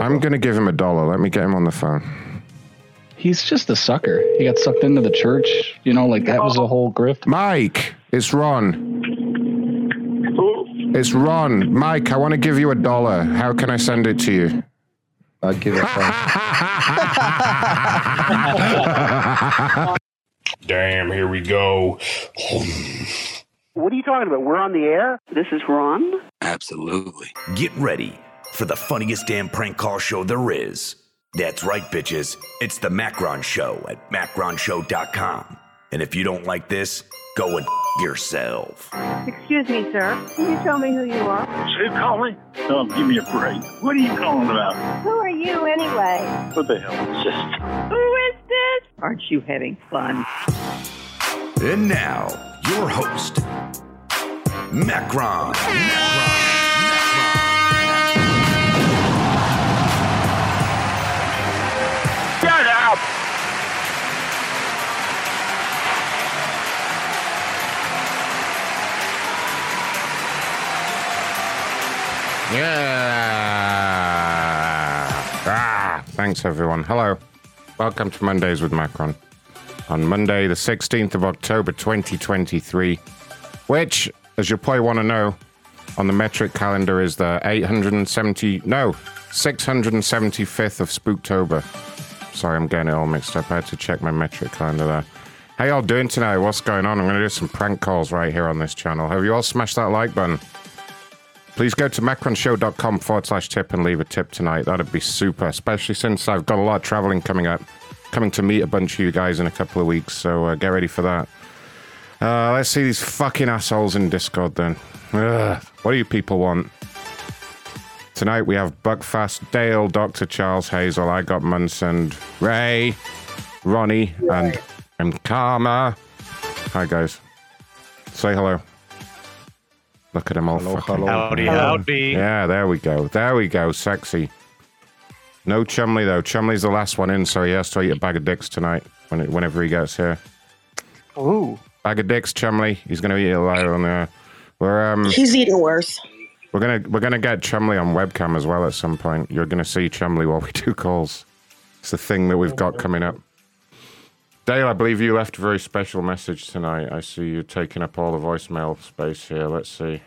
noticeable. I'm gonna give him a dollar. Let me get him on the phone. He's just a sucker. He got sucked into the church. You know, like that was a whole grift. Mike, it's Ron. It's Ron. Mike, I want to give you a dollar. How can I send it to you? I'll give it. To Ron. Damn, here we go. What are you talking about? We're on the air? This is Ron. Absolutely. Get ready for the funniest damn prank call show there is. That's right, bitches. It's the Macron Show at macronshow.com. And if you don't like this, go and yourself. Excuse me, sir. Can you tell me who you are? Who calling? Oh, give me a break. What are you calling about? Who are you anyway? What the hell is this? Who is this? Aren't you having fun? And now, your host, Macron. Macron. Yeah. Ah, thanks, everyone. Hello. Welcome to Mondays with Macron. On Monday, the 16th of October, 2023, which, as you probably want to know, on the metric calendar is the 870, no, 675th of Spooktober. Sorry, I'm getting it all mixed up. I had to check my metric calendar there. How y'all doing tonight? What's going on? I'm going to do some prank calls right here on this channel. Have you all smashed that like button? Please go to macronshow.com forward slash tip and leave a tip tonight. That'd be super, especially since I've got a lot of traveling coming up. Coming to meet a bunch of you guys in a couple of weeks, so uh, get ready for that. Uh, let's see these fucking assholes in Discord then. Ugh, what do you people want? Tonight we have Buckfast, Dale, Dr. Charles Hazel, I got Munson, Ray, Ronnie, and, and Karma. Hi guys. Say hello. Look at them all Hello, fucking. hello. Howdy, howdy. Yeah, there we go. There we go. Sexy. No Chumley though. Chumley's the last one in, so he has to eat a bag of dicks tonight when it, whenever he gets here. Ooh. Bag of dicks, Chumley. He's gonna eat it live on there. We're um He's eating worse. we're gonna we're gonna get Chumley on webcam as well at some point. You're gonna see Chumley while we do calls. It's the thing that we've got coming up. Dale, I believe you left a very special message tonight. I see you taking up all the voicemail space here. Let's see.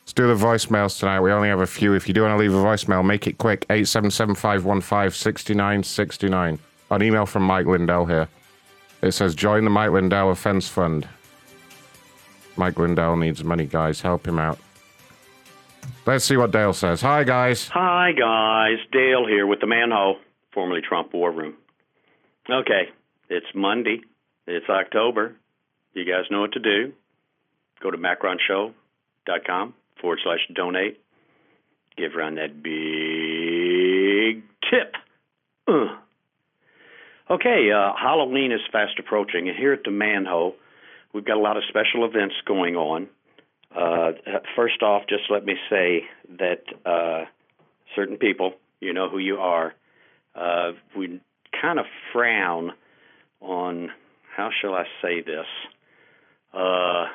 Let's do the voicemails tonight. We only have a few. If you do want to leave a voicemail, make it quick. 877-515-6969. An email from Mike Lindell here. It says, join the Mike Lindell Offense Fund. Mike Lindell needs money, guys. Help him out. Let's see what Dale says. Hi, guys. Hi, guys. Dale here with the Manhole, formerly Trump War Room. Okay, it's Monday. It's October. You guys know what to do. Go to macronshow.com forward slash donate. Give Ron that big tip. Okay, uh, Halloween is fast approaching, and here at the Manhole, we've got a lot of special events going on. Uh, first off, just let me say that uh, certain people, you know who you are, uh, we kind of frown on, how shall I say this? Uh,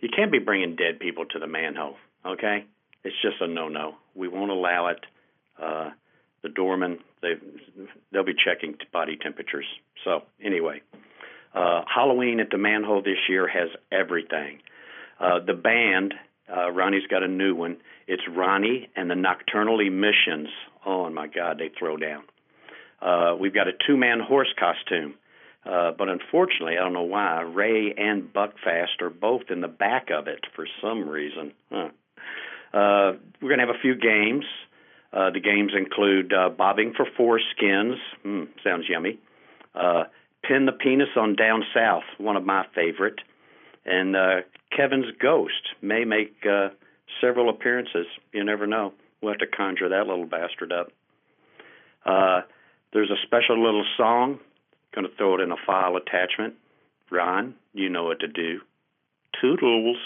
you can't be bringing dead people to the manhole, okay? It's just a no no. We won't allow it. Uh, the doorman, they, they'll be checking body temperatures. So, anyway, uh, Halloween at the manhole this year has everything. Uh, the band, uh, Ronnie's got a new one. It's Ronnie and the Nocturnal Emissions. Oh, my God, they throw down. Uh, we've got a two man horse costume. Uh, but unfortunately, I don't know why, Ray and Buckfast are both in the back of it for some reason. Huh. Uh, we're going to have a few games. Uh, the games include uh, bobbing for foreskins. Mm, sounds yummy. Uh, pin the penis on down south, one of my favorite. And uh, Kevin's ghost may make uh, several appearances. You never know. We'll have to conjure that little bastard up. Uh, there's a special little song. Going to throw it in a file attachment. Ron, you know what to do. Toodles.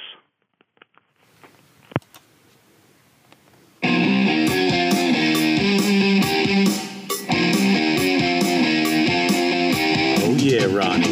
Oh, yeah, Ronnie.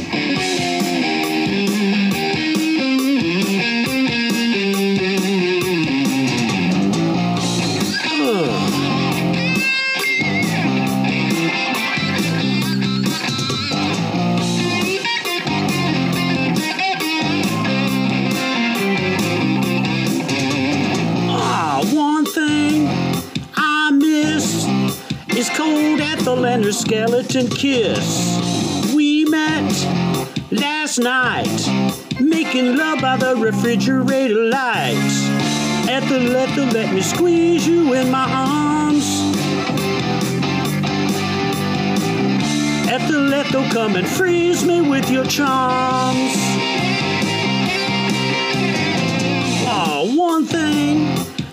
Skeleton kiss. We met last night, making love by the refrigerator lights. Ethel, Ethel, let me squeeze you in my arms. Ethel, Ethel, come and freeze me with your charms. Oh, one thing,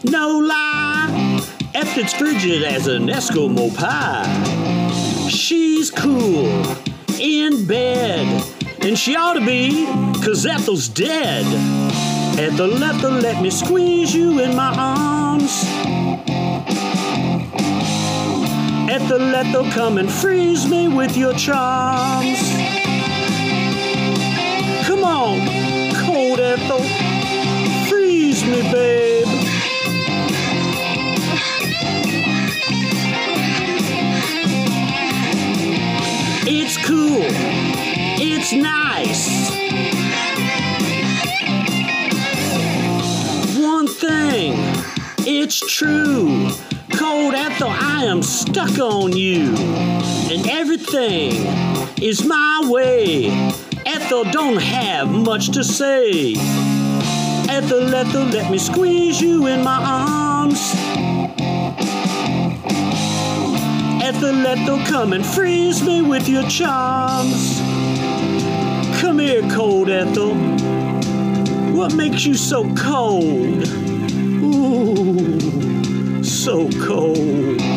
no lie. Ethel's frigid as an Eskimo pie. She's cool in bed, and she ought to be, cause Ethel's dead. Ethel, Ethel, let me squeeze you in my arms. Ethel, Ethel, come and freeze me with your charms. Come on, cold Ethel, freeze me, babe. It's cool, it's nice. One thing, it's true. Cold Ethel, I am stuck on you. And everything is my way. Ethel don't have much to say. Ethel, Ethel, let me squeeze you in my arms. Ethel, Ethel, come and freeze me with your charms. Come here, cold Ethel. What makes you so cold? Ooh, so cold.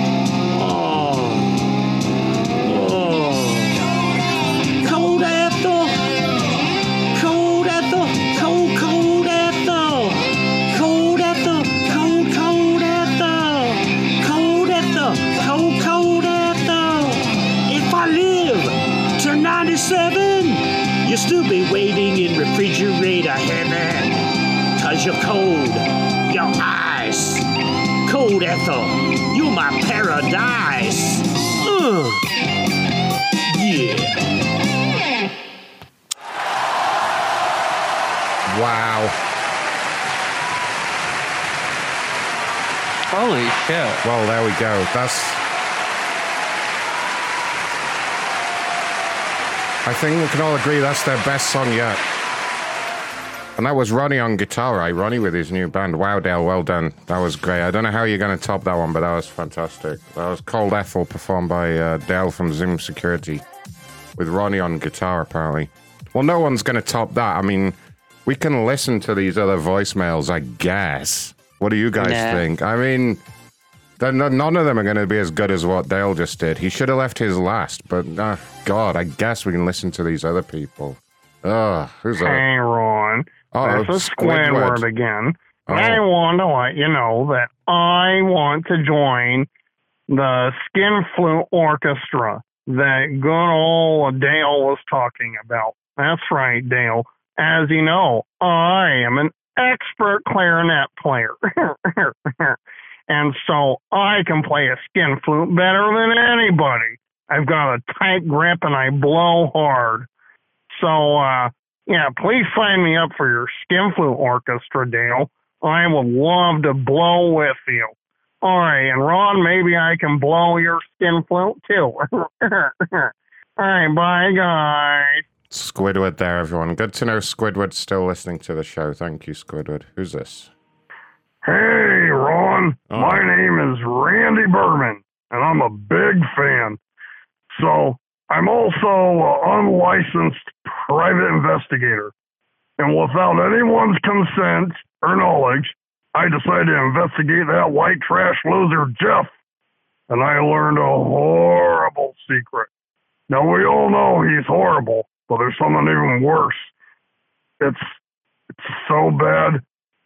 You'll be waiting in refrigerator heaven. Cause you're cold, you're ice. Cold Ethel, you're my paradise. Uh. Yeah. Wow. Holy shit. Well, there we go. That's. I think we can all agree that's their best song yet. And that was Ronnie on guitar, right? Ronnie with his new band. Wow, Dale, well done. That was great. I don't know how you're going to top that one, but that was fantastic. That was Cold Ethel performed by uh, Dale from Zoom Security with Ronnie on guitar, apparently. Well, no one's going to top that. I mean, we can listen to these other voicemails, I guess. What do you guys Nah. think? I mean, none of them are going to be as good as what Dale just did. He should have left his last, but uh, God, I guess we can listen to these other people. Ugh, who's that? Hey, Ron. Oh, this is Squidward. Squidward again. Oh. I want to let you know that I want to join the Skin Flute Orchestra that good old Dale was talking about. That's right, Dale. As you know, I am an expert clarinet player. and so I can play a skin flute better than anybody. I've got a tight grip and I blow hard. So, uh, yeah, please sign me up for your skin flute orchestra, Dale. I would love to blow with you. All right, and Ron, maybe I can blow your skin flute too. All right, bye, guys. Squidward there, everyone. Good to know Squidward's still listening to the show. Thank you, Squidward. Who's this? Hey, Ron. Oh. My name is Randy Berman, and I'm a big fan. So, I'm also an unlicensed private investigator. And without anyone's consent or knowledge, I decided to investigate that white trash loser, Jeff. And I learned a horrible secret. Now, we all know he's horrible, but there's something even worse. It's, it's so bad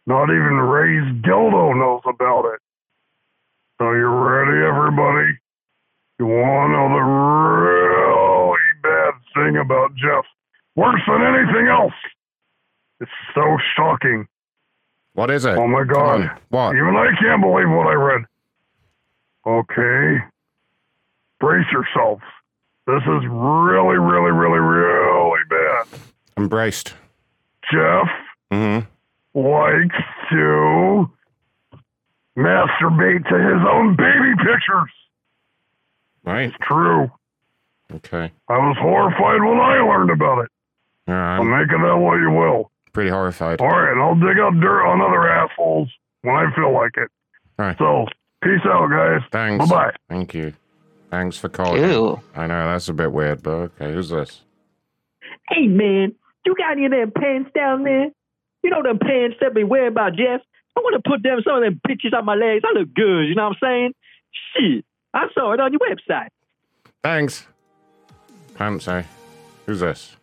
not even Ray's dildo knows about it. So you ready, everybody? You want to know the really bad thing about Jeff? Worse than anything else. It's so shocking. What is it? Oh my God. What? Even I can't believe what I read. Okay. Brace yourselves. This is really, really, really, really bad. Embraced. Jeff Mm-hmm. Likes to masturbate to his own baby pictures. Right. It's true. Okay. I was horrified when I learned about it. All Well, right. make of that what you will. Pretty horrified. All right, I'll dig up dirt on other assholes when I feel like it. All right. So, peace out, guys. Thanks. Bye bye. Thank you. Thanks for calling. Ew. I know that's a bit weird, but okay. Who's this? Hey, man, you got any of them pants down there? You know them pants that be wearing by Jeff? I want to put them some of them pictures on my legs. I look good, you know what I'm saying? Shit, I saw it on your website. Thanks. Pants, eh? Who's this?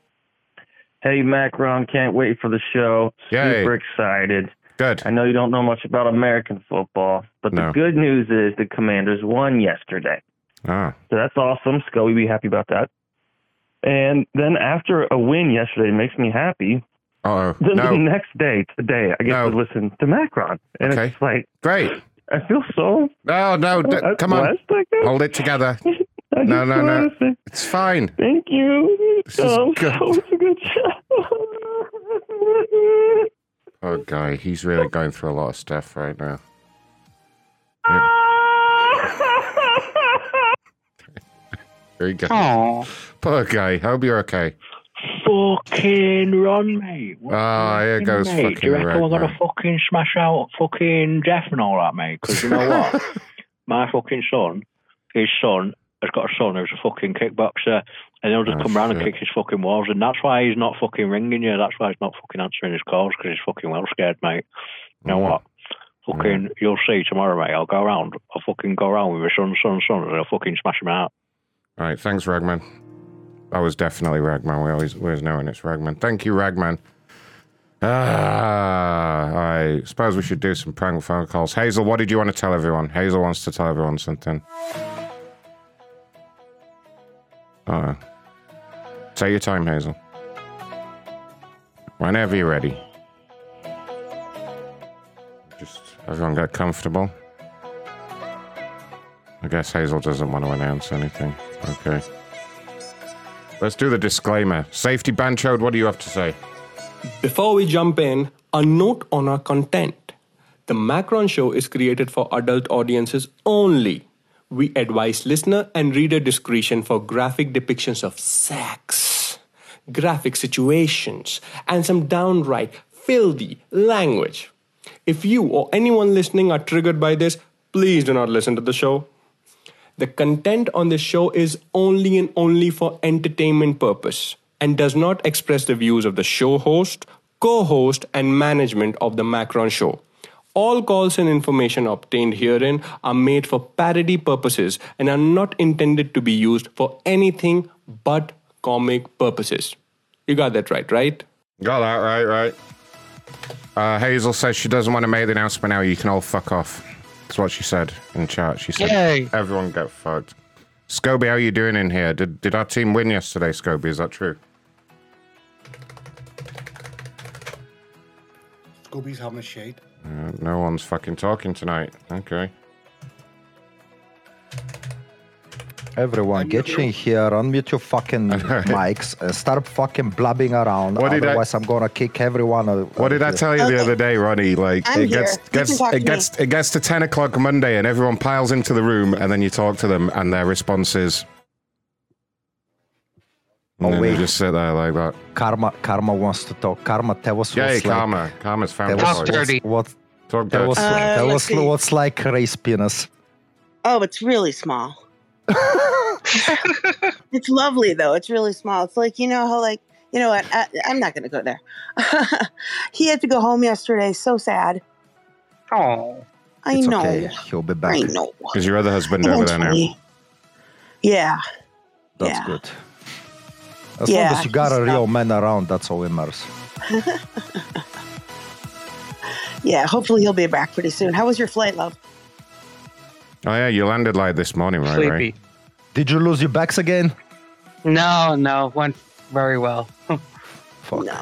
Hey, Macron, can't wait for the show. Yay. Super excited. Good. I know you don't know much about American football, but No. the good news is the Commanders won yesterday. Ah. So that's awesome. Scully be happy about that. And then after a win yesterday makes me happy. Uh oh. Then the No. next day, today, I get No. to listen to Macron. And Okay. it's like, Great. I feel so. No, no. D- uh, come on. blessed, I guess. Hold it together. No, no, no. say It's fine. Thank you. This is oh, good. so it's a good show. Oh, guy. He's really going through a lot of stuff right now. There you go. Aw. Poor guy. Hope you're okay. Fucking run, mate. What Ah, here goes mate? fucking Do you reckon we're gonna Ragman. fucking smash out fucking Jeff and all that, mate? Because you know what? My fucking son, his son, has got a son who's a fucking kickboxer, and he'll just Oh, come round and kick his fucking walls, and that's why he's not fucking ringing you. That's why he's not fucking answering his calls because he's fucking well scared, mate. You know Mhm. what? Fucking, you'll see tomorrow, mate. I'll go around. I'll fucking go around with my son, son, son, and I'll fucking smash him out. All right. Thanks, Ragman. That was definitely Ragman. We always, always know when it's Ragman. Thank you, Ragman. Ah, I suppose we should do some prank phone calls. Hazel, what did you want to tell everyone? Hazel wants to tell everyone something. Uh, take your time, Hazel. Whenever you're ready. Just everyone get comfortable. I guess Hazel doesn't want to announce anything. Okay. Let's do the disclaimer. Safety Banchode, what do you have to say? Before we jump in, a note on our content. The Macron Show is created for adult audiences only. We advise listener and reader discretion for graphic depictions of sex, graphic situations, and some downright filthy language. If you or anyone listening are triggered by this, please do not listen to the show. The content on this show is only and only for entertainment purpose and does not express the views of the show host, co-host and management of the Macron show. All calls and information obtained herein are made for parody purposes and are not intended to be used for anything but comic purposes. You got that right, right? Got that right, right. Uh, Hazel says she doesn't want to make the announcement now. You can all fuck off. That's what she said in chat. She said, Yay. everyone get fucked. Scobie, how are you doing in here? Did, did our team win yesterday, Scobie? Is that true? Scooby's having a shade. Uh, no one's fucking talking tonight. Okay. Everyone, get in here, unmute your fucking mics, and start fucking blabbing around. What did I- Otherwise, I... am gonna kick everyone. uh, What did I tell you the other day, Ronnie? Like I'm it gets here. You gets it to gets it gets to ten o'clock Monday, and everyone piles into the room, and then you talk to them, and their response is, and Oh, then they wait. just sit there like that. Karma, Karma wants to talk. Karma, tell us Yeah, what's like. Karma. Karma's family. Tell the us voice. What? Talk Tell us, dirty. Uh, tell let's what's like race penis. Oh, it's really small. it's lovely though. It's really small. It's like you know how like you know what? I, I'm not gonna go there. he had to go home yesterday. So sad. Oh, I it's know. okay. He'll be back. I know. Is your other husband over there now? Yeah. That's yeah. good. As long as you got a he's real man around, that's all that matters. yeah. Hopefully he'll be back pretty soon. How was your flight, love? Oh yeah, you landed like this morning, right? sleepy. Right? Did you lose your backs again? No, no, went very well. No.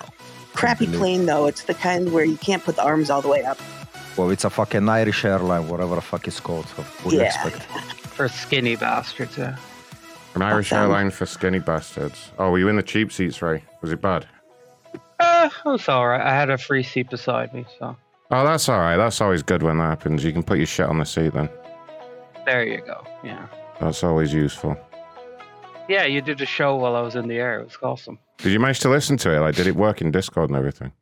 Crappy plane though. It's the kind where you can't put the arms all the way up. Well, it's a fucking Irish airline, whatever the fuck it's called. So what do you Yeah. expect? For skinny bastards, yeah. An Irish them. airline for skinny bastards. Oh, were you in the cheap seats, Ray? Was it bad? Uh, it was alright. I had a free seat beside me, so Oh, that's all right. That's always good when that happens. You can put your shit on the seat then. There you go. Yeah. That's always useful. Yeah, you did a show while I was in the air. It was awesome. Did you manage to listen to it? Like, did it work in Discord and everything?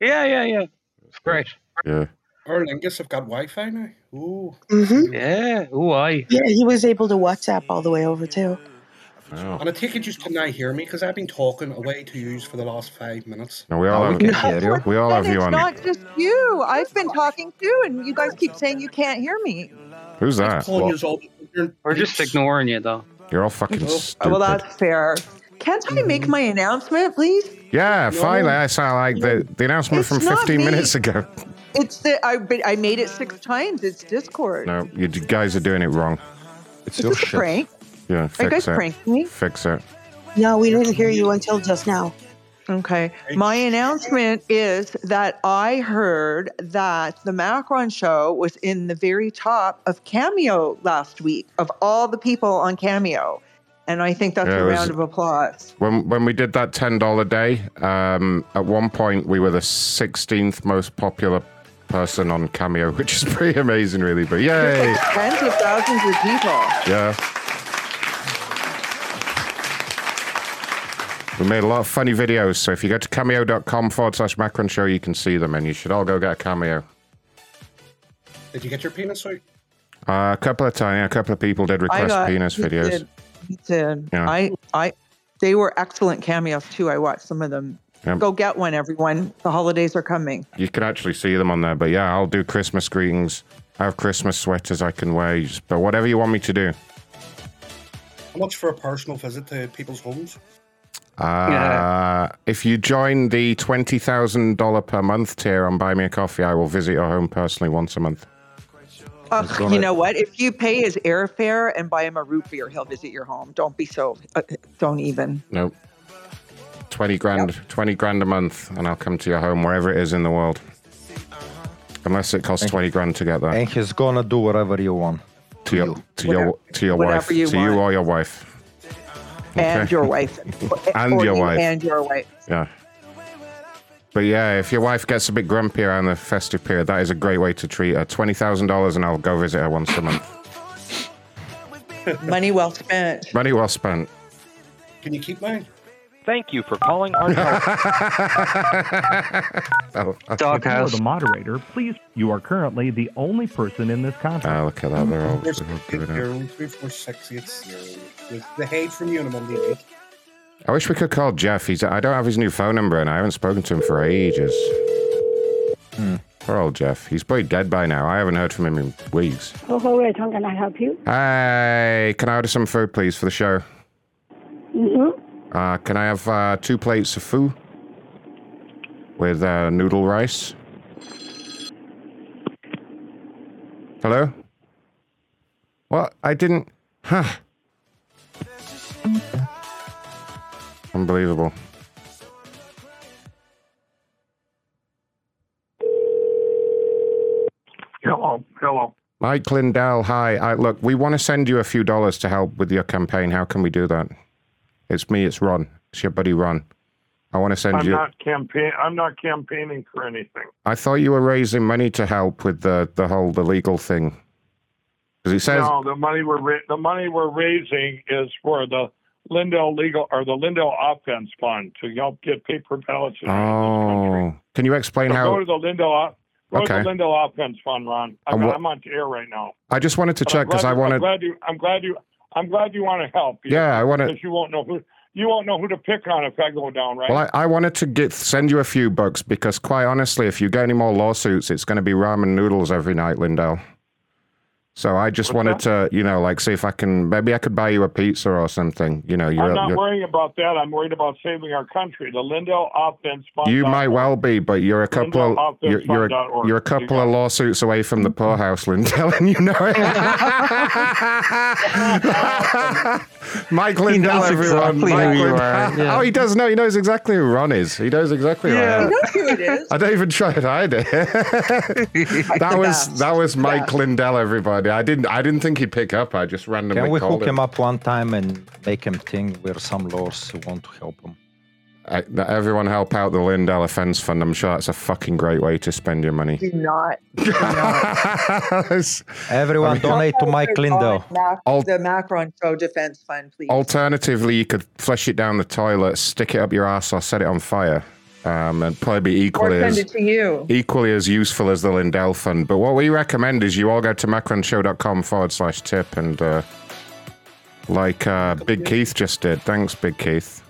Yeah, yeah, yeah. It's great. Yeah. Aer Lingus have got Wi-Fi now. Ooh. Mm-hmm. Yeah. Ooh, I. Yeah, he was able to WhatsApp all the way over too. Oh. And I take it you can now hear me because I've been talking away to you for the last five minutes. No, we all have, we all have And you it's not just you. I've been talking too, and you guys keep saying you can't hear me. Who's that? Calling you all We're just ignoring you, though. You're all fucking Oh, stupid. well, that's fair. Can't I make my announcement, please? yeah, finally, I saw like the, the announcement It's from 15 me. minutes ago. It's the I I made it six times. It's Discord. No, you guys are doing it wrong. It's Is this a prank? Yeah, Are you fix guys it. pranking me? Fix it. No, we didn't hear you until just now. Okay. My announcement is that I heard that the Macron show was in the very top of Cameo last week of all the people on Cameo. And I think that's Yeah, a round of applause. When when we did that ten dollar day, um, at one point we were the sixteenth most popular person on Cameo, which is pretty amazing, really. But yay, tens of thousands of people. yeah. We made a lot of funny videos, so if you go to cameo.com forward slash Macron Show, you can see them, and you should all go get a cameo. Did you get your penis out? Uh, a couple of times, yeah, a couple of people did I request got- penis he videos. did. He did. Yeah. I, I, they were excellent cameos too. I watched some of them. Yep. Go get one, everyone. The holidays are coming. You can actually see them on there, but yeah, I'll do Christmas greetings. I have Christmas sweaters I can wear, but whatever you want me to do. How much for a personal visit to people's homes? Uh, If you join the $20,000 per month tier on Buy Me a Coffee, I will visit your home personally once a month. Ugh, gonna- you know what? If you pay his airfare and buy him a root beer, he'll visit your home. Don't be so. Uh, don't even. Nope. 20 grand, 20 grand a month, and I'll come to your home wherever it is in the world. Unless it costs 20 grand to get there. And he's gonna do whatever you want. To your, to your, to your Whatever wife. you to you or your wife. And Okay. your wife. And your wife. And your wife. Yeah. But yeah, if your wife gets a bit grumpy around the festive period, that is a great way to treat her. Twenty thousand dollars, and I'll go visit her once a month. Money well spent. Money well spent. Can you keep mine? Thank you for calling our Oh, Doghouse. the moderator, please. You are currently the only person in this conference. Oh, look at that. They're all, There's they're all doing it. zero, three, four, six, eight, zero. With the hate from Unimum, I wish we could call Jeff. He's. I don't have his new phone number, and I haven't spoken to him for ages. Hmm. Poor old Jeff. He's probably dead by now. I haven't heard from him in weeks. Oh, hello, Tom. Can I help you? Hey, can I order some food, please, for the show? Mm-hmm. Uh, can I have uh, two plates of foo with uh, noodle rice? Hello? What? I didn't. Huh. Unbelievable. Hello, hello. Mike Lindell, hi. I, look, we want to send you a few dollars to help with your campaign. How can we do that? It's me, it's Ron. It's your buddy Ron. I want to send I'm you. not campaign. I'm not campaigning for anything. I thought you were raising money to help with the, the whole the legal thing. Because he says no, the money we're ra- the money we're raising is for the Lindell legal or the Lindell offense fund to help get paper ballots. in. Oh, can you explain So how? go to the Lindell go to the Lindell offense fund, Ron. I'm, what- I'm on air right now. I just wanted to But check because I you- I'm wanted. glad you. I'm glad you. I'm glad you want to help. Yeah, I wanna- Because you won't know who you won't know who to pick on if I go down, right? Well, I, I wanted to get send you a few bucks because, quite honestly, if you get any more lawsuits, it's going to be ramen noodles every night, Lindell. So I just wanted to, you know, like see if I can maybe I could buy you a pizza or something. You know, you're, I'm not you're- worrying about that. I'm worried about saving our country. The Lindell offense fund. you might well be, but you're a couple of you're, you're, a, you're a couple of lawsuits away from the poorhouse, Lindell, and you know it. Mike Lindell, knows everyone. exactly Mike who you Lindell. are, yeah. Oh, he does know. He knows exactly who Ron is. He knows exactly who I Yeah. am. He knows who it is. I don't even try to hide it. that was best. that was Mike Yeah. Lindell. Everybody, I didn't I didn't think he'd pick up. I just randomly Can we called hook him up one time and make him think we're some lords who want to help him? Uh, that everyone help out the Lindell Offence Fund. I'm sure that's a fucking great way to spend your money. Do not. Everyone donate to Mike Lindell. Mac- Al- the Macron Show Defense Fund, please. Alternatively, you could flush it down the toilet, stick it up your ass, or set it on fire. Um, and probably be equally as to you. equally as useful as the Lindell Fund. But what we recommend is you all go to macronshow.com forward slash tip and uh, like uh, Big Keith just did. Thanks, Big Keith.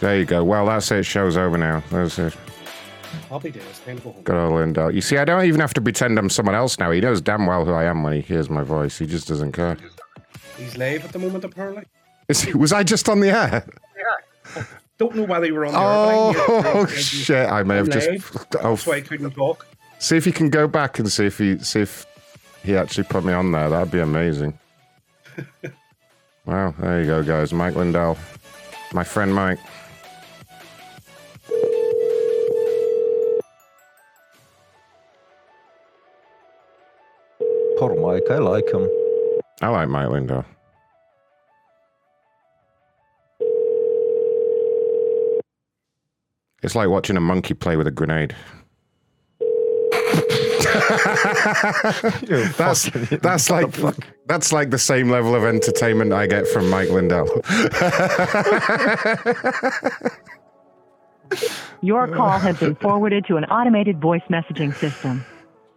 There you go. Well, that's it. Show's over now. That's it. Days. Time to go home. Good old Lindell. You see, I don't even have to pretend I'm someone else now. He knows damn well who I am when he hears my voice. He just doesn't care. He's live at the moment, apparently. Is he, was I just on the air? Yeah. Don't know whether you were on the air. but Oh, shit. I may have just. Oh, That's why I couldn't talk. See if you can go back and see if he see if he actually put me on there. That'd be amazing. wow, there you go, guys. Mike Lindell, my friend Mike. Poor Mike, I like him. I like Mike Lindell. It's like watching a monkey play with a grenade. that's that's like that's like the same level of entertainment I get from Mike Lindell. Your call has been forwarded to an automated voice messaging system.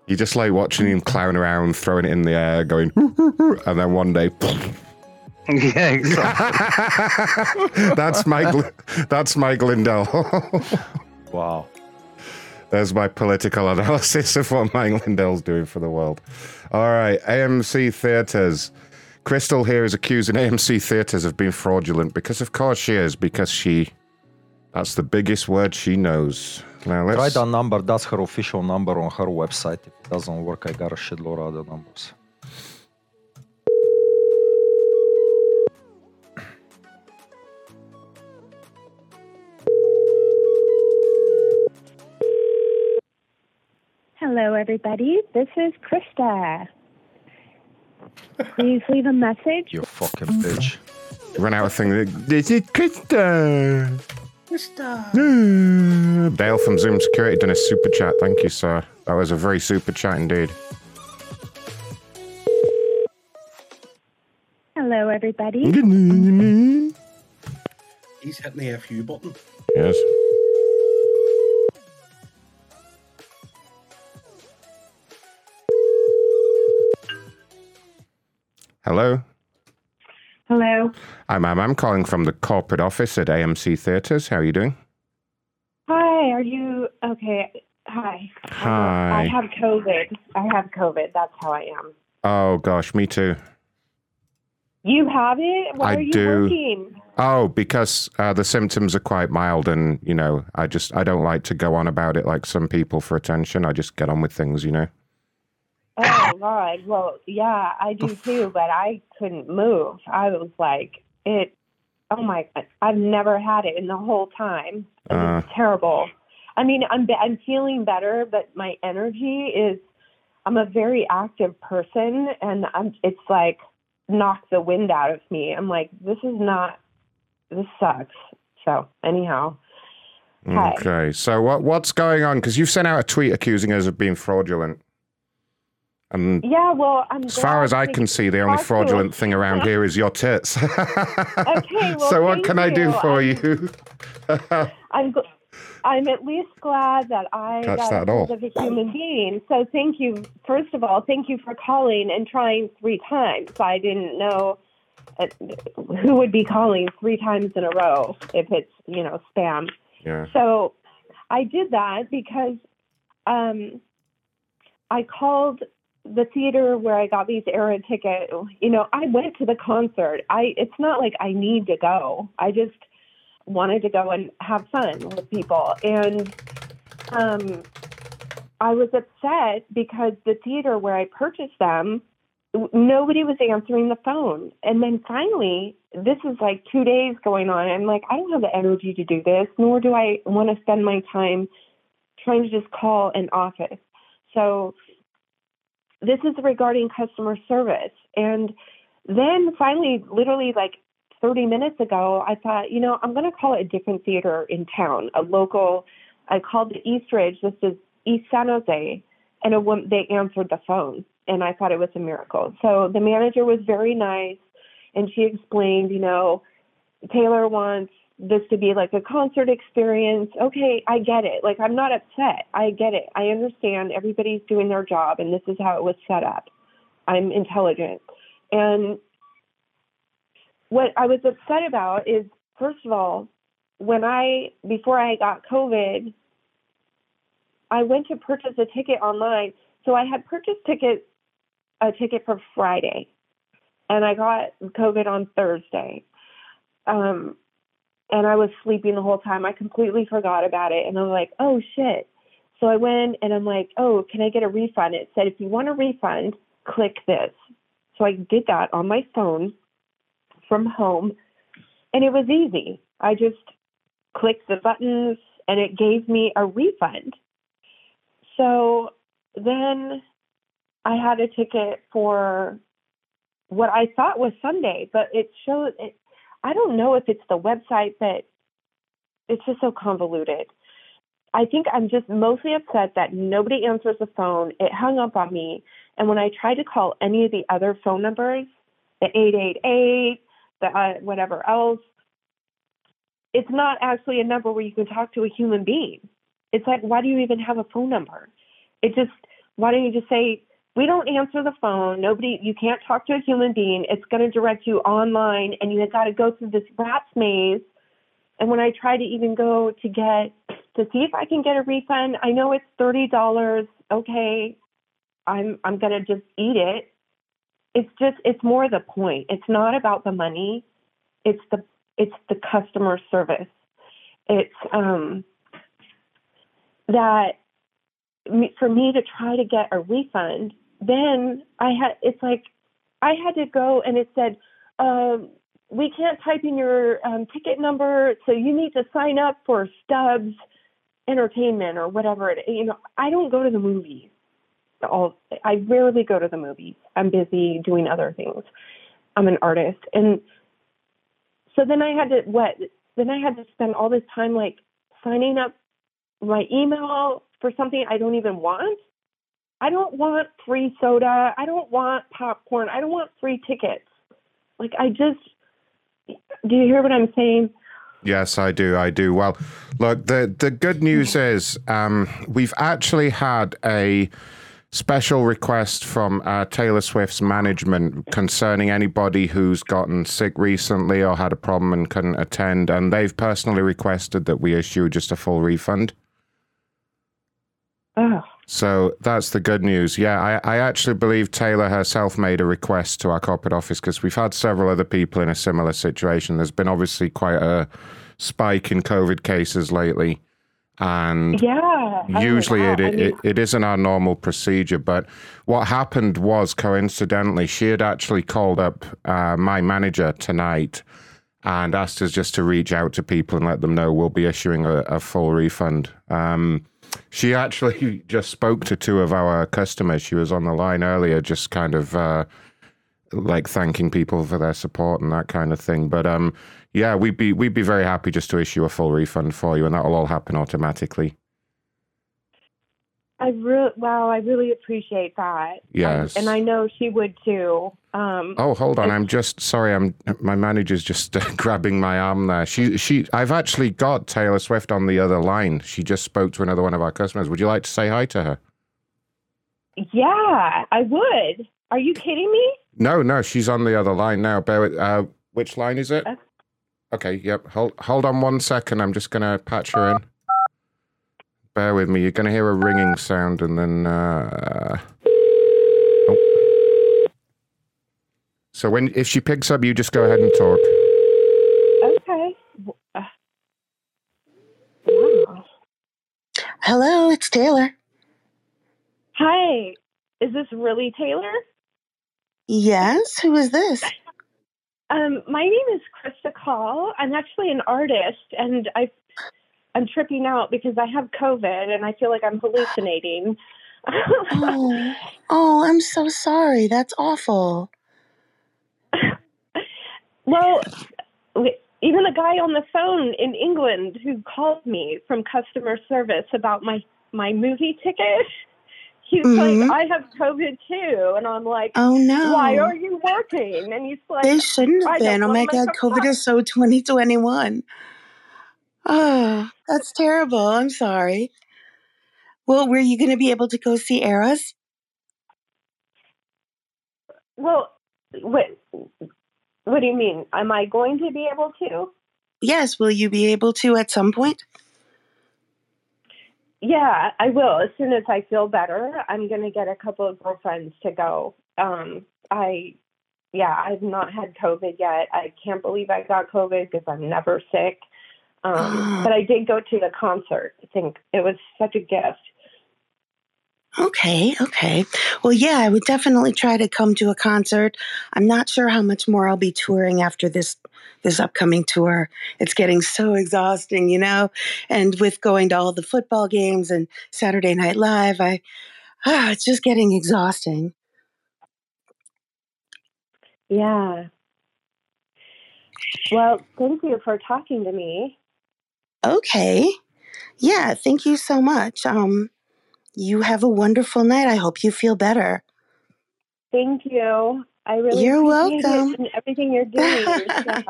You just like watching him clown around, throwing it in the air, going, and then one day, yeah, exactly. that's Mike. That's Mike Lindell. wow. There's my political analysis of what Mike Lindell's doing for the world. All right, AMC Theatres. Crystal here is accusing AMC Theatres of being fraudulent because, of course, she is. Because she, that's the biggest word she knows. Now Try let's. that number. That's her official number on her website. If it doesn't work, I got a shitload of other numbers. Hello, everybody. This is Krista. Please leave a message. You fucking bitch. Run out of things. This is Krista. Hmm, Dale from Zoom Security done a super chat. Thank you, sir. That was a very super chat indeed. Hello, everybody. He's hitting the FU button. Yes. Hello. Hello. Hi, ma'am. I'm calling from the corporate office at AMC Theatres. How are you doing? Hi. Are you okay? Hi. Hi. I have COVID. I have COVID. That's how I am. Oh, gosh, me too. You have it? Why I are you do. working? Oh, because uh, the symptoms are quite mild, and you know, I just I don't like to go on about it like some people for attention. I just get on with things, you know. Oh God. Well, yeah, I do too. But I couldn't move. I was like, it. Oh my! God. I've never had it in the whole time. It Uh, terrible. I mean, I'm I'm feeling better, but my energy is. I'm a very active person, and I'm. It's like knocked the wind out of me. I'm like, this is not. This sucks. So anyhow, okay, so what what's going on? Because you've sent out a tweet accusing us of being fraudulent, and yeah. Well, I'm. as far as I can see, the only fraudulent thing around here is your tits. Okay. Well, so what can I do for I'm- you? I'm gl- I'm at least glad that I Catch got that of a human being. So thank you. First of all, thank you for calling and trying three times. I didn't know uh, who would be calling three times in a row if it's you know spam. yeah. So I did that because um, I called the theater where I got these era tickets. You know, I went to the concert. I it's not like I need to go. I just wanted to go and have fun with people. And um, I was upset because the theater where I purchased them, nobody was answering the phone. And then finally, this is like two days going on. I'm like, I don't have the energy to do this, nor do I want to spend my time trying to just call an office. So this is regarding customer service. And then finally, literally like 30 minutes ago, I thought, you know, I'm going to call a different theater in town, a local. I called the Eastridge. This is East San Jose, and a woman, they answered the phone, and I thought it was a miracle. So the manager was very nice, and she explained, you know, Taylor wants this to be like a concert experience. Okay, I get it. Like I'm not upset. I get it. I understand everybody's doing their job and this is how it was set up. I'm intelligent. And what I was upset about is first of all, when I before I got COVID, I went to purchase a ticket online. So I had purchased ticket a ticket for Friday and I got COVID on Thursday. Um and I was sleeping the whole time. I completely forgot about it. And I'm like, oh shit. So I went and I'm like, oh, can I get a refund? It said, if you want a refund, click this. So I did that on my phone from home. And it was easy. I just clicked the buttons and it gave me a refund. So then I had a ticket for what I thought was Sunday, but it showed it I don't know if it's the website, but it's just so convoluted. I think I'm just mostly upset that nobody answers the phone. It hung up on me. And when I tried to call any of the other phone numbers, the 888, the uh, whatever else, it's not actually a number where you can talk to a human being. It's like, why do you even have a phone number? It just, why don't you just say, we don't answer the phone. Nobody, you can't talk to a human being. It's going to direct you online, and you have got to go through this rat's maze. And when I try to even go to get to see if I can get a refund, I know it's thirty dollars. Okay, I'm I'm going to just eat it. It's just it's more the point. It's not about the money. It's the it's the customer service. It's um that for me to try to get a refund then I had it's like I had to go and it said um, we can't type in your um, ticket number, so you need to sign up for Stubs Entertainment or whatever it. You know, I don't go to the movies. All I rarely go to the movies. I'm busy doing other things. I'm an artist, and so then I had to what? Then I had to spend all this time like signing up my email for something I don't even want. I don't want free soda. I don't want popcorn. I don't want free tickets. Like I just do you hear what I'm saying? Yes, I do. I do. Well, look, the the good news is um, we've actually had a special request from uh, Taylor Swift's management concerning anybody who's gotten sick recently or had a problem and couldn't attend, and they've personally requested that we issue just a full refund. Oh. So that's the good news. Yeah, I, I actually believe Taylor herself made a request to our corporate office because we've had several other people in a similar situation. There's been obviously quite a spike in COVID cases lately. And Yeah. Oh, usually it, it, it, it isn't our normal procedure. But what happened was coincidentally, she had actually called up uh, my manager tonight and asked us just to reach out to people and let them know we'll be issuing a, a full refund. Um, she actually just spoke to two of our customers. She was on the line earlier, just kind of uh, like thanking people for their support and that kind of thing. But um, yeah, we'd be we'd be very happy just to issue a full refund for you, and that'll all happen automatically. I really wow, I really appreciate that. Yes. And I know she would too. Um Oh, hold on. I'm just sorry. I'm my manager's just uh, grabbing my arm there. She she. I've actually got Taylor Swift on the other line. She just spoke to another one of our customers. Would you like to say hi to her? yeah, I would. Are you kidding me? No, no, she's on the other line now. Bear with, uh, which line is it? Okay, yep. Hold hold on one second. I'm just gonna patch her in. Bear with me. You're gonna hear a ringing sound, and then. Uh... oh. So when if she picks up, you just go ahead and talk. Okay. Uh, wow. Hello, it's Taylor. Hi. Is this really Taylor? Yes, who is this? Um, my name is Krista Call. I'm actually an artist, and I, I'm tripping out because I have COVID and I feel like I'm hallucinating. oh, oh, I'm so sorry. That's awful. Well, even the guy on the phone in England who called me from customer service about my my movie ticket. He's Mhm. like, I have COVID too, and I'm like, Oh, no. Why are you working? And he's like, They shouldn't have been. Oh my God, COVID is so 2021. Oh, that's terrible. I'm sorry. Well, were you going to be able to go see Eras? Well, what what do you mean? Am I going to be able to? Yes, will you be able to at some point? Yeah, I will. As soon as I feel better, I'm gonna get a couple of girlfriends to go. Um, I, yeah, I've not had COVID yet. I can't believe I got COVID because I'm never sick. Um, but I did go to the concert. I think it was such a gift. Okay, okay. Well, yeah, I would definitely try to come to a concert. I'm not sure how much more I'll be touring after this this upcoming tour. It's getting so exhausting, you know. And with going to all the football games and Saturday Night Live, I ah, it's just getting exhausting. Yeah. Well, thank you for talking to me. Okay. Yeah, thank you so much. Um you have a wonderful night. I hope you feel better. Thank you. I really You're welcome. it and everything you're doing.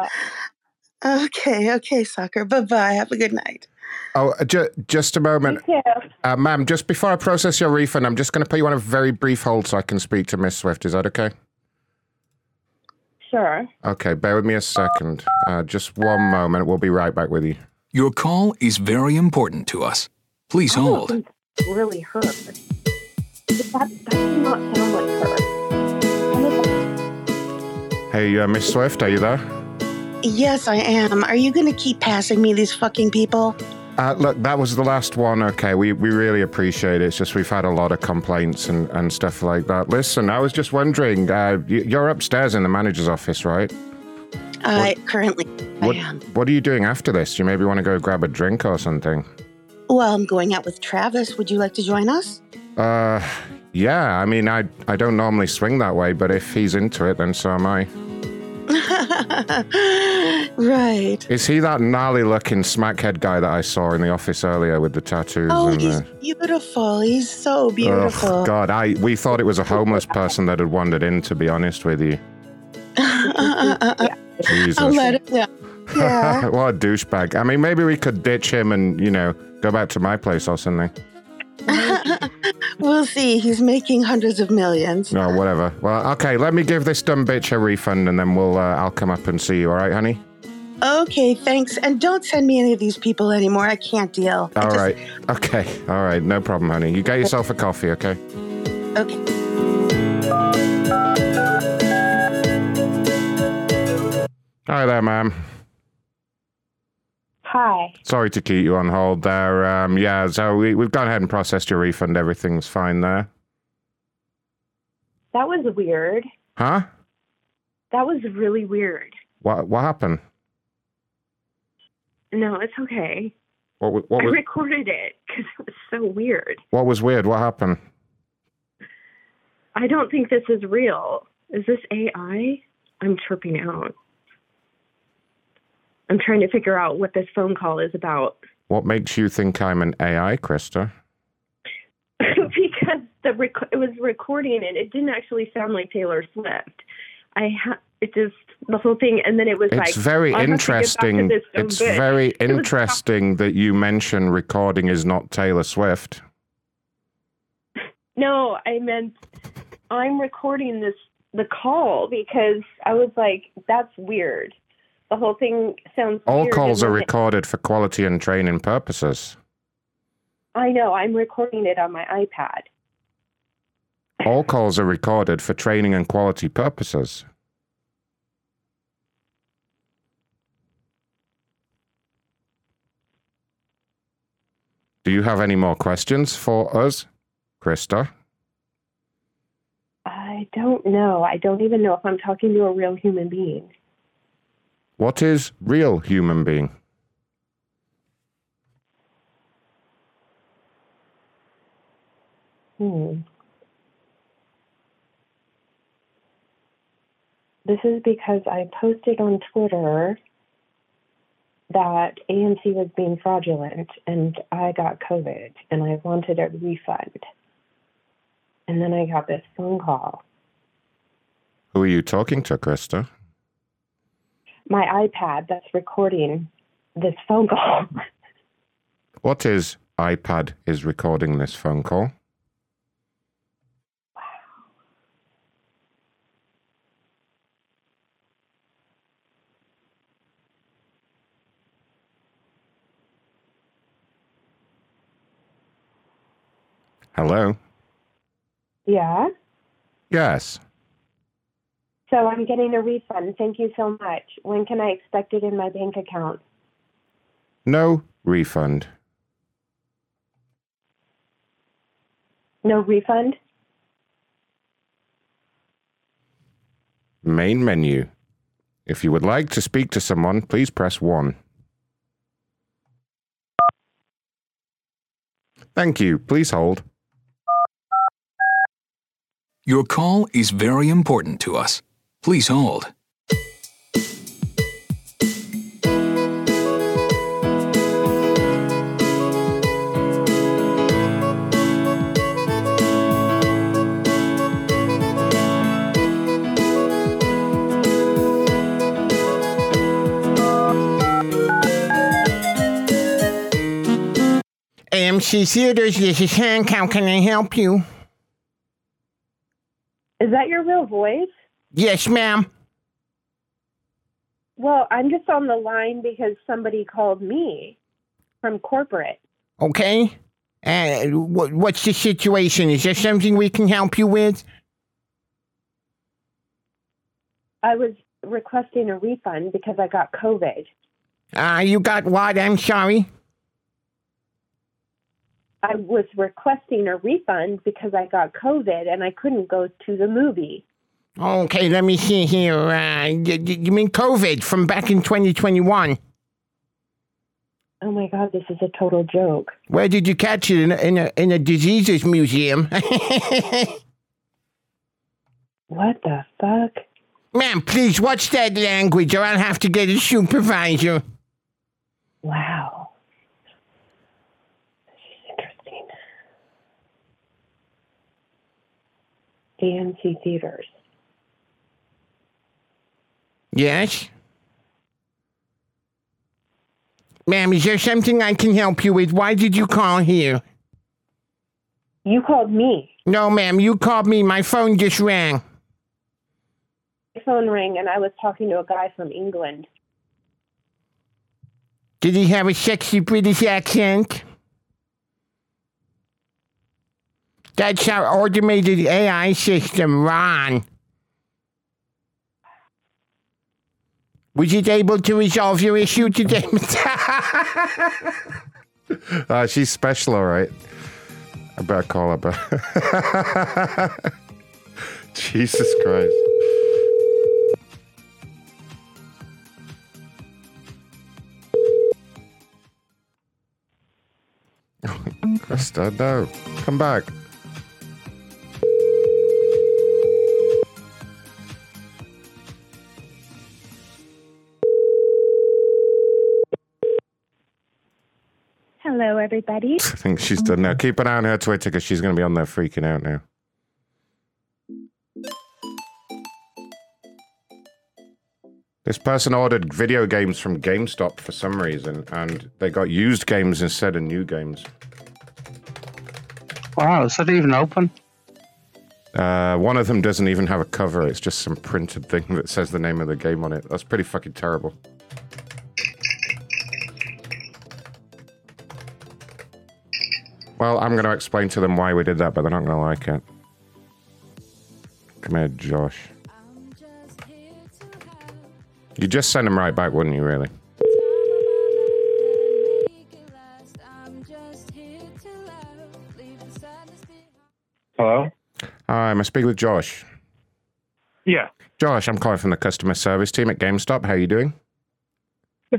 Okay, okay, soccer. Bye-bye. Have a good night. Oh, uh, ju- just a moment. Yeah. Uh, ma'am, just before I process your refund, I'm just going to put you on a very brief hold so I can speak to Miss Swift. Is that okay? Sure. Okay, bear with me a second. Uh, just one moment. We'll be right back with you. Your call is very important to us. Please hold. It's really her. That, that does not sound like her. Hey, uh, Miss Swift, are you there? Yes, I am. Are you going to keep passing me these fucking people? Uh, look, that was the last one. Okay, we, we really appreciate it. It's just we've had a lot of complaints and, and stuff like that. Listen, I was just wondering, uh, you're upstairs in the manager's office, right? I currently What, I am. what are you doing after this? You maybe want to go grab a drink or something? Well, I'm going out with Travis. Would you like to join us? Uh, yeah, I mean, I, I don't normally swing that way, but if he's into it, then so am I. right. Is he that gnarly looking smackhead guy that I saw in the office earlier with the tattoos? Oh, and he's the... beautiful. He's so beautiful. Oh, God, I we thought it was a homeless person that had wandered in, to be honest with you. Jesus. I'll let him. Yeah. what a douchebag. I mean, maybe we could ditch him and, you know, go back to my place or something. we'll see. He's making hundreds of millions. No, whatever. Well, okay, let me give this dumb bitch a refund and then we'll, uh, I'll come up and see you, all right, honey? Okay, thanks. And don't send me any of these people anymore. I can't deal. All right. Okay. All right. No problem, honey. You get yourself a coffee, okay? Okay. Hi there, ma'am. Hi. Sorry to keep you on hold there. Um, yeah, so we, we've gone ahead and processed your refund. Everything's fine there. That was weird. Huh? That was really weird. What, what happened? No, it's okay. What, what, I recorded it because it was so weird. what was weird? What happened? I don't think this is real. Is this AI? I'm tripping out. I'm trying to figure out what this phone call is about What makes you think I'm an AI, Krista? because the rec- it was recording and it didn't actually sound like Taylor Swift. I ha- it just the whole thing, and then it was like It's very "I have to get back to interesting. It's bitch." very It was- interesting that you mention recording is not Taylor Swift. No, I meant I'm recording this the call because I was like, that's weird. The whole thing sounds All weird. calls are recorded for quality and training purposes. I know. I'm recording it on my iPad. All calls are recorded for training and quality purposes. Do you have any more questions for us, Krista? I don't know. I don't even know if I'm talking to a real human being. What is real human being? Hmm. This is because I posted on Twitter that AMC was being fraudulent and I got COVID and I wanted a refund. And then I got this phone call. Who are you talking to, Krista? My iPad that's recording this phone call. What is iPad is recording this phone call? Hello? yeah. Yes. So I'm getting a refund. Thank you so much. When can I expect it in my bank account? No refund. No refund? Main menu. If you would like to speak to someone, please press 1. Thank you. Please hold. Your call is very important to us. Please hold. AMC Theaters, this is Hank. How can I help you? Is that your real voice? Yes, ma'am. Well, I'm just on the line because somebody called me from corporate. Okay. Uh, what, what's the situation? Is there something we can help you with? I was requesting a refund because I got COVID. Uh, you got what? I'm sorry. I was requesting a refund because I got COVID and I couldn't go to the movie. Okay, let me see here. Uh, y- y- you mean COVID from back in 2021? Oh my God, this is a total joke. Where did you catch it? In a, in a, in a diseases museum? what the fuck? Ma'am, please, watch that language or I'll have to get a supervisor. Wow. AMC Theaters. Yes? Ma'am, is there something I can help you with? Why did you call here? You called me. No, ma'am, you called me. My phone just rang. My phone rang and I was talking to a guy from England. Did he have a sexy British accent? That's our automated AI system, Ron. Was it able to resolve your issue today? Uh, she's special, all right. I better call her back. Jesus Christ. Krista, no. Come back. Hello, everybody. I think she's done now. Keep an eye on her Twitter because she's going to be on there freaking out now. This person ordered video games from GameStop for some reason, and they got used games instead of new games. Wow, is that even open? Uh, one of them doesn't even have a cover. It's just some printed thing that says the name of the game on it. That's pretty fucking terrible. Well, I'm going to explain to them why we did that, but they're not going to like it. Come here, Josh. You just send them right back, wouldn't you, really? Hello? Hi, I'm speaking with Josh. Yeah. Josh, I'm calling from the customer service team at GameStop. How are you doing?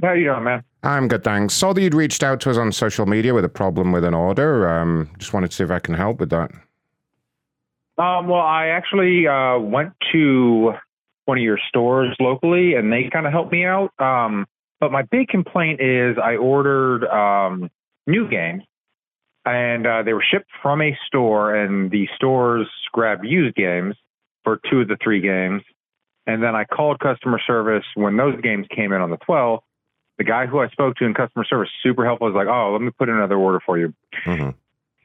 How you doing, man? I'm good, thanks. Saw that you'd reached out to us on social media with a problem with an order. Um, just wanted to see if I can help with that. Um, well, I actually uh, went to one of your stores locally, and they kind of helped me out. Um, but my big complaint is I ordered um, new games, and uh, they were shipped from a store, and the stores grabbed used games for two of the three games. And then I called customer service when those games came in on the 12th. The guy who I spoke to in customer service, super helpful, was like, "Oh, let me put in another order for you."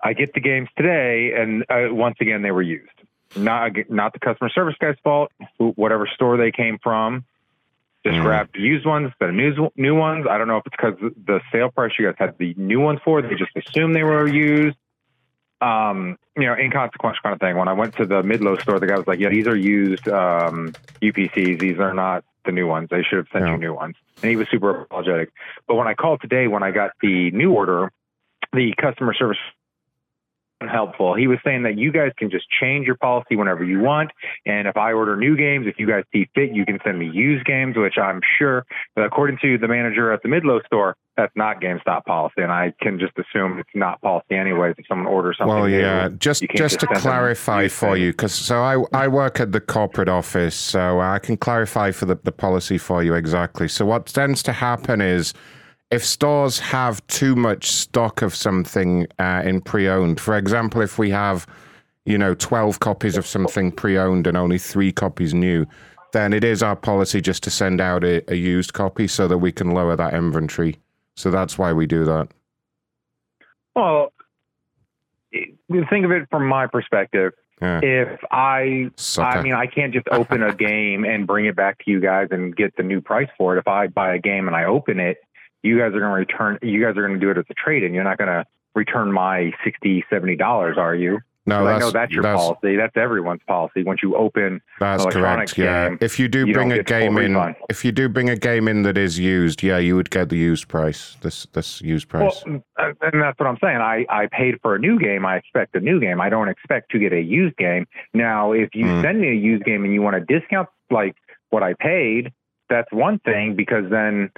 I get the games today, and uh, once again they were used. Not not the customer service guy's fault. Whatever store they came from, just grabbed used ones of new new ones. I don't know if it's because the sale price you guys had the new ones for. They just assumed they were used. Um, you know, inconsequential kind of thing. When I went to the Midlow store, the guy was like, "Yeah, these are used um, UPCs. These are not the new ones. They should have sent you new ones." And he was super apologetic. But when I called today, when I got the new order, the customer service helpful. He was saying that you guys can just change your policy whenever you want. And if I order new games, if you guys see fit, you can send me used games, which I'm sure, but according to the manager at the Midlow store, that's not GameStop policy. And I can just assume it's not policy anyways. If someone orders something, Well, new, yeah, just you just to clarify for you, because so I I work at the corporate office, so I can clarify for the, the policy for you exactly. So what tends to happen is if stores have too much stock of something uh, in pre-owned, for example, if we have you know 12 copies of something pre-owned and only three copies new, then it is our policy just to send out a, a used copy so that we can lower that inventory. So that's why we do that. Well, think of it from my perspective. Yeah. If I, Sucker. I mean, I can't just open a game and bring it back to you guys and get the new price for it. If I buy a game and I open it, you guys are going to return. You guys are going to do it as a trade, and you're not going to return my sixty, seventy dollars, are you? No, I that's- know that's your that's- policy. That's everyone's policy. Once you open That's correct. Yeah. game, If you do you bring a game in, refund. if you do bring a game in that is used, yeah, you would get the used price. This this used price. Well, and that's what I'm saying. I, I paid for a new game. I expect a new game. I don't expect to get a used game. Now, if you Hmm. send me a used game and you want to discount like what I paid, that's one thing because then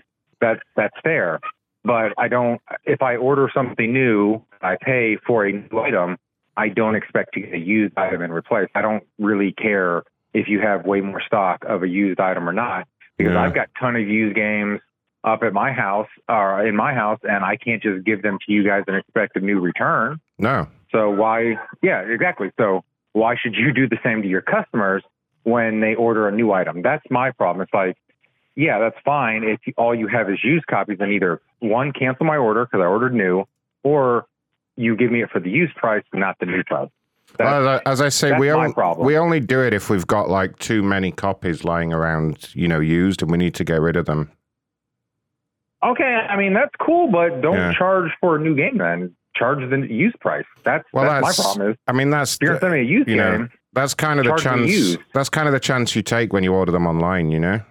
that's that's fair. But I don't. If I order something new, I pay for a new item. I don't expect to get a used item and replace. I don't really care if you have way more stock of a used item or not because Yeah. I've got ton of used games up at my house or in my house and I can't just give them to you guys and expect a new return. No. So why yeah, exactly. So why should you do the same to your customers when they order a new item? That's my problem. It's like, yeah, that's fine if all you have is used copies then either one cancel my order because I ordered new or you give me it for the used price, not the new price. Well, as I- as I say, we only, we only do it if we've got like too many copies lying around, you know, used, and we need to get rid of them. Okay, I mean that's cool, but don't Yeah. charge for a new game then. Charge the used price. That's Well, that's, that's, my problem. Is I mean, that's if you're sending a used you know, game, that's kind of the chance. That's kind of the chance you take when you order them online. You know,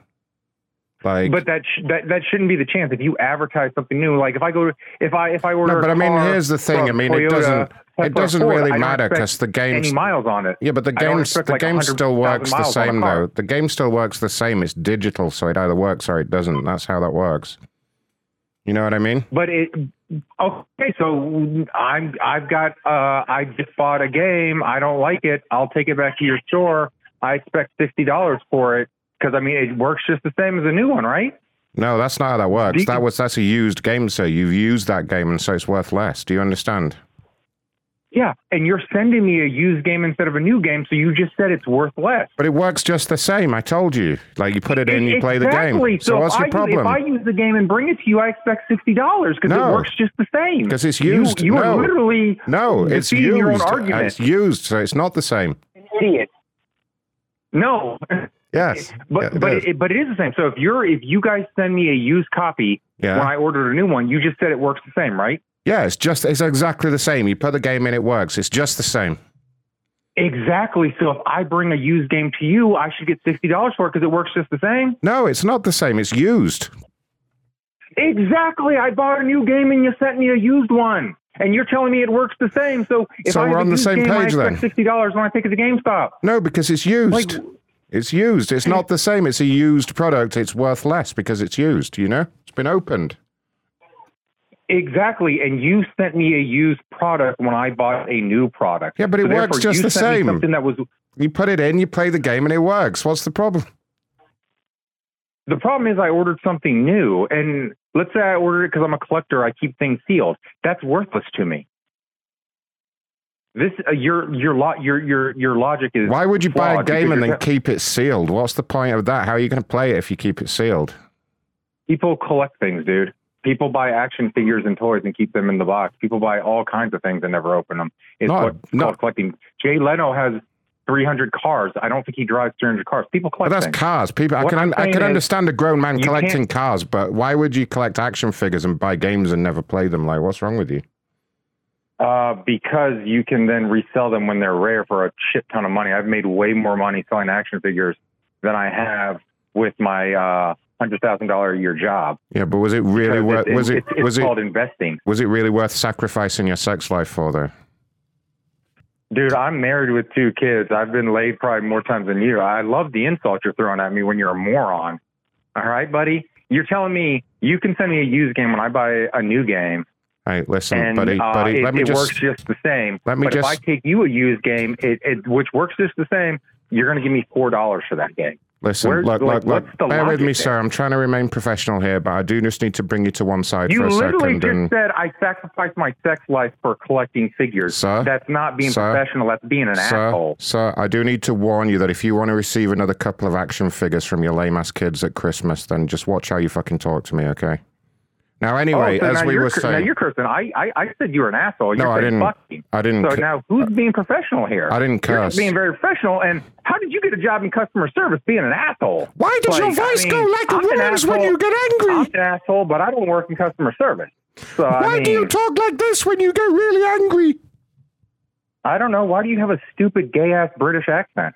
like. but that, sh- that that shouldn't be the chance. If you advertise something new, like if I go to if I if I order, no, but I mean, here's the thing. I mean, it doesn't. It doesn't Ford, really matter because the game any miles on it. Yeah, but the game the like, game still works the miles on a same though. The game still works the same. It's digital, so it either works or it doesn't. That's how that works. You know what I mean? But it okay. So I'm I've got uh I just bought a game. I don't like it. I'll take it back to your store. I expect sixty dollars for it because I mean it works just the same as a new one, right? No, that's not how that works. Do That was that's a used game, sir. You've used that game, and so it's worth less. Do you understand? Yeah, and you're sending me a used game instead of a new game, so you just said it's worth less. But it works just the same. I told you. Like you put it in, you play the game. So, So what's if your I, problem? If I use the game and bring it to you, I expect sixty dollars because No. it works just the same. Because it's You- used. You, no. are literally no, it's used. your own argument. It's used, so it's not the same. idiot. No, Yes, but Yeah, it but is. it, but it is the same. So if you're if you guys send me a used copy Yeah. when I ordered a new one, you just said it works the same, right? yeah, it's just it's exactly the same. You put the game in, it works. It's just the same. Exactly. So if I bring a used game to you, I should get sixty dollars for it because it works just the same. No, it's not the same. It's used. Exactly. I bought a new game and you sent me a used one. And you're telling me it works the same. So if So I we're on the same game, I page expect then. sixty dollars when I take it to GameStop. No, because it's used. It's used. It's not the same. It's a used product. It's worth less because it's used. You know, it's been opened. Exactly. And you sent me a used product when I bought a new product. Yeah, but it So works just the same. Something that was You put it in, you play the game, and it works. What's the problem? the problem is I ordered something new, and let's say I ordered it because I'm a collector. I keep things sealed. That's worthless to me. This uh, your your lo- your your your logic is. Why would you buy a game and then keep it sealed? What's the point of that? How are you going to play it if you keep it sealed? People collect things, dude. People buy action figures and toys and keep them in the box. People buy all kinds of things and never open them. It's No, what's called collecting. Jay Leno has 300 cars. I don't think he drives 300 cars. People But collect that's things. cars. People, I What can, I'm un- I can understand a grown man collecting cars, but why would you collect action figures and buy games and never play them? Like, what's wrong with you? Uh, because you can then resell them when they're rare for a shit ton of money. I've made way more money selling action figures than I have with my uh, hundred thousand dollar a year job. Yeah, but was it really worth? Was it? it's- Was it? called investing. Was it really worth sacrificing your sex life for, though? Dude, I'm married with two kids. I've been laid probably more times than you. I love the insult you're throwing at me when you're a moron. All right, buddy. You're telling me you can send me a used game when I buy a new game, Hey, listen, and buddy, uh, buddy. it, let me it just. works just the same. let me but if I take you a used game, it, it which works just the same, you're going to give me four dollars for that game. Listen, Where's- look, like, look, look. Bear with me, there? sir. I'm trying to remain professional here, but I do just need to bring you to one side You for a second. You literally just and said I sacrificed my sex life for collecting figures. Sir? That's not being Sir? professional. That's being an sir, asshole. sir, I do need to warn you that if you want to receive another couple of action figures from your lame ass kids at Christmas, then just watch how you fucking talk to me, okay? Now, anyway, oh, so as now we were cur- now you're cursing. I, I, I said you were an asshole. You're No, I didn't- fucking. I didn't So cu- now who's uh, being professional here? I didn't You're being very professional. And how did you get a job in customer service being an asshole? Why does your Like, I voice mean, go like a I'm an woman's when you get angry? I'm an asshole, but I don't work in customer service. So I Why do you talk like this when you get really angry? I don't know. Why do you have a stupid gay ass British accent?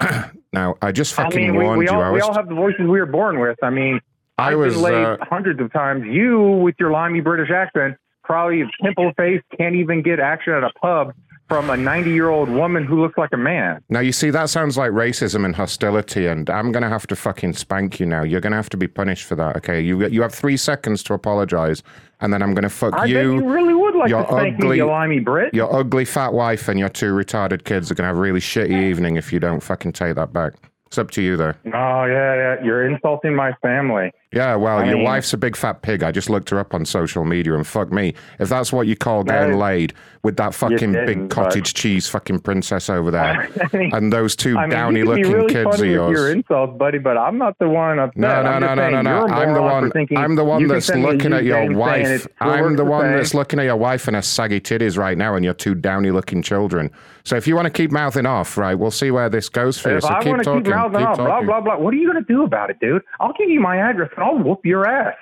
now I just I fucking mean, we, warned we you. all I we was all have the voices we were born with. I mean, I I've was, been laid uh, hundreds of times. You, with your limey British accent, probably pimple face, can't even get action at a pub from a 90 year old woman who looks like a man. Now you see that sounds like racism and hostility, and I'm gonna have to fucking spank you now. You're gonna have to be punished for that. Okay, you you have three seconds to apologize, and then I'm gonna fuck I you. you really would like your to spank me, ugly, you limey Brit. your ugly fat wife and your two retarded kids are gonna have a really shitty evening if you don't fucking take that back. It's up to you though. Oh yeah, yeah, you're insulting my family. Yeah, well, I your mean- wife's a big fat pig. I just looked her up on social media, and fuck me, if that's what you call getting laid with that fucking big but- cottage cheese fucking princess over there, I mean- and those two I mean, downy you can be looking really kids of yours. your insults, buddy, but I'm not the one upset. No, no, I'm no, no, no, no. I'm the one. thinking I'm the one that's send me a looking at your wife. I'm the one that's looking at your wife and her saggy titties right now, and your two downy looking children. So if you want to keep mouthing off, right, we'll see where this goes for you. If So I keep want to talking. keep mouthing keep off, blah talking. blah blah. What are you going to do about it, dude? I'll give you my address and I'll whoop your ass.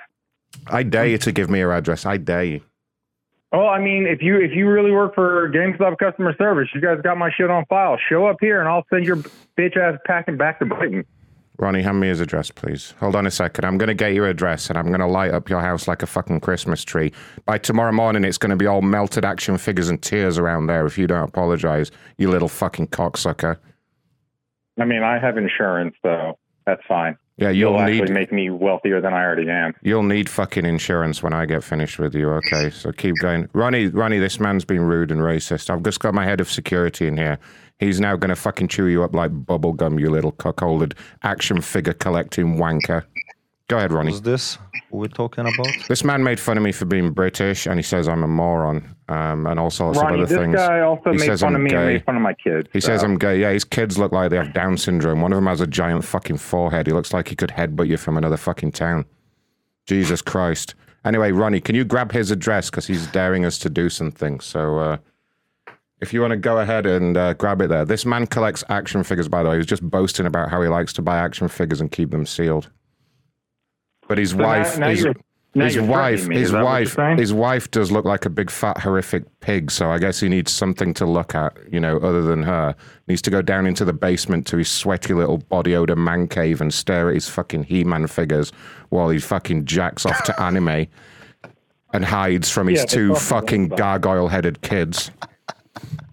I dare you to give me your address. I dare you. Well, I mean, if you if you really work for GameStop customer service, you guys got my shit on file. Show up here and I'll send your bitch ass packing back to Britain. Ronnie, hand me his address, please. Hold on a second. I'm going to get your address and I'm going to light up your house like a fucking Christmas tree. By tomorrow morning, it's going to be all melted action figures and tears around there if you don't apologize, you little fucking cocksucker. I mean, I have insurance, so that's fine. Yeah, you'll You'll need make me wealthier than I already am. you'll need fucking insurance when I get finished with you. Okay, so keep going, Ronnie. Ronnie, this man's been rude and racist. I've just got my head of security in here. He's now going to fucking chew you up like bubble gum, you little cuckolded action figure collecting wanker. Go ahead, Ronnie. Who's this? Who we talking about? This man made fun of me for being British, and he says I'm a moron, um, and all sorts Ronnie, of other this things. guy also he made says fun I'm of me and made fun of my kids. He says. I'm gay. Yeah, his kids look like they have Down syndrome. One of them has a giant fucking forehead. He looks like he could headbutt you from another fucking town. Jesus Christ. Anyway, Ronnie, can you grab his address because he's daring us to do something? So, uh, if you want to go ahead and uh, grab it there. This man collects action figures, by the way. He's just boasting about how he likes to buy action figures and keep them sealed. But his So wife, now his, now his you're wife, me. his Is that what you're wife, his wife does look like a big fat horrific pig. So I guess he needs something to look at, you know, other than her. Needs to go down into the basement to his sweaty little body odor man cave and stare at his fucking He-Man figures while he fucking jacks off to anime and hides from his Yeah, two fucking gargoyle-headed kids.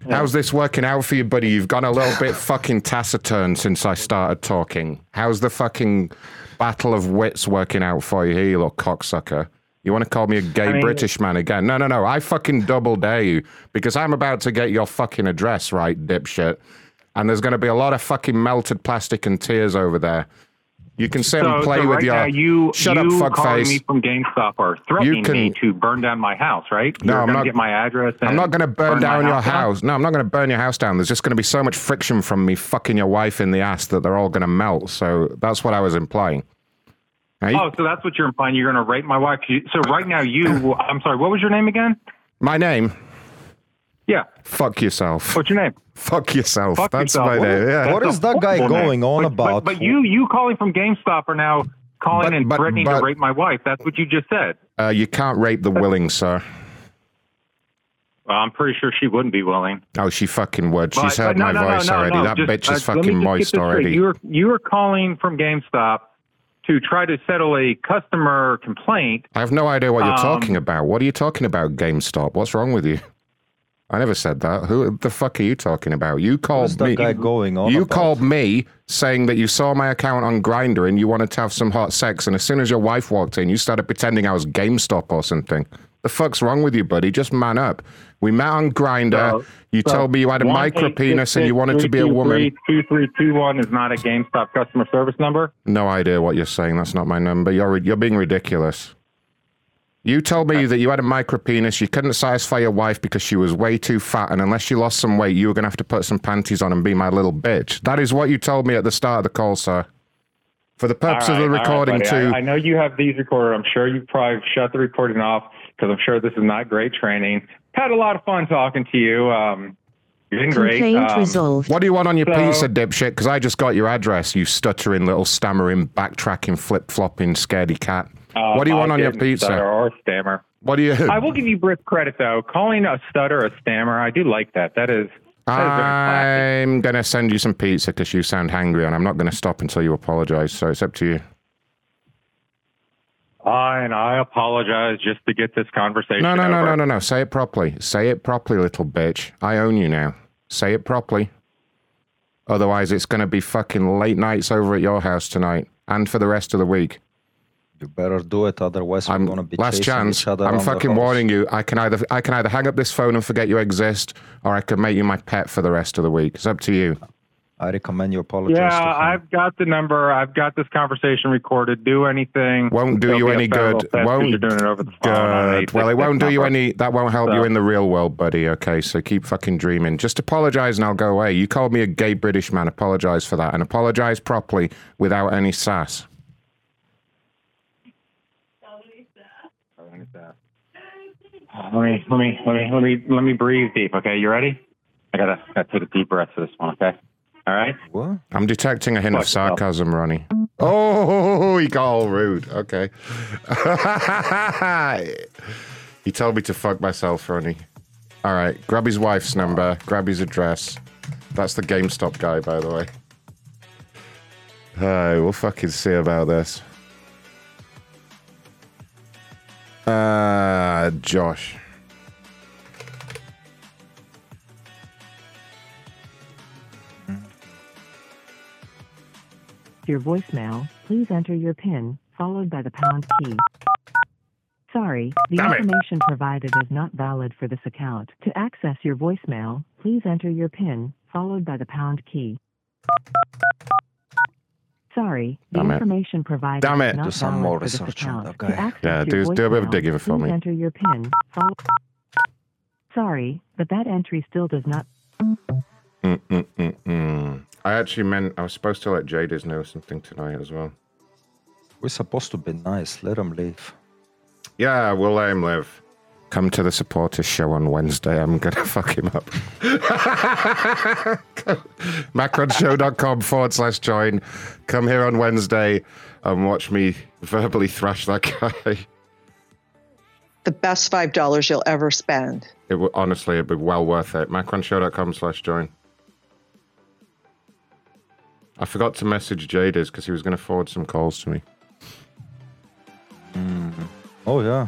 How's this working out for you, buddy? You've gone a little bit fucking taciturn since I started talking. How's the fucking battle of wits working out for you here, you little cocksucker? You want to call me a gay I mean- British man again? No, no, no. I fucking double dare you because I'm about to get your fucking address right, dipshit. And there's going to be a lot of fucking melted plastic and tears over there. You can sit so, and play so with right your. now you Shut you up, calling me from GameStop are threatening can- me to burn down my house, right? No, You're I'm gonna not- get my address. I'm not going to burn, down your down? house. No, I'm not going to burn your house down. There's just going to be so much friction from me fucking your wife in the ass that they're all going to melt. So that's what I was implying. Oh, so that's what you're implying. You're going to rape my wife. So right now, you. I'm sorry. What was your name again? My name? Yeah. Fuck yourself. What's your name? Fuck yourself. Fuck That's yourself. my What name. is- Yeah. that's a horrible name. But- But, but you, you calling from GameStop are now calling But- and but- threatening to rape my wife. That's what you just said. Uh, you can't rape the willing, sir. Well, I'm pretty sure she wouldn't be willing. Oh, she fucking would. She's heard no, my no, voice no, already. that just, bitch is uh, fucking moist already. You were you were calling from GameStop to try to settle a customer complaint. I have no idea what you're Um, talking about. What are you talking about, GameStop? What's wrong with you? I never said that. Who the fuck are you talking about? You called What's that me. guy going on You about? called me saying that you saw my account on Grindr and you wanted to have some hot sex, and as soon as your wife walked in, you started pretending I was GameStop or something. The fuck's wrong with you, buddy? Just man up. We met on Grindr. you So, told me you had a one micro penis and you wanted to be a woman. Two three two one is not a GameStop customer service number. No idea what you're saying. That's not my number. You're you're being ridiculous. You told me that you had a micro penis. You couldn't satisfy your wife because she was way too fat, and unless you lost some weight, you were gonna have to put some panties on and be my little bitch. That is what you told me at the start of the call, sir. For the purpose All of the right, all right, recording, buddy. too. I, I know you have these recorded. I'm sure you probably shut the recording off because I'm sure this is not great training. Had a lot of fun talking to you. Um, you're doing great. Um, What do you want on your so- pizza, dipshit? Because I just got your address, you stuttering little stammering, backtracking, flip flopping, scaredy cat. Um, what do you want on your pizza? Stutter or stammer. What do you? I will give you brisk credit though. Calling a stutter a stammer, I do like that. That is. That is I'm gonna send you some pizza because you sound hungry, and I'm not gonna stop until you apologize. So it's up to you. I and I apologize just to get this conversation. No, no, no, over. no, no, no. Say it properly. Say it properly, little bitch. I own you now. Say it properly. Otherwise, it's gonna be fucking late nights over at your house tonight, and for the rest of the week. You better do it, otherwise we're gonna be Last chasing chance. each other I'm fucking warning you. I can either I can either hang up this phone and forget you exist, or I can make you my pet for the rest of the week. It's up to you. I recommend you apologize. Yeah, to. I've got the number. I've got this conversation recorded. Do anything. Won't do There'll you any good. Won't You're doing it over the phone. Good. Well, it won't do you any. That won't help you in the real world, buddy. Okay, so keep fucking dreaming. Just apologize and I'll go away. You called me a gay British man. Apologize for that and apologize properly without any sass. Let me, let me, let me, let me, let me breathe deep. Okay, you ready? I gotta, gotta take a deep breath for this one. Okay. All right. What? I'm detecting a hint of Fuck yourself. sarcasm, Ronnie. Oh, he got all rude. Okay. he told me to fuck myself, Ronnie. All right, grab his wife's number, grab his address. That's the GameStop guy, by the way. Hey, we'll fucking see about this. Uh, Josh. Your voicemail, please enter your PIN, followed by the pound key. Sorry, the Damn it. information provided is not valid for this account. To access your voicemail, please enter your PIN, followed by the pound key. Sorry, the Damn it. information provided Damn is it. not Do some valid more for this research on account. that To access Yeah, your do- do a bit of voicemail, digging for please me. enter your PIN, follow. Sorry, but that entry still does not. Mm-mm-mm-mm. I actually meant I was supposed to let Jadis know something tonight as well. We're supposed to be nice. Let him leave. Yeah, we'll let him live. Come to the supporters show on Wednesday. I'm gonna fuck him up. Macronshow.com forward slash join. Come here on Wednesday and watch me verbally thrash that guy. The best five dollars you'll ever spend. It would honestly it'd be well worth it. Macronshow.com slash join. I forgot to message Jadis because he was going to forward some calls to me. Oh yeah.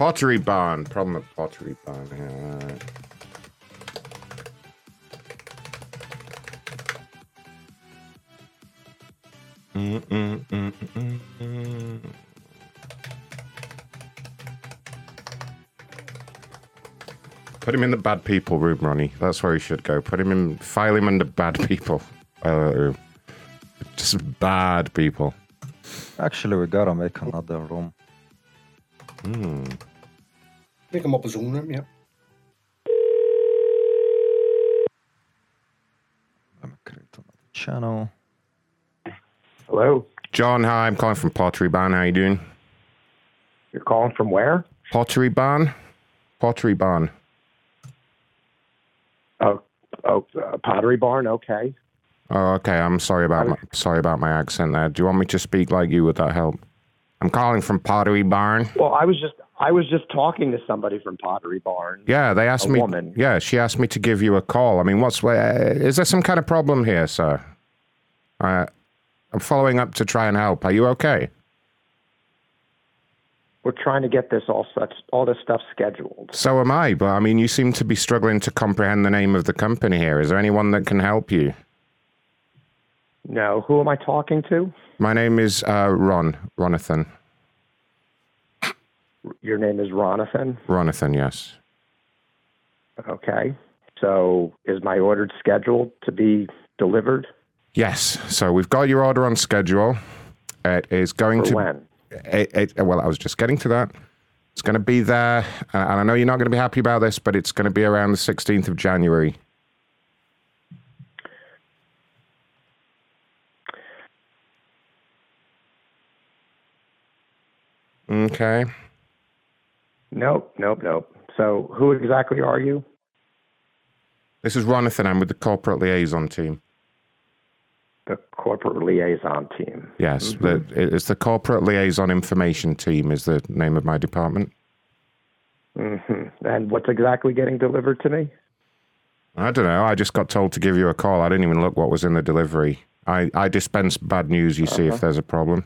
Pottery Barn. Problem at Pottery Barn. Yeah. Mm, mm, mm, mm, mm. Put him in the bad people room, Ronnie. That's where he should go. Put him in, file him under bad people. Uh, is bad, people. Actually, we gotta make another room. Hmm. Pick them up a Zoom room, yeah. Channel. Hello. John, hi. I'm calling from Pottery Barn. How you doing? You're calling from where? Pottery Barn. Pottery Barn. Oh, oh, uh, Pottery Barn. Okay. Oh, okay. I'm sorry about my, sorry about my accent there. Do you want me to speak like you? Would that help? I'm calling from Pottery Barn. Well, I was just I was just talking to somebody from Pottery Barn. Yeah, they asked A me. woman. Yeah, she asked me to give you a call. I mean, what's uh, is there some kind of problem here, sir? Uh, I'm following up to try and help. Are you okay? We're trying to get this all such all this stuff scheduled. So am I, but I mean, you seem to be struggling to comprehend the name of the company here. Is there anyone that can help you? No, who am I talking to? My name is uh, Ron Ronathon. Your name is Ronathon. Ronathon, yes. Okay. So is my order scheduled to be delivered? Yes. So we've got your order on schedule. It is going For to. when? It, it, well, I was just getting to that. It's going to be there, and and I know you're not going to be happy about this, but it's going to be around the 16th of January. Okay. Nope, nope, nope. So who exactly are you? This is Ronathon. I'm with the corporate liaison team. The corporate liaison team. Yes, the, it's the corporate liaison information team is the name of my department. hmm And what's exactly getting delivered to me? I don't know. I just got told to give you a call. I didn't even look what was in the delivery. I, I dispense bad news, you see, Uh-huh. if there's a problem.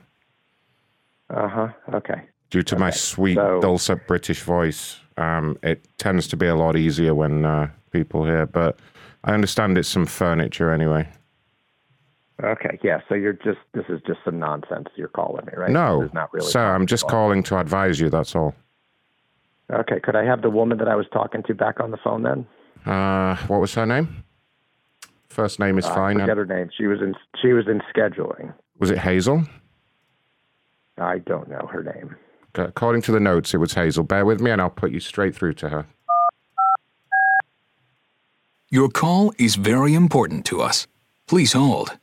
Uh huh. Okay. Due to my sweet, so- dulcet British voice, um, it tends to be a lot easier when uh, people hear. But I understand it's some furniture anyway. Okay. Yeah. So you're just this is just some nonsense you're calling me, right? No, is not really. sir, I'm just calling to advise you. That's all. Okay. Could I have the woman that I was talking to back on the phone then? Uh, what was her name? First name is Uh, fine. Forget her name. She was in. She was in scheduling. Was it Hazel? I don't know her name. According to the notes, it was Hazel. Bear with me, and I'll put you straight through to her. Your call is very important to us. Please hold.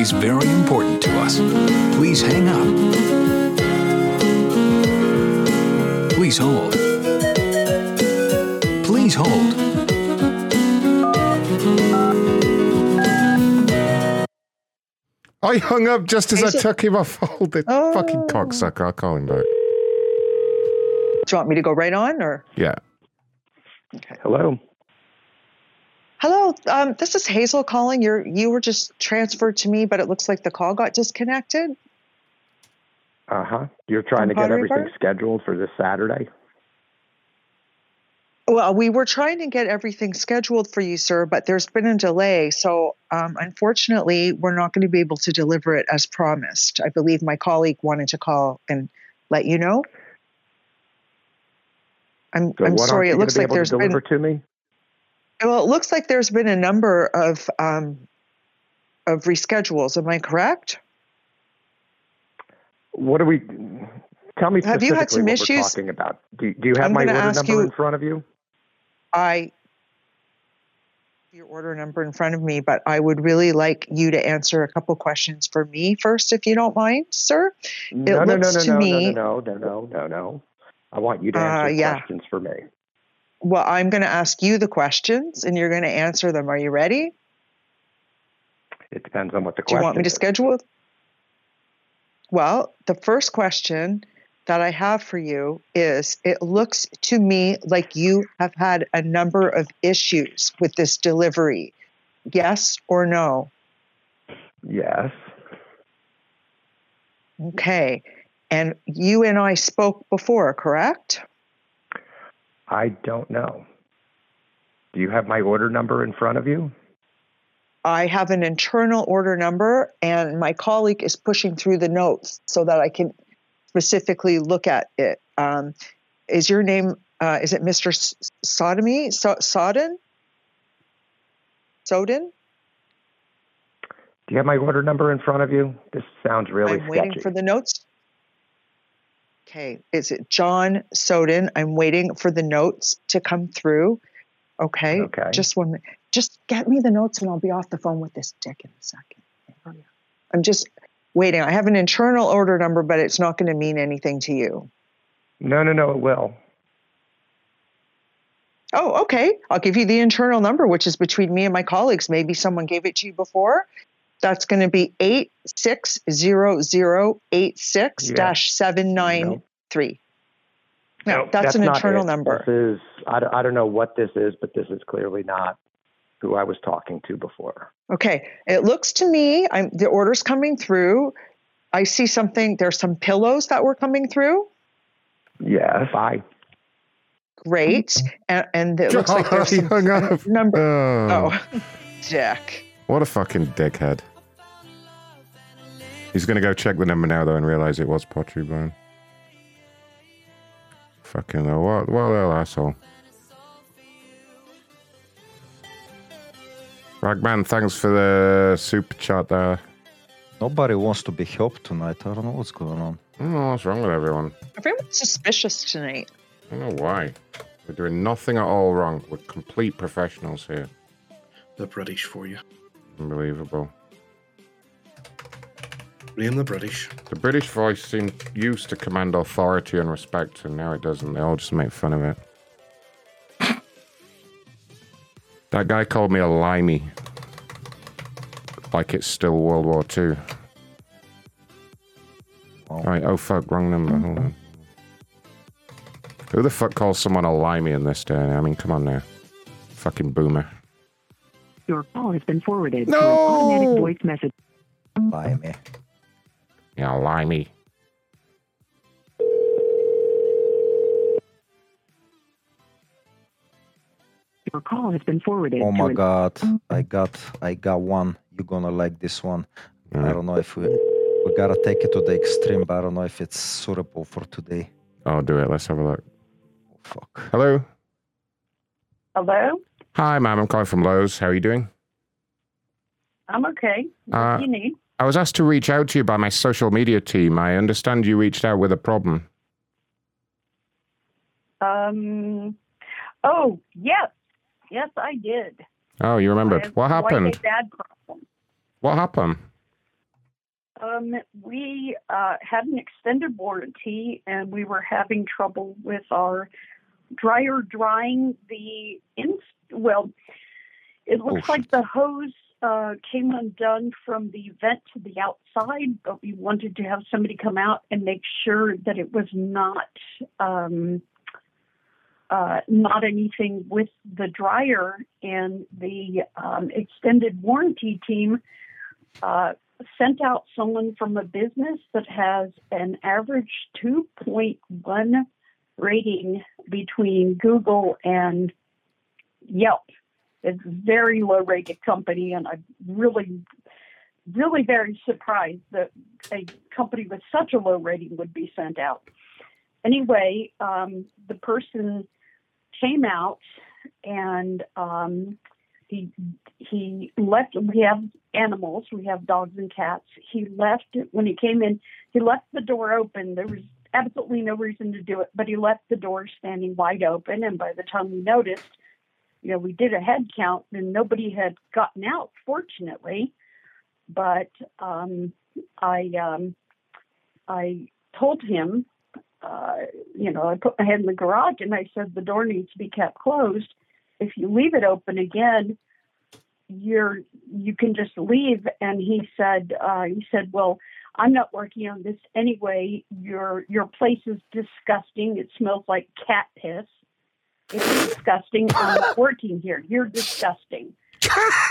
Is very important to us. Please hang up. Please hold. Please hold. I hung up just as I Hazel- took him off hold. The fucking oh. cocksucker. I'll call him back. Do you want me to go right on or? Yeah. Hello. Hello, um, this is Hazel calling. You're you were just transferred to me, but it looks like the call got disconnected. Uh huh. You're trying to get everything Barn? scheduled for this Saturday. Well, we were trying to get everything scheduled for you, sir, but there's been a delay. So, um, unfortunately, we're not going to be able to deliver it as promised. I believe my colleague wanted to call and let you know. I'm, So I'm sorry. It looks like there's been. to me. Well, it looks like there's been a number of um, of reschedules. Am I correct? What do we? Tell me Have you had some issues? talking about. Do, do you have I'm my order number you- in front of you? I your order number in front of me, but I would really like you to answer a couple questions for me first, if you don't mind, sir. No, it no, looks no, no, to no, me. no, no, no, no, no, no. I want you to Uh, answer yeah. questions for me. Well, I'm going to ask you the questions, and you're going to answer them. Are you ready? It depends on what the Do you want me to is. schedule? Well, the first question that I have for you is it looks to me like you have had a number of issues with this delivery. Yes or no? Yes. Okay. And you and I spoke before, correct? I don't know. Do you have my order number in front of you? I have an internal order number, and my colleague is pushing through the notes so that I can specifically look at it. Um, is your name? Uh, is it Mr. S- Sodomy? So- Sodden? Soden? Do you have my order number in front of you? This sounds really I'm waiting for the notes. Okay, is it John Soden? I'm waiting for the notes to come through. Okay. Okay. Just one minute. Just get me the notes and I'll be off the phone with this dick in a second. I'm just waiting. I have an internal order number, but it's not going to mean anything to you. No, no, no, it will. Oh, okay. I'll give you the internal number, which is between me and my colleagues. Maybe someone gave it to you before. That's going to be eight six zero zero eight six dash seven nine three. No, that's, an internal it. number. This is, I, don't- I don't know what this is, but this is clearly not who I was talking to before. Okay. It looks to me, I'm the order's coming through. I see something. There's some pillows that were coming through. Yes. Bye. Great. And, and it looks like there's He some hung up. number. Oh. Oh, Jack. What a fucking dickhead. He's gonna go check the number now though and realize it was Pottery Barn. Fucking hell, what what a little asshole. Ragman, thanks for the super chat there. Nobody wants to be helped tonight. I don't know what's going on. I don't know what's wrong with everyone. Everyone's suspicious tonight. I don't know why. We're doing nothing at all wrong. We're complete professionals here. The British for you. Unbelievable. Blame the British. The British voice seemed used to command authority and respect, and now it doesn't. They all just make fun of it. that guy called me a limey. Like it's still World War II. Right, oh fuck, wrong number. Hold on. Who the fuck calls someone a limey in this day? I mean, come on now. Fucking boomer. Your call has been forwarded to an automatic voice message. Limey. Yeah, limey. Your call has been forwarded Oh to my an god, I got I got one. You're gonna like this one. I don't know if we we gotta take it to the extreme, but I don't know if it's suitable for today. I'll do it. Let's have a look. Oh, fuck. Hello. Hello? Hi, ma'am. I'm calling from Lowe's. How are you doing? I'm okay. What Uh, do you need? I was asked to reach out to you by my social media team. I understand you reached out with a problem. Um, oh, yes. Yes, I did. Oh, you remembered. What happened? bad problem. What happened? Um, we uh, had an extended warranty, and we were having trouble with our dryer drying the in. Well, it looks like the hose uh, came undone from the vent to the outside, but we wanted to have somebody come out and make sure that it was not um, uh, not anything with the dryer. And the um, extended warranty team uh, sent out someone from a business that has an average 2.1 rating between Google and Yelp. It's a very low rated company, and I'm really, really very surprised that a company with such a low rating would be sent out. Anyway, um, the person came out and um, he he left. We have animals. We have dogs and cats. He left when he came in. He left the door open. There was absolutely no reason to do it, but he left the door standing wide open. And by the time we noticed, you know, we did a head count and nobody had gotten out, fortunately. But um, I um, I told him, uh, you know, I put my head in the garage and I said the door needs to be kept closed. If you leave it open again, you're you can just leave. And he said uh, he said, well, I'm not working on this anyway. Your your place is disgusting. It smells like cat piss. It's disgusting. I'm not working here. You're disgusting.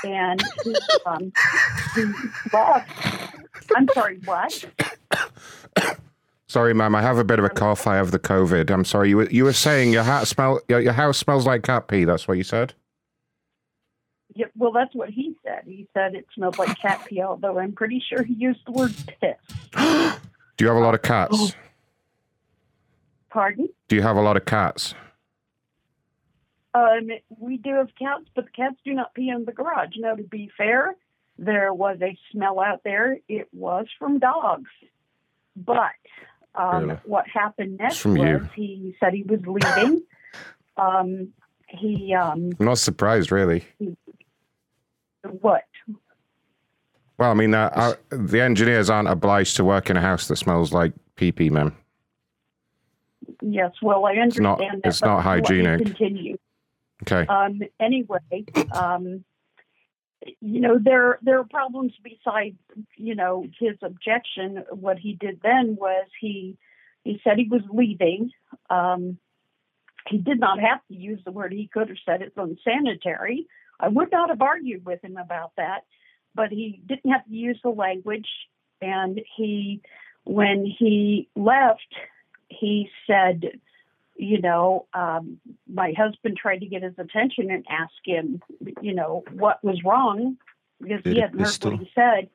And he, um, he. I'm sorry, what? Sorry, ma'am. I have a bit of a cough. I have the COVID. I'm sorry. You were, you were saying your hat smell your, your house smells like cat pee. That's what you said. well, that's what he said. He said it smelled like cat pee, although I'm pretty sure he used the word piss. Do you have a lot of cats? Pardon? Do you have a lot of cats? Um, we do have cats, but the cats do not pee in the garage. Now, to be fair, there was a smell out there. It was from dogs. But um, Really? what happened next was you. he said he was leaving. um, he, um, I'm not surprised, really. what? Well, I mean, uh, uh, the engineers aren't obliged to work in a house that smells like pee pee, man. Yes, well, I It's understand not- that. it's not hygienic. Continue. Okay. Um, anyway, um, you know, there there are problems besides, you know, his objection. What he did then was he he said he was leaving. Um, he did not have to use the word. He could have said it's unsanitary. I would not have argued with him about that, but he didn't have to use the language. And he, when he left, he said, you know, um, my husband tried to get his attention and ask him, you know, what was wrong because he hadn't heard what he said.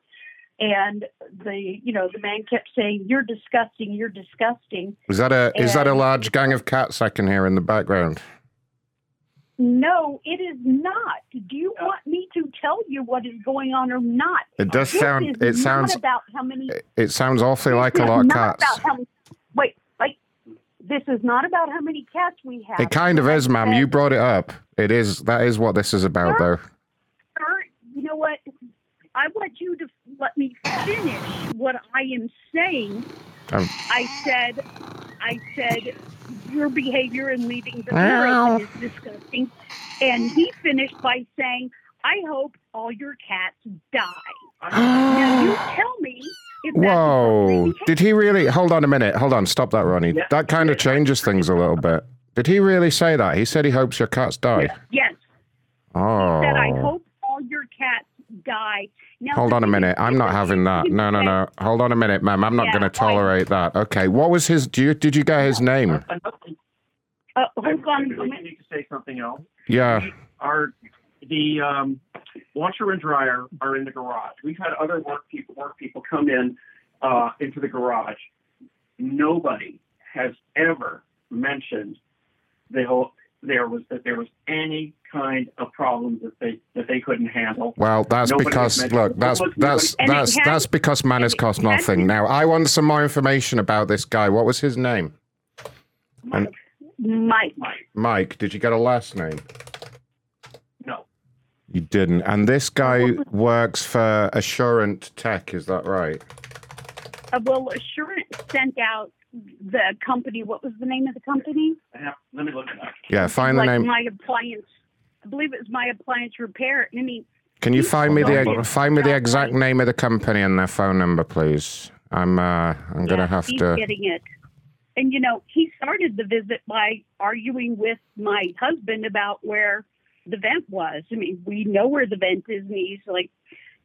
And the, you know, the man kept saying, "You're disgusting. You're disgusting." Is that a is that a large gang of cats I can hear in the background? No, it is not. Do you want me to tell you what is going on or not? It does This sound- it sounds- about how many. It sounds awfully like a lot of cats. About how, wait, wait. This is not about how many cats we have. It kind of is, ma'am. You brought it up. It is. That is what this is about, though. Sir, you know what? I want you to let me finish what I am saying. Um, I said, I said, your behavior in leaving the village is disgusting. And he finished by saying, I hope all your cats die. now you tell me if that's Whoa! Did he really? Hold on a minute. Hold on. Stop that, Ronnie. That kind of changes things a little bit. Did he really say that? He said he hopes your cats die. yes. Oh. That I hope all your cats die. Now Hold on a minute. I'm not having that. No, no, no. Hold on a minute, ma'am. I'm not Yeah, going to tolerate that. Okay. What was his? Do you? Did you get his name? Uh, hold on a I minute. need to say something else. Yeah. Our the um, washer and dryer are in the garage. We've had other work people work people come in uh, into the garage. Nobody has ever mentioned the whole there was that there was any kind of problem that they that they couldn't handle. Well, that's Nobody because look, it. that's Nobody- that's that's has- that's because manners cost nothing. Now, I want some more information about this guy. What was his name? And Mike. Mike. Did you get a last name? No. You didn't. And this guy works for Assurant Tech. Is that right? Uh, well, Assurant sent out the company. What was the name of the company? I have- Let me look it up. Yeah. Find the like name. my appliance. I believe it was my appliance repair. I mean, Can you find me the find me the exact name of the company and their phone number, please? I'm uh I'm gonna have he's to. getting it. And you know, he started the visit by arguing with my husband about where the vent was. I mean, we know where the vent is, and he's like,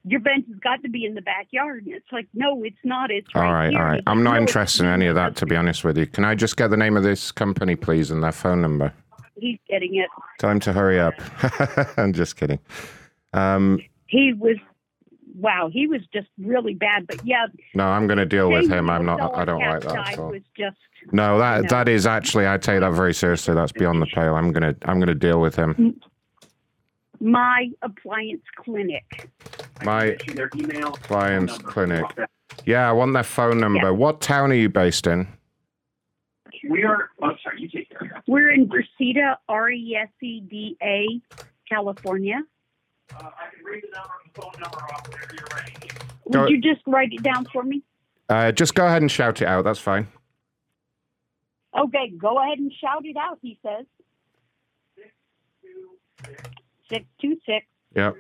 "Your vent has got to be in the backyard." And it's like, "No, it's not. It's All right right, here." all right. I'm not "No, interested in any of that, to be honest with you. Can I just get the name of this company, please, and their phone number? He's getting it. Time to hurry up. I'm just kidding. Um, He was, wow, he was just really bad. But yeah, no, I'm going to deal with him. I'm not. I don't like that at all. Was just No, that No. that is actually. I take that very seriously. That's beyond the pale. I'm gonna. I'm gonna deal with him. My appliance clinic. My Their email. client's clinic. Yeah, I want their phone number. What town are you based in? We are. Oh, sorry. You take care. We're in Reseda, R E S E D A, California. Uh, I can read the number, the phone number off whenever you're ready. Would Go- you just write it down for me? Uh, just go ahead and shout it out. That's fine. Okay, go ahead and shout it out, he says. 626 Yep.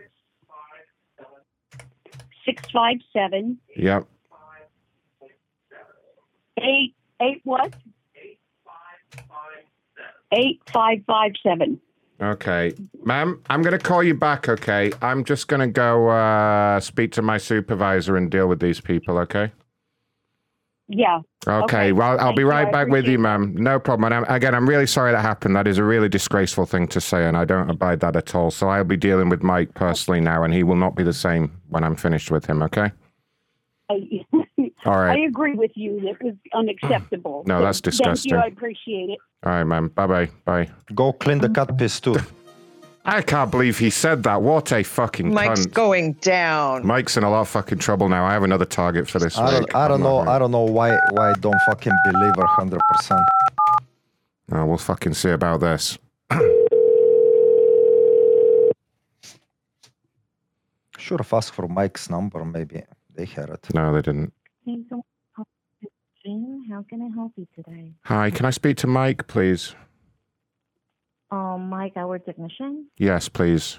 657 Yep. 8 8 what? 8557. Okay, ma'am. I'm gonna call you back. Okay. I'm just gonna go uh, speak to my supervisor and deal with these people. Okay. Yeah. Okay, well, I'll Thank be right I back with you, ma'am. No problem. And I'm, again, I'm really sorry that happened. That is a really disgraceful thing to say, and I don't abide that at all. So I'll be dealing with Mike personally now, and he will not be the same when I'm finished with him, okay? I, All right. I agree with you. That was unacceptable. No, that's disgusting. Thank disgusting. you. I appreciate it. All right, ma'am. Bye bye. Bye. Go clean the cat piss too. I can't believe he said that. What a fucking Mike's cunt. going down. Mike's in a lot of fucking trouble now. I have another target for this I week. don't, I don't know. not I don't know why why I don't fucking believe her hundred percent. Oh, we'll fucking see about this. Should have asked for Mike's number. Maybe they had it. No, they didn't. How can I help you today? Hi, can I speak to Mike, please? Um, Mike, our technician. Yes, please.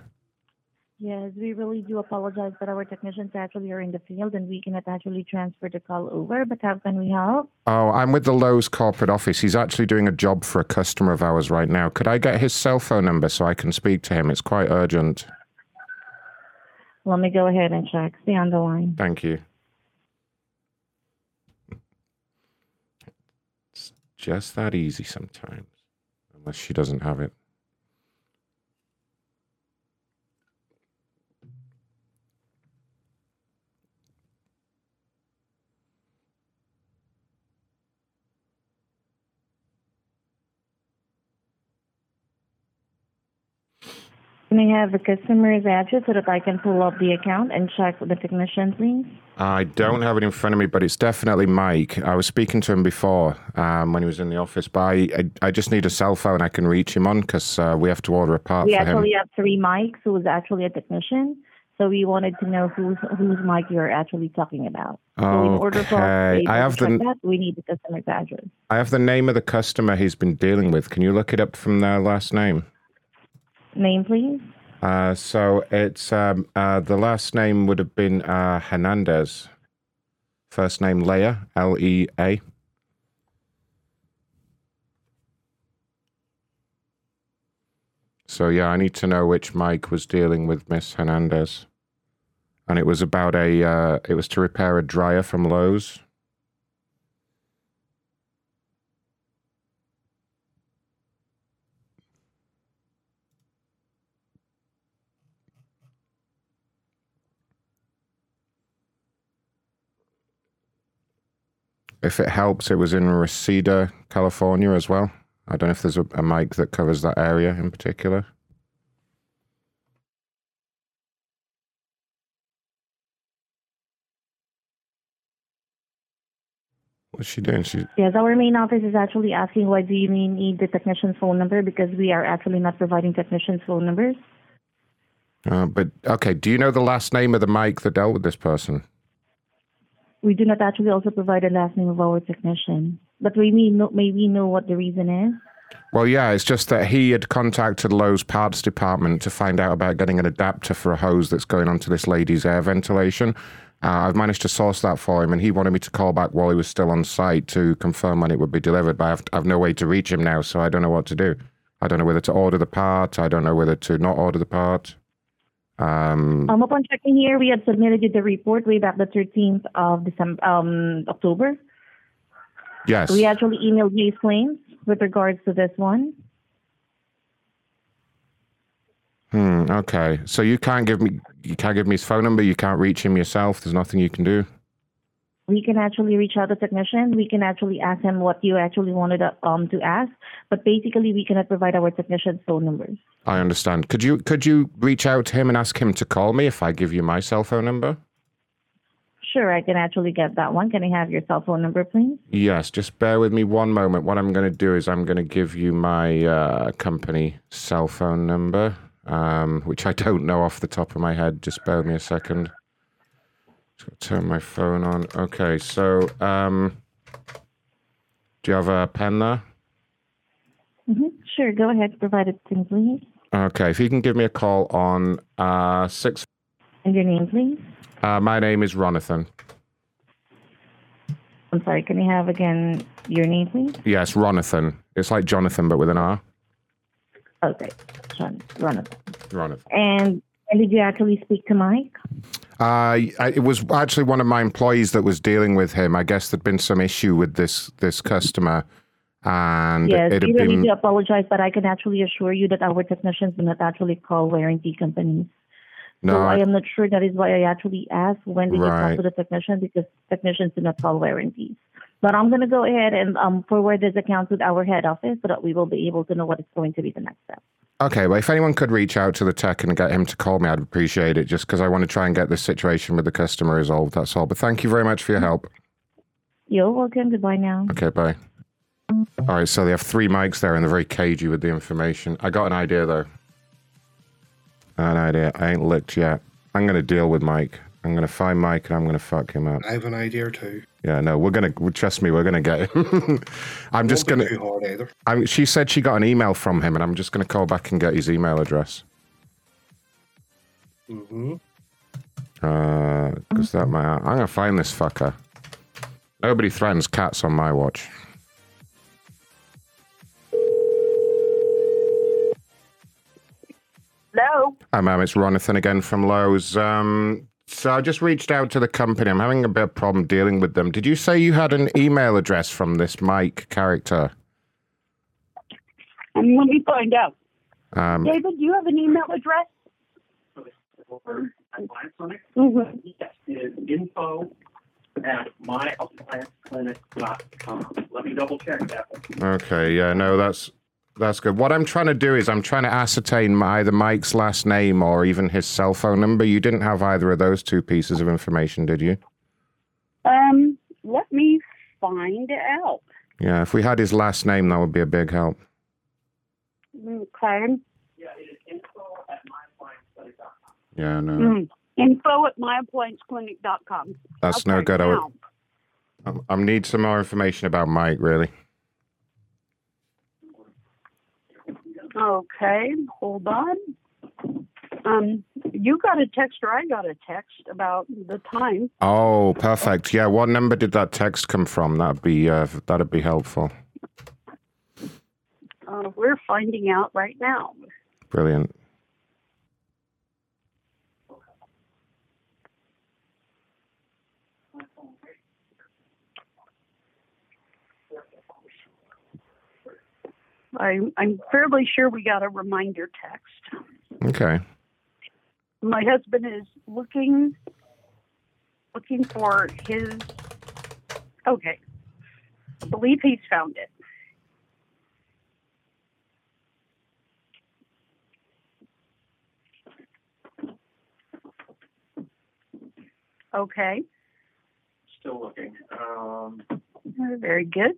Yes, we really do apologize, but our technicians actually are in the field and we cannot actually transfer the call over. But how can we help? Oh, I'm with the Lowe's corporate office. He's actually doing a job for a customer of ours right now. Could I get his cell phone number so I can speak to him? It's quite urgent. Let me go ahead and check. Stay on the line. Thank you. It's just that easy sometimes, unless she doesn't have it. Can I have the customer's address so that I can pull up the account and check with the technician, please? I don't have it in front of me, but it's definitely Mike. I was speaking to him before um, when he was in the office, but I, I, I just need a cell phone I can reach him on because uh, we have to order a part we for him. actually have three mics who is actually a technician. So we wanted to know whose whose mic you're actually talking about. So in order for us Okay. I have the- that, we need the customer's address. I have the name of the customer he's been dealing with. Can you look it up from their last name? Name, please. Uh, so it's um, uh, the last name would have been uh, Hernandez. First name Leah, L E A. So yeah, I need to know which Mike was dealing with Miss Hernandez, and it was about a. Uh, it was to repair a dryer from Lowe's. If it helps, it was in Reseda, California as well. I don't know if there's a, a mic that covers that area in particular. What's she doing? She Yes, our main office is actually asking why do you need the technician's phone number because we are actually not providing technician's phone numbers. uh, but okay. Do you know the last name of the mic that dealt with this person? We do not actually also provide the last name of our technician, but we may know, may we know what the reason is. Well, yeah, it's just that he had contacted Lowe's parts department to find out about getting an adapter for a hose that's going onto this lady's air ventilation. Uh, I've managed to source that for him, and he wanted me to call back while he was still on site to confirm when it would be delivered. But I've, I've no way to reach him now, so I don't know what to do. I don't know whether to order the part. I don't know whether to not order the part. Um, Um, upon checking here, we had submitted you the report way back the 13th of December, um, October. yes. We actually emailed these claims with regards to this one. Hmm, okay. So you can't give me you can't give me his phone number. You can't reach him yourself. There's nothing you can do. We can actually reach out to technician. We can actually ask him what you actually wanted um to ask, but basically we cannot provide our technician's phone numbers. I understand. Could you could you reach out to him and ask him to call me if I give you my cell phone number? Sure, I can actually get that one. Can I have your cell phone number, please? Yes. Just bear with me one moment. What I'm going to do is I'm going to give you my uh, company cell phone number, um, which I don't know off the top of my head. Just bear with me a second. Turn my phone on. Okay. So, um, do you have a pen there? hmm Sure, go ahead. Provide it to me, please. Okay, if you can give me a call on uh, six. And your name, please. Uh, my name is Ronathon. I'm sorry. Can you have again your name, please? Yes, Ronathon. It's like Jonathan, but with an R. Okay, run it. Ronathon. And and did you actually speak to Mike? I- it was actually one of my employees that was dealing with him. I guess there'd been some issue with this this customer, and yes, it had really been do apologize, but I can actually assure you that our technicians do not actually call warranty companies. no. so I I- am not sure. That is why I actually asked when did you talk to the technician because technicians do not call warranties. But I'm going to go ahead and um, forward this account to our head office so that we will be able to know what is going to be the next step. Okay, well, if anyone could reach out to the tech and get him to call me, I'd appreciate it. Just because I want to try and get this situation with the customer resolved. That's all. But thank you very much for your help. You're welcome. Goodbye now. Okay, bye. All right, so they have three mics there, and they're very cagey with the information. I got an idea though. An idea. I ain't looked yet. I'm gonna deal with Mike. I'm gonna find Mike, and I'm gonna fuck him up. I have an idea too. Yeah, no, we're gonna trust me. We're gonna get him. I'm just gonna. too hard either. I'm, she said she got an email from him, and I'm just gonna call back and get his email address. Mm-hmm. Uh, cause that might. I'm gonna find this fucker. Nobody threatens cats on my watch. Hello. Hi, ma'am. It's Ronathon again from Lowe's. Um, so I just reached out to the company. I'm having a bit of problem dealing with them. Did you say you had an email address from this Mike character? Um, let me find out. Um, David, do you have an email address? Mm-hmm. Yes, it is info at myapplianceclinic.com. Let me double check that. okay. Yeah. No, that's that's good. What I'm trying to do is I'm trying to ascertain either Mike's last name or even his cell phone number. You didn't have either of those two pieces of information, did you? Um, let me find out. Yeah. If we had his last name, that would be a big help. Okay. Yeah. No. Mm. Info at myapplianceclinic.com. That's no Okay, good. I, would, I, I need some more information about Mike, really. Okay, hold on. Um, you got a text or I got a text about the time. Oh, perfect. Yeah, what number did that text come from? That'd be uh, that'd be helpful. Uh, we're finding out right now. Brilliant. I, I'm fairly sure we got a reminder text. Okay. My husband is looking looking for his. Okay, I believe he's found it. Okay, Still looking. Um, very good.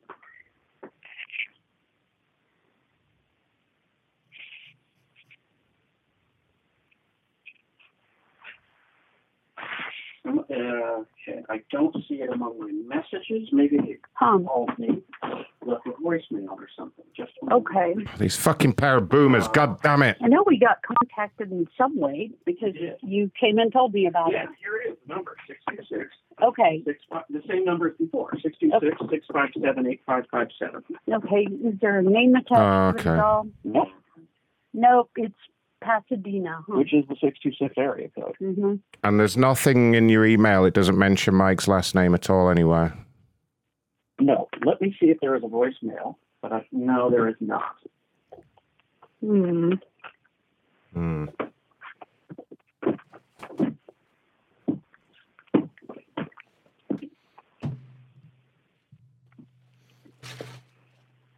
uh, okay, I don't see it among my messages. Maybe they Um, called me, left a voicemail or something. Just Okay. These fucking pair of boomers. God damn it. I know we got contacted in some way because you came and told me about Yeah, it. here it is. The number six two six. Okay. Six five, the same number as before. Six two six six five seven eight five five seven. Okay, is there a name attached to it okay. at all? Nope. Nope, it's Pasadena. Huh? Which is the six two six area code. hmm And there's nothing in your email. It doesn't mention Mike's last name at all anywhere. No, let me see if there is a voicemail. But I, no, there is not. Hmm. Hmm.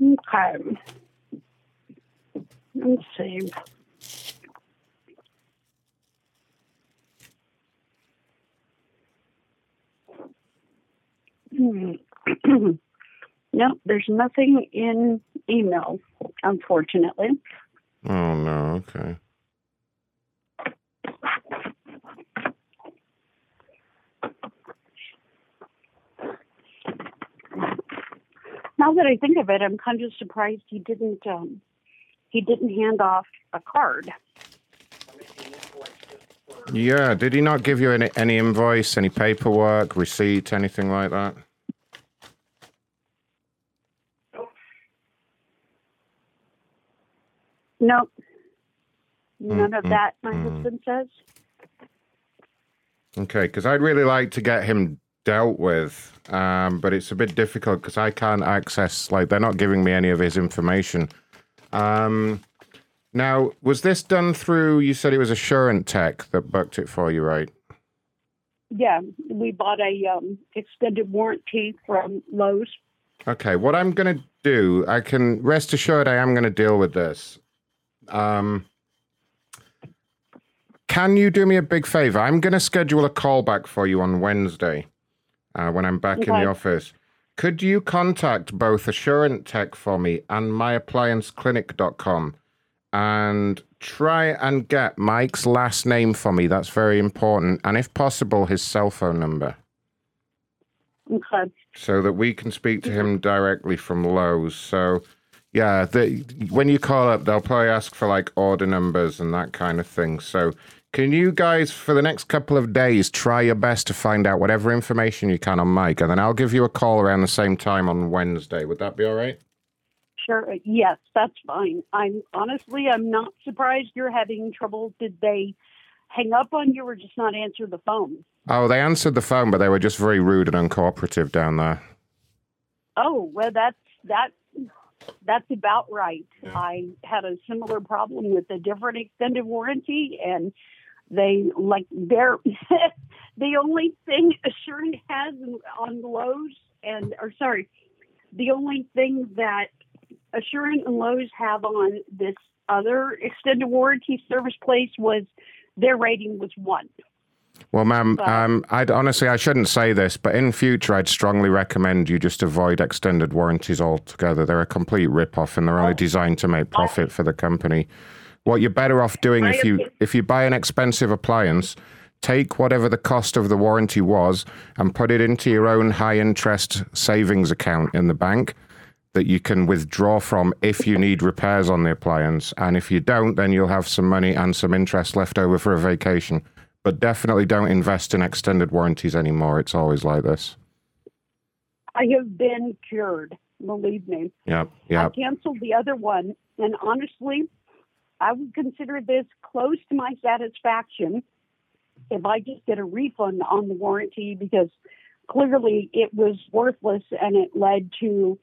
Okay. Let's see. no, there's nothing in email, unfortunately. Oh no. Okay. Now that I think of it, I'm kind of surprised he didn't. Um, he didn't hand off a card. Yeah. Did he not give you any, any invoice, any paperwork, receipt, anything like that? Nope. None of Mm, that, my mm. husband says. Okay, because I'd really like to get him dealt with, um, but it's a bit difficult because I can't access. Like, they're not giving me any of his information. Um, now, was this done through? You said it was Assurant Tech that booked it for you, right? Yeah, we bought a um, extended warranty from Lowe's. Okay, what I'm going to do, I can rest assured I am going to deal with this. Um, can you do me a big favor? I'm going to schedule a call back for you on Wednesday uh, when I'm back in the office. Could you contact both Assurant Tech for me and myapplianceclinic.com and try and get Mike's last name for me? That's very important. And if possible, his cell phone number Okay. so that we can speak to him directly from Lowe's. So, yeah, the, when you call up, they'll probably ask for like order numbers and that kind of thing. So, can you guys, for the next couple of days, try your best to find out whatever information you can on Mike, and then I'll give you a call around the same time on Wednesday. Would that be all right? Sure. Yes, that's fine. I'm honestly, I'm not surprised you're having trouble. Did they hang up on you or just not answer the phone? Oh, they answered the phone, but they were just very rude and uncooperative down there. Oh, well, that's that. That's about right. I had a similar problem with a different extended warranty, and they like they're the only thing Assurant has on Lowe's, and or sorry, the only thing that Assurant and Lowe's have on this other extended warranty service place was their rating was one. Well, ma'am, um, I'd honestly, I shouldn't say this, but in future, I'd strongly recommend you just avoid extended warranties altogether. They're a complete rip-off, and they're only designed to make profit for the company. What you're better off doing if you if you buy an expensive appliance, take whatever the cost of the warranty was and put it into your own high-interest savings account in the bank that you can withdraw from if you need repairs on the appliance. And if you don't, then you'll have some money and some interest left over for a vacation. But definitely don't invest in extended warranties anymore. It's always like this. I have been cured, believe me. Yep, I canceled the other one, and honestly, I would consider this close to my satisfaction if I just get a refund on the warranty because clearly it was worthless and it led to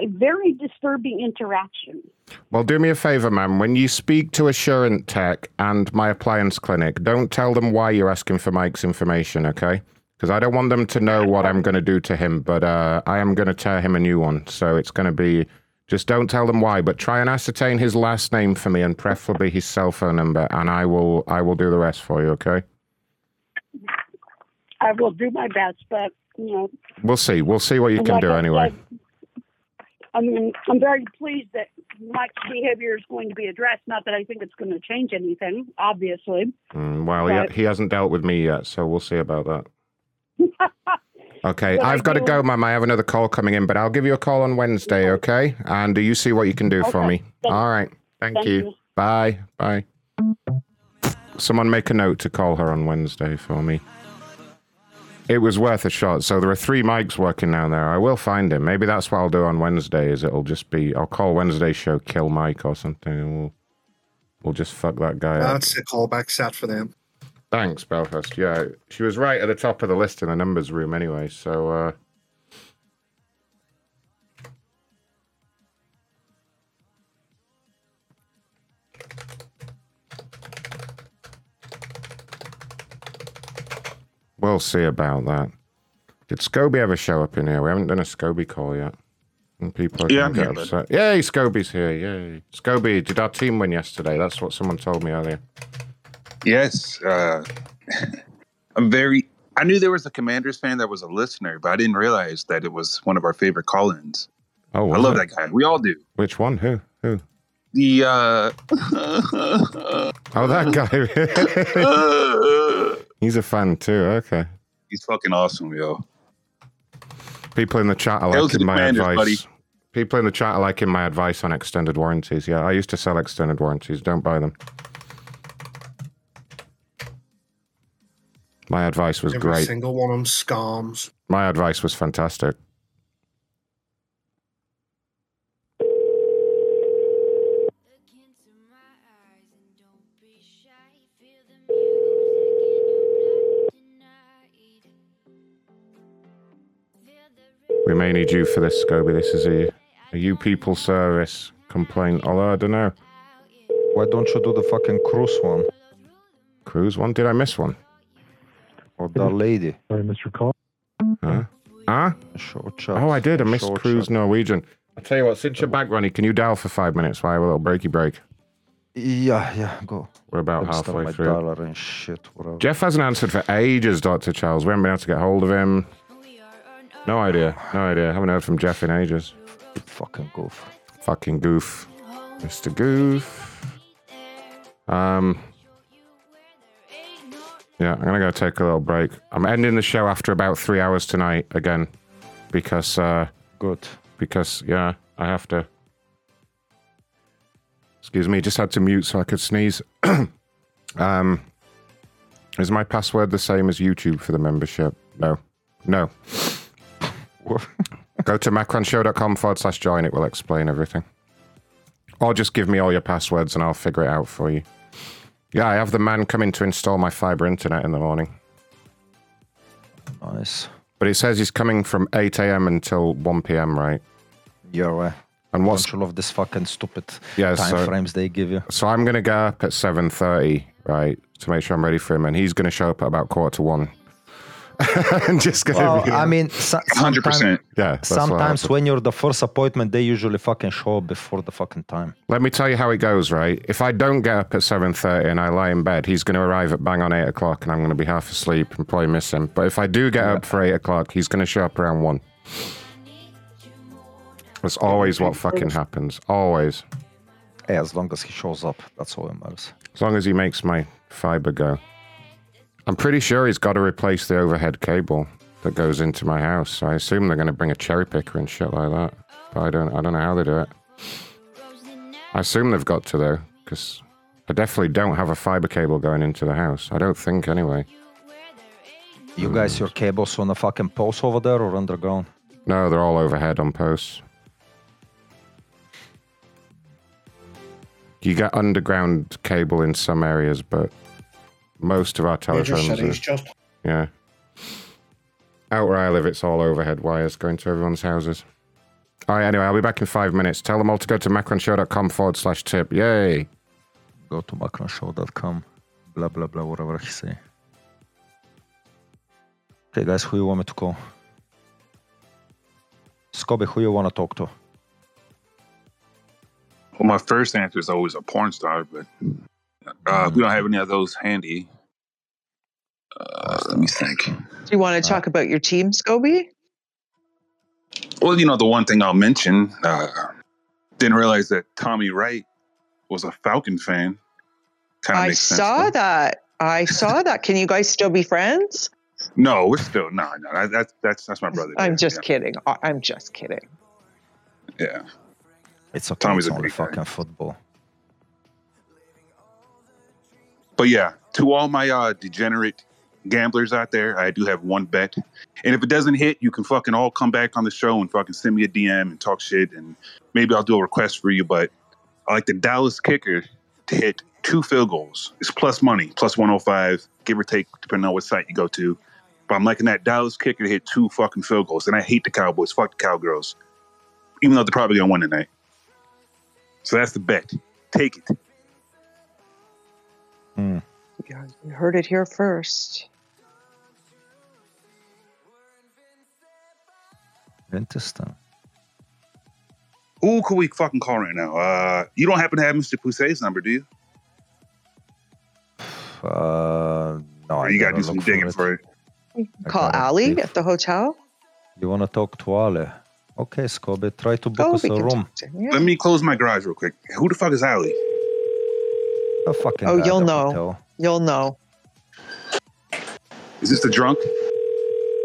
a very disturbing interaction. Well, do me a favor, ma'am. When you speak to Assurant Tech and my appliance clinic, don't tell them why you're asking for Mike's information, okay? Because I don't want them to know what I'm going to do to him, but uh, I am going to tear him a new one. So it's going to be just don't tell them why, but try and ascertain his last name for me and preferably his cell phone number, and I will I will do the rest for you, okay? I will do my best, but you know, We'll see. We'll see what you can Like do I anyway. I mean, I'm very pleased that Mike's behavior is going to be addressed. Not that I think it's going to change anything, obviously. Mm, well, But- he, he hasn't dealt with me yet, so we'll see about that. Okay, But I I've got to go, Mum. I have another call coming in, but I'll give you a call on Wednesday, okay? And do you see what you can do for me. All right. Thank, thank you. you. Bye. Bye. Someone make a note to call her on Wednesday for me. It was worth a shot. So there are three mics working down there. I will find him. Maybe that's what I'll do on Wednesday. Is it'll just be I'll call Wednesday show kill Mike or something, and we'll we'll just fuck that guy up. That's a callback set for them. Thanks, Belfast. Yeah, she was right at the top of the list in the numbers room anyway, so uh We'll see about that. Did Scobie ever show up in here? We haven't done a Scobie call yet. And people are Yeah, get here, upset. Yay, Scobie's here. Yay. Scobie, did our team win yesterday? That's what someone told me earlier. Yes, uh, I'm very. I knew there was a Commanders fan that was a listener, but I didn't realize that it was one of our favorite call-ins. Oh, I love it? that guy. We all do. Which one? Who? Who? The uh, Oh, that guy. He's a fan too. Okay. he's fucking awesome, yo. People in the chat are liking my advice. buddy. People in the chat are liking my advice on extended warranties. Yeah, I used to sell extended warranties. Don't buy them. My advice was Every great. single one of them scams. My advice was fantastic. We may need you for this, Scobie. This is a, a you people service complaint. Although I don't know. Why don't you do the fucking cruise one? Cruise one? Did I miss one? Or that lady? Sorry, Mr. Call. Huh? Huh? Short chat. Oh, I did. I missed Short Cruise chat. Norwegian. I'll tell you what, since you're back, Ronnie, can you dial for five minutes while I have a little breaky break? Yeah, yeah, go. We're about Let me start halfway my through. dollar and shit. Whatever. Jeff hasn't answered for ages, Dr. Charles. We haven't been able to get hold of him. No idea. No idea. Haven't heard from Jeff in ages. Fucking goof. Fucking goof. Mr. Goof. Um. Yeah, I'm gonna go take a little break. I'm ending the show after about three hours tonight again, because uh, good. Because yeah, I have to. Excuse me, just had to mute so I could sneeze. um, is my password the same as YouTube for the membership? No, no. Go to macronshow.com forward slash join. It will explain everything. Or just give me all your passwords and I'll figure it out for you. Yeah, I have the man coming to install my fiber internet in the morning. Nice. But it says he's coming from 8 a.m. until 1 p.m., right? Yeah, right. And what's Don't this fucking stupid Yeah, time so- frames they give you? So I'm gonna get up at seven thirty, right, to make sure I'm ready for him, and he's gonna show up at about quarter to one. and just gonna Well, be- I mean, 100%. Yeah, Sometimes when you're the first appointment, they usually fucking show up before the fucking time. Let me tell you how it goes, right? If I don't get up at seven thirty and I lie in bed, he's gonna arrive at bang on eight o'clock, and I'm gonna be half asleep and probably miss him. But if I do get up for eight o'clock, he's gonna show up around one. That's always what fucking happens. Always. Hey, as long as he shows up, that's all that matters. As long as he makes my fiber go. I'm pretty sure he's got to replace the overhead cable that goes into my house. I assume they're going to bring a cherry picker and shit like that. But I don't. I don't know how they do it. I assume they've got to though, because I definitely don't have a fiber cable going into the house. I don't think anyway. You guys, your cables on the fucking post over there or underground? No, they're all overhead on posts. You get underground cable in some areas, but most of our Major telephones cities, are, just yeah. Out where I live, it's all overhead wires going to everyone's houses. All right, anyway, I'll be back in five minutes. Tell them all to go to macronshow.com forward slash tip. Yay. Go to macronshow.com. Blah, blah, blah, whatever he say. Okay, guys, who you want me to call? Scobie, who you want to talk to? Well, my first answer is always a porn star, but uh, if we don't have any of those handy. Uh, let me think. Do you want to talk about your team, Scobie? Well, you know, the one thing I'll mention, uh, didn't realize that Tommy Wright was a Falcon fan. Kind of I makes sense. saw though. that. I saw that. Can you guys still be friends? No, we're still no, no. that- That's that's that's my brother. I'm just kidding. I- I'm just kidding. Yeah. It's okay. Tommy's it's a only great guy. fucking football. But yeah, to all my uh, degenerate gamblers out there, I do have one bet. And if it doesn't hit, you can fucking all come back on the show and fucking send me a DM and talk shit. And maybe I'll do a request for you. But I like the Dallas kicker to hit two field goals. It's plus money, plus 105, give or take, depending on what site you go to. But I'm liking that Dallas kicker to hit two fucking field goals. And I hate the Cowboys. Fuck the Cowgirls. Even though they're probably going to win tonight. So that's the bet. Take it. You you heard it here first. Interesting. Who could we fucking call right now? Uh, you don't happen to have Mr. Pousse's number, do you? Uh, no, Or you gotta do some look for digging it. for it. Call Ali leave. at the hotel. You want to talk to Ali? Okay, Scobie, try to book Oh, us a room. talk to him. Yeah. Let me close my garage real quick. Who the fuck is Ali? A fucking Oh, you'll know. hotel. You'll know. Is this the drunk?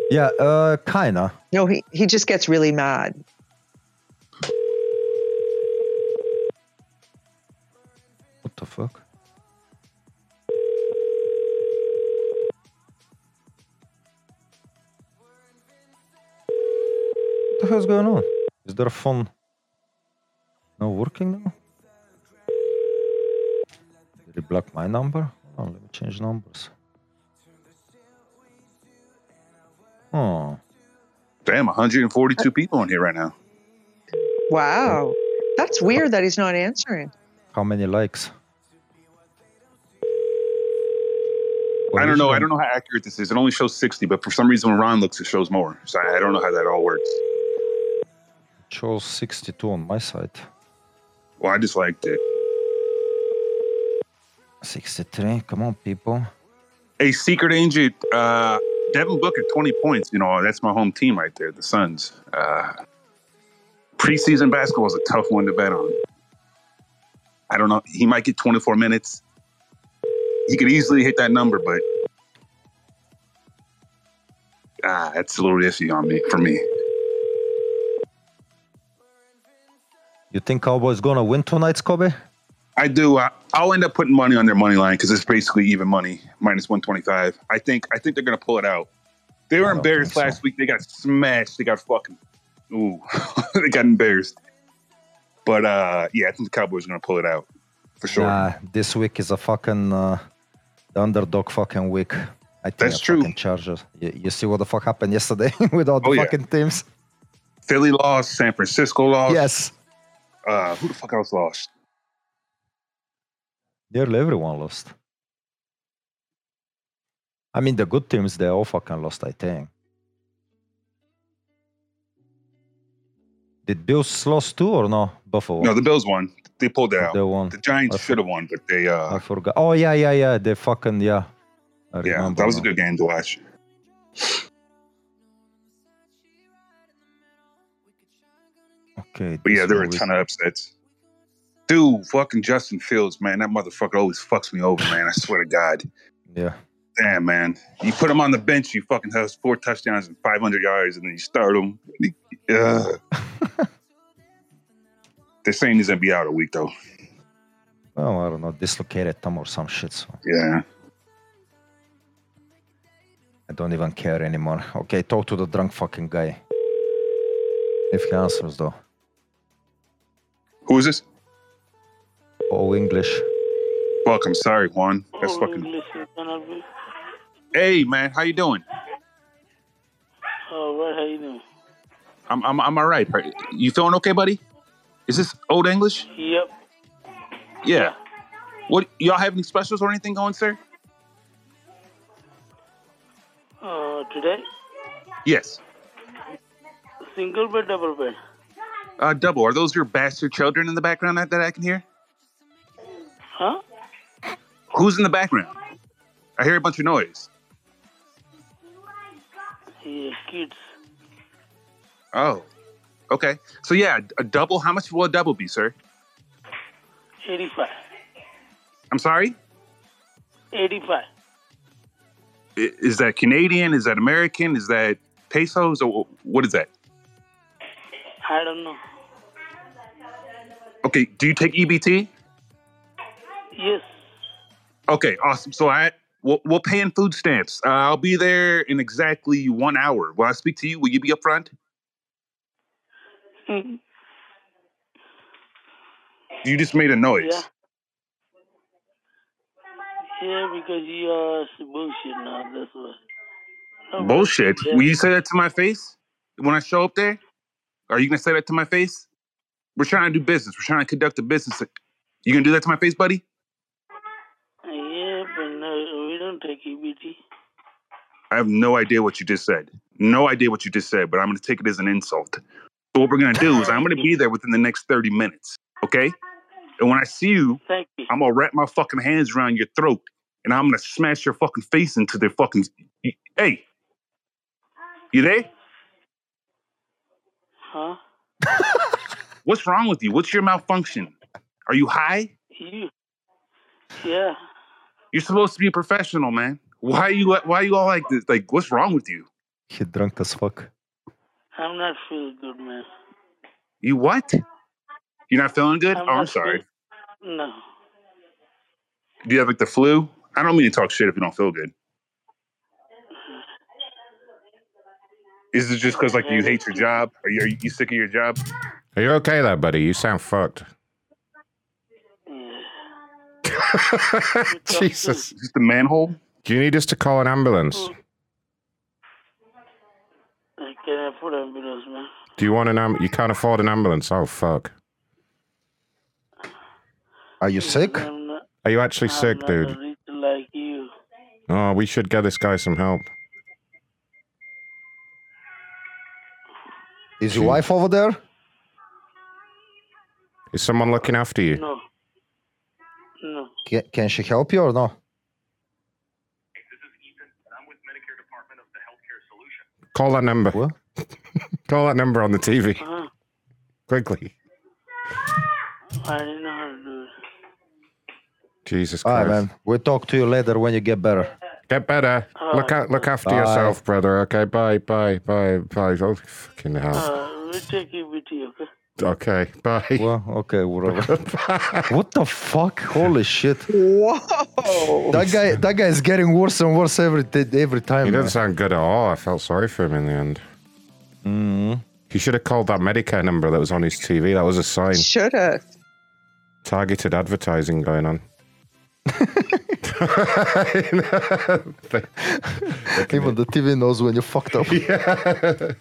Yeah, uh, kinda. No, he, he just gets really mad. What the fuck? What the hell's going on? Is there a phone not working now? Did he block my number? Oh, let me change numbers. Oh. Damn, 142 uh, people in here right now. Wow. That's weird that he's not answering. How many likes? I don't know. I don't know how accurate this is. It only shows 60, but for some reason when Ron looks, it shows more. So I I don't know how that all works. It Shows 62 on my side. Well, I just liked it. 63. Come on, people. A secret agent, uh, Devin Booker, 20 points. You know, that's my home team right there, the Suns. Uh, preseason basketball is a tough one to bet on. I don't know. He might get 24 minutes. He could easily hit that number, but ah, that's a little iffy on me for me. You think Cowboys gonna win tonight, Kobe? I do. I, I'll end up putting money on their money line because it's basically even money, minus 125. I think. I think they're gonna pull it out. They were embarrassed last week. They got smashed. They got fucking. Ooh, they got embarrassed. But uh, yeah, I think the Cowboys are gonna pull it out for sure. Nah, this week is a fucking uh, the underdog fucking week. I think That's true. Chargers. You, you see what the fuck happened yesterday with all the Oh, yeah. fucking teams? Philly lost. San Francisco lost. Yes. Uh, who the fuck else lost? Nearly everyone lost. I mean, the good teams, they all fucking lost, I think. Did Bills lost too or no? Buffalo. No, the Bills won. They pulled it out. They won. The Giants should have won, but they. uh I forgot. Oh yeah, yeah, yeah. They fucking yeah. I Yeah, that was a good game to watch. Okay. But yeah, there were a ton of upsets. Dude, fucking Justin Fields, man, that motherfucker always fucks me over, man. I swear to God. Yeah. Damn, man. You put him on the bench, you fucking has four touchdowns and 500 yards, and then you start him. Ugh. They're saying he's going to be out a week, though. Oh, I don't know, dislocated thumb or some shit. So Yeah. I don't even care anymore. Okay, talk to the drunk fucking guy. If he answers though. Who is this? Oh, English. Fuck, I'm sorry, Juan. That's fucking. Hey, man, how you doing? All right, how you doing? I'm, I'm, I'm all right. You feeling okay, buddy? Is this Old English? Yep. Yeah. What y'all have any specials or anything going, sir? Uh, today, Yes. single bed, double bed. Uh, double. Are those your bastard children in the background that, that I can hear? Huh? Who's in the background? I hear a bunch of noise. Yeah, kids. Oh, okay. So yeah, a double. How much will a double be, sir? 85. I'm sorry. 85. Is that Canadian? Is that American? Is that pesos? Or what is that? I don't know. Okay. Do you take EBT? Yes. Okay, awesome. So I we'll, we'll pay in food stamps. Uh, I'll be there in exactly one hour. Will I speak to you? Will you be up front? Mhm. You just made a noise. Yeah. Yeah, because you are bullshit now. That's. No, Bullshit. Yeah. Will you say that to my face when I show up there? Are you gonna say that to my face? We're trying to do business. We're trying to conduct a business. You gonna do that to my face, buddy? Yeah, but no, we don't take E EBT. I have no idea what you just said. No idea what you just said, but I'm gonna take it as an insult. So what we're gonna do is I'm gonna be there within the next 30 minutes. Okay? And when I see you, you. I'm gonna wrap my fucking hands around your throat and I'm gonna smash your fucking face into their fucking. Hey, you there? Huh? What's wrong with you? What's your malfunction? Are you high? You? Yeah. You're supposed to be a professional, man. Why are you? Why are you all like this? Like, what's wrong with you? He drunk as fuck. I'm not feeling good, man. You what? You're not feeling good? I'm oh, I'm sorry. feeling- No. Do you have like the flu? I don't mean to talk shit if you don't feel good. Is it just because like you hate your job? Are you, are you sick of your job? Are you okay there, buddy? You sound fucked. Jesus. Is this the manhole? Do you need us to call an ambulance? Thank Can I afford ambulance, man? Do you want an am? You can't afford an ambulance. Oh fuck. Are you sick? Not, Are you actually I'm sick, not dude? like you. Oh, we should get this guy some help. Is your wife over there? Is someone looking after you? No. No. Can, can she help you or no? Call that number. Call that number on the TV. Uh-huh. Quickly. I didn't know how to do it. Jesus All right, Christ. man. We'll talk to you later when you get better. Get better. Look out, look after Bye. yourself, brother. Okay, bye, bye, bye, bye. Oh, fucking hell. Uh, we'll take it with you, okay? Okay, bye. Well, okay, whatever. what the fuck? Holy shit! Whoa! That guy, that guy is getting worse and worse every every time. He man. doesn't sound good at all. I felt sorry for him in the end. Mm. He should have called that Medicare number that was on his TV. That was a sign. Should have. Targeted advertising going on. Even the TV knows when you fucked up. Yeah.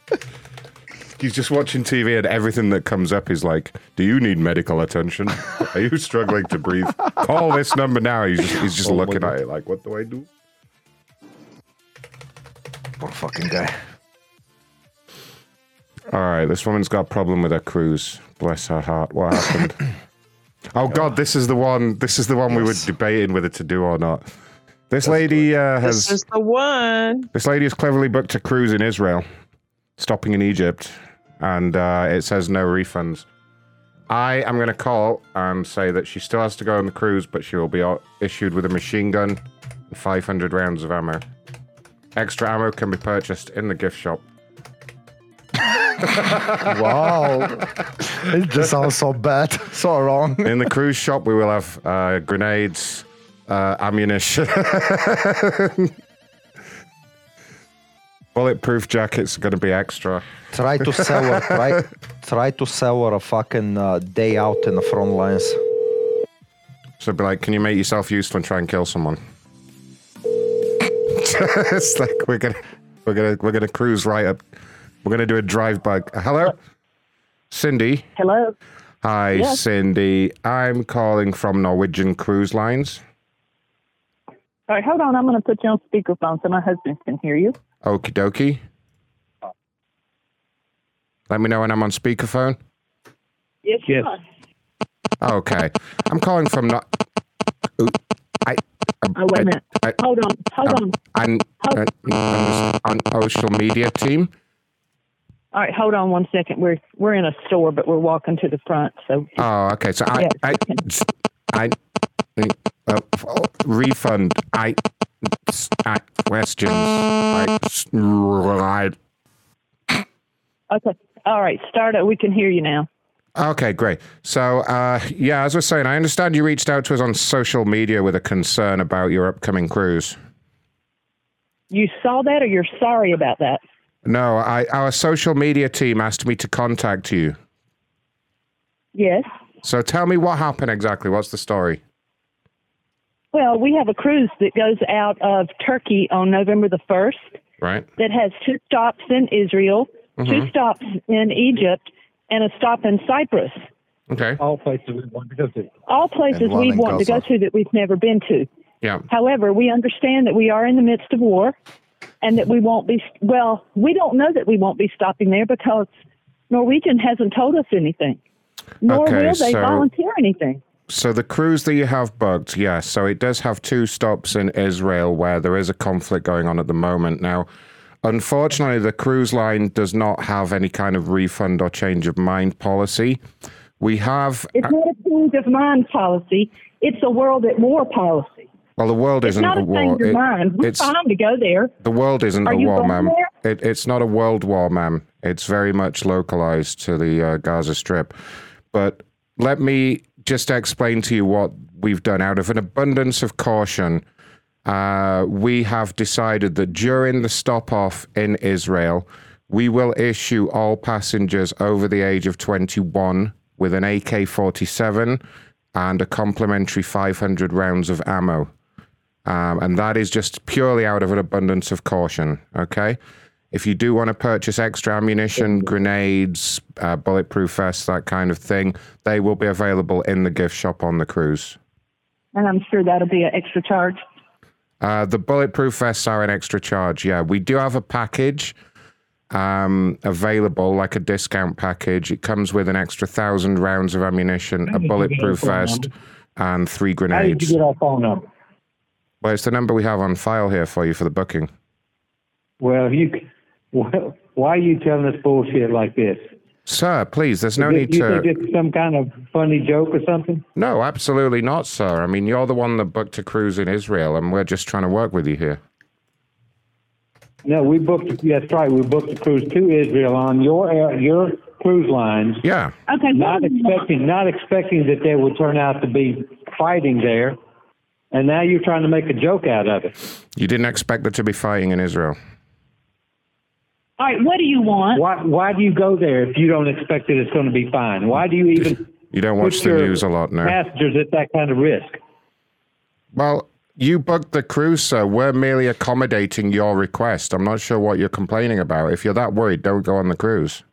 He's just watching TV and everything that comes up is like, "Do you need medical attention? Are you struggling to breathe? Call this number now." He's just, he's just Oh looking at it like, "What do I do?" Poor fucking guy. All right, this woman's got a problem with her cruise. Bless her heart. What happened? oh God, this is the one. This is the one we were debating whether to do or not. This lady uh, has. This is the one. This lady has cleverly booked a cruise in Israel, stopping in Egypt, and uh, it says no refunds. I am going to call and say that she still has to go on the cruise, but she will be uh, issued with a machine gun and 500 rounds of ammo. Extra ammo can be purchased in the gift shop. wow. It just sounds so bad, so wrong. In the cruise shop, we will have uh, grenades, uh, ammunition, bulletproof jackets. Are going to be extra. Try to sell her. Try, try to sell her a fucking uh, day out in the front lines. So be like, can you make yourself useful and try and kill someone? it's like we're gonna we're gonna we're gonna cruise right up. We're gonna do a drive by. Hello, Cindy. Hello. Hi, Yes. Cindy. I'm calling from Norwegian Cruise Lines. All right, hold on. I'm going to put you on speakerphone so my husband can hear you. Okie dokie. Let me know when I'm on speakerphone. Yes. Yes. Okay. I'm calling from not. Ooh, I. Oh, wait a minute. I, Hold on. Hold um, on. I'm, uh, on social media team. All right, hold on one second. We're we're in a store, but we're walking to the front. So Oh, okay. So I, Yes. I, I, uh, refund. I, I questions. I, right. okay. All right, start it. We can hear you now. Okay, great. So, uh, yeah, as I was saying, I understand you reached out to us on social media with a concern about your upcoming cruise. You saw that, or you're sorry about that? No, I, our social media team asked me to contact you. Yes. So tell me what happened exactly. What's the story? Well, we have a cruise that goes out of Turkey on November the first. Right? That has two stops in Israel, two Mhm. stops in Egypt, and a stop in Cyprus. Okay. All places we want to go to. All places we want to go to that we've never been to. Yeah. However, we understand that we are in the midst of war and that we won't be, well, we don't know that we won't be stopping there because Norwegian hasn't told us anything, nor Okay, will they so- volunteer anything. So the cruise that you have booked, yes. So it does have two stops in Israel where there is a conflict going on at the moment. Now, unfortunately, the cruise line does not have any kind of refund or change of mind policy. We have. It's not a change of mind policy, it's a world at war policy. Well, the world It's isn't not a a war. change of It- mind. We're it's fine to go there. the world isn't Are a war, ma'am. It, it's not a world war, ma'am. It's very much localized to the uh, Gaza Strip. But let me just to explain to you what we've done. Out of an abundance of caution, uh, we have decided that during the stop off in Israel, we will issue all passengers over the age of 21 with an AK 47 and a complimentary 500 rounds of ammo. Um, and that is just purely out of an abundance of caution. Okay. If you do want to purchase extra ammunition, grenades, uh, bulletproof vests, that kind of thing, they will be available in the gift shop on the cruise. And I'm sure that'll be an extra charge. Uh, the bulletproof vests are an extra charge. Yeah, we do have a package um, available, like a discount package. It comes with an extra thousand rounds of ammunition, a did you get bulletproof vest, and three How did grenades. you get our phone number? Well, it's the number we have on file here for you for the booking. Well, you. Well, why are you telling us bullshit like this? Sir, please, there's no you need you to. think it's some kind of funny joke or something? No, absolutely not, sir. I mean, you're the one that booked a cruise in Israel, and we're just trying to work with you here. No, we booked. That's right. We booked a cruise to Israel on your uh, your cruise lines. Yeah. Okay. Not expecting, not expecting that there would turn out to be fighting there, and now you're trying to make a joke out of it. You didn't expect there to be fighting in Israel. All right, what do you want? Why? Why do you go there if you don't expect that it's going to be fine? Why do you even You don't watch the news a lot, now. passengers at that kind of risk? Well, you booked the cruise, sir. We're merely accommodating your request. I'm not sure what you're complaining about. If you're that worried, don't go on the cruise.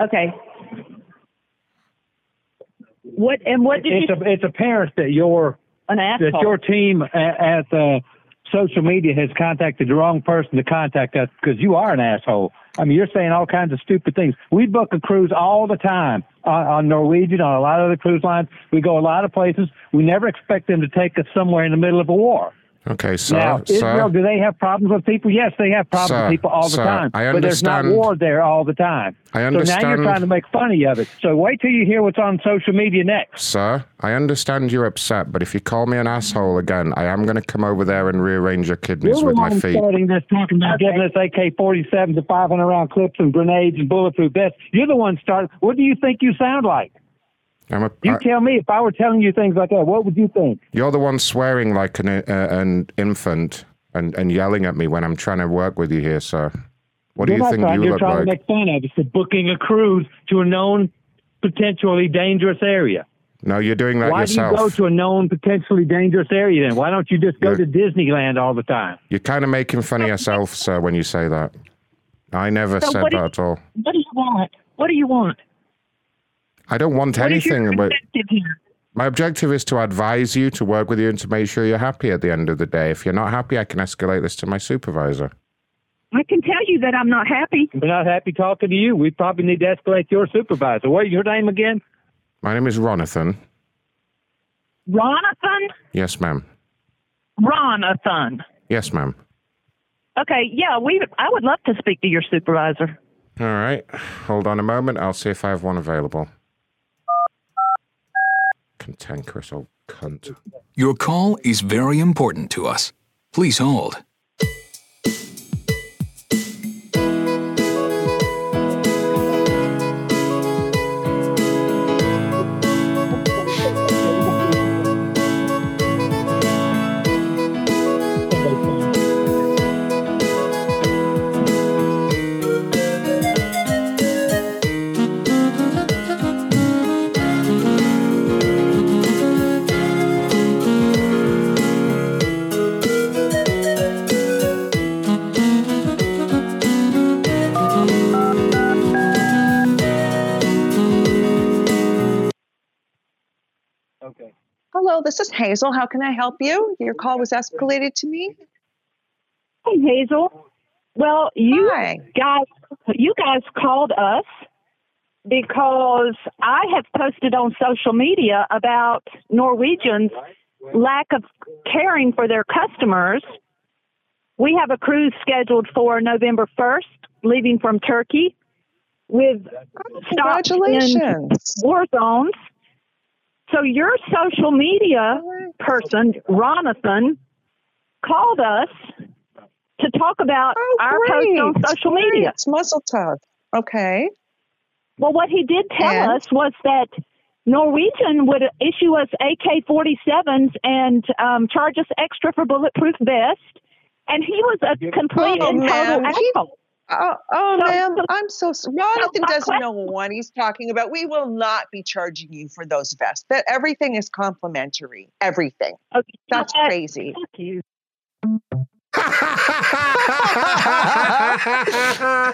Okay. What and what did it's you? a, it's apparent that your An that your team at, at uh, social media has contacted the wrong person to contact us because you are an asshole. I mean, you're saying all kinds of stupid things. We book a cruise all the time on, on Norwegian, on a lot of other cruise lines. We go a lot of places. We never expect them to take us somewhere in the middle of a war. Okay, so now, Israel, sir, do they have problems with people? Yes, they have problems Sir, with people all the sir, time. I but there's not war there all the time. I understand. So now you're trying to make funny of it. So wait till you hear what's on social media next. sir, I understand you're upset, but if you call me an asshole again, I am going to come over there and rearrange your kidneys You're with the my one feet. starting this talking about giving us AK-47s and 500 round clips and grenades and bulletproof vests. You're the one starting. What do you think you sound like? I'm a, You I- tell me. If I were telling you things like that, what would you think? you're the one swearing like an, uh, an infant and, and yelling at me when I'm trying to work with you here, sir. What do You're you not think trying, you You're look trying like? to make fun of us for booking a cruise to a known potentially dangerous area. No, you're doing that Why yourself. do you go to a known potentially dangerous area then? Why don't you just go You're- to Disneyland all the time? You're kind of making fun of yourself, sir, when you say that. I never So said that you- at all. What do you want? What do you want? I don't want What is your anything, but my objective is to advise you, to work with you, and to make sure you're happy at the end of the day. If you're not happy, I can escalate this to my supervisor. I can tell you that I'm not happy. We're not happy talking to you. We probably need to escalate your supervisor. What's your name again? My name is Ronathon. Ronathon? Yes, ma'am. Ronathon. Yes, ma'am. Okay, yeah, we. I would love to speak to your supervisor. All right. Hold on a moment. I'll see if I have one available. Cantankerous old cunt. Your call is very important to us. Please hold. Hello, this is Hazel. How can I help you? Your call was escalated to me. Hey, Hazel. Well, you guys, you guys called us because I have posted on social media about Norwegian's lack of caring for their customers. We have a cruise scheduled for November 1st, leaving from Turkey with oh, stops in Congratulations. war zones. So your social media person, Ronathon, called us to talk about our post on Oh, social great. media. It's mazel tov. Okay. Well, what he did tell And? us was that Norwegian would issue us AK 47s and um, charge us extra for bulletproof vest. And he was a complete Oh, and total ma'am, asshole. Oh, oh ma'am, I'm so Jonathan doesn't know what he's talking about. We will not be charging you for those vests. That everything is complimentary. Everything. Okay, That's crazy. Fuck you.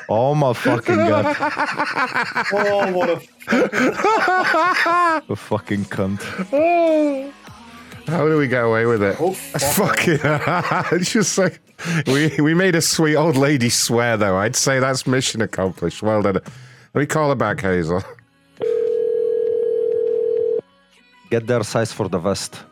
oh my fucking god. Oh, what a A fucking cunt. Oh. How do we get away with it? Oh, fucking! it's just like we we made a sweet old lady swear though. I'd say that's mission accomplished. Well done. Let me call her back, Hazel. Get their size for the vest.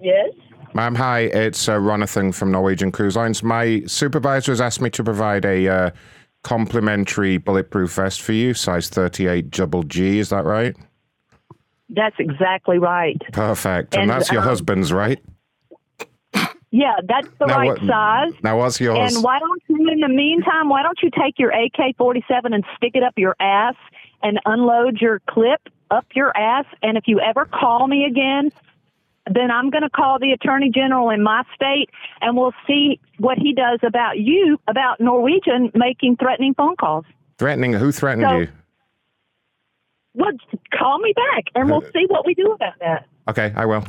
Yes. Ma'am, hi. It's uh, Ronathon from Norwegian Cruise Lines. My supervisor has asked me to provide a uh, complimentary bulletproof vest for you, size 38 double G. Is that right? That's exactly right. Perfect. And, And, that's your um, husband's, right? Yeah, that's the Now right what- size. Now, what's yours? And why don't you, in the meantime, why don't you take your AK 47 and stick it up your ass and unload your clip up your ass? And if you ever call me again, then I'm going to call the attorney general in my state and we'll see what he does about you, about Norwegian making threatening phone calls. Threatening? Who threatened So- you? Well, call me back and we'll see what we do about that. Okay, I will.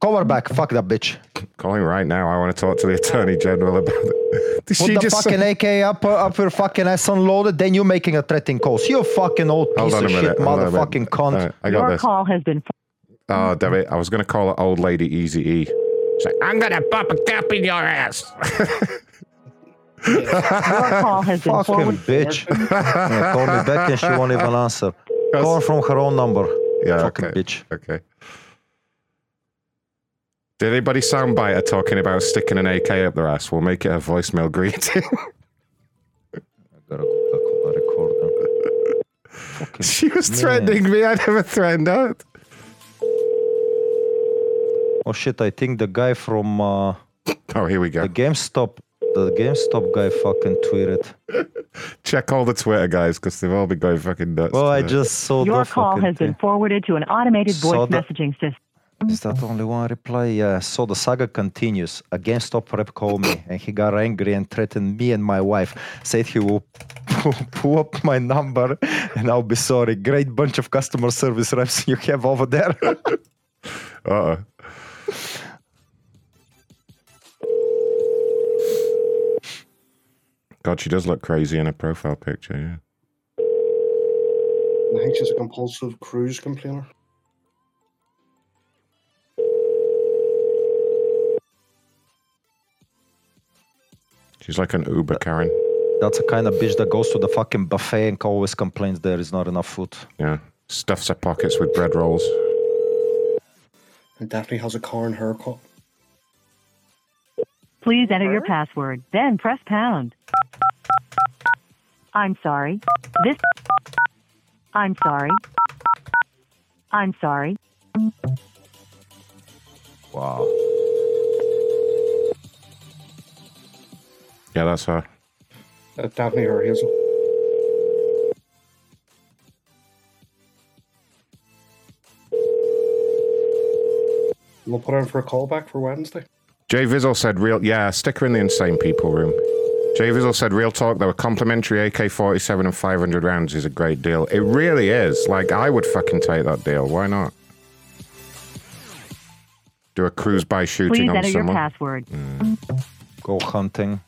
Call her back. Fuck that bitch. Calling right now. I want to talk to the attorney general about it. Did Put she the just fucking say- AK up, uh, up your fucking ass unloaded, then you're making a threatening call. You fucking old Hold piece of shit, hold on a minute. motherfucking cunt. Alright, I got Your this. call has been. Oh, damn it. I was going to call her old lady Easy E. She's like, I'm going to pop a cap in your ass. Your call has been Fucking forwarded. bitch. Yeah, call me back and she won't even answer. Call from her own number. Yeah, Fucking okay. bitch. Okay. Did anybody soundbite her talking about sticking an AK up their ass? We'll make it a voicemail greeting. Gotta go back on the recorder. she was man. threatening me. I never threatened her. Oh shit, I think the guy from uh, Oh, here we go. the GameStop, the GameStop guy fucking tweeted. Check all the Twitter guys because they've all been going fucking nuts. Well, I just saw Your the call fucking has been forwarded to an automated voice the- messaging system. Is that only one reply? Yeah. So the saga continues. A GameStop rep called me and he got angry and threatened me and my wife. Said he will pull, pull up my number and I'll be sorry. Great bunch of customer service reps you have over there. Uh-oh. God, she does look crazy in her profile picture, yeah. I think she's a compulsive cruise complainer. She's like an Uber Karen. That's a kind of bitch that goes to the fucking buffet and always complains there is not enough food. Yeah. Stuffs her pockets with bread rolls. And Daphne has a Karen haircut. Please enter your password, then press pound. I'm sorry. This. I'm sorry. I'm sorry. Wow. Yeah, that's her. Uh, Daphne or Hazel. We'll put her in for a callback for Wednesday. Jay Vizzle said, real, yeah, stick her in the insane people room. Jay Vizzle said, real talk, though, a complimentary AK 47 and 500 rounds is a great deal. It really is. Like, I would fucking take that deal. Why not? Do a cruise by shooting Please on enter your someone. password. Mm. Go hunting.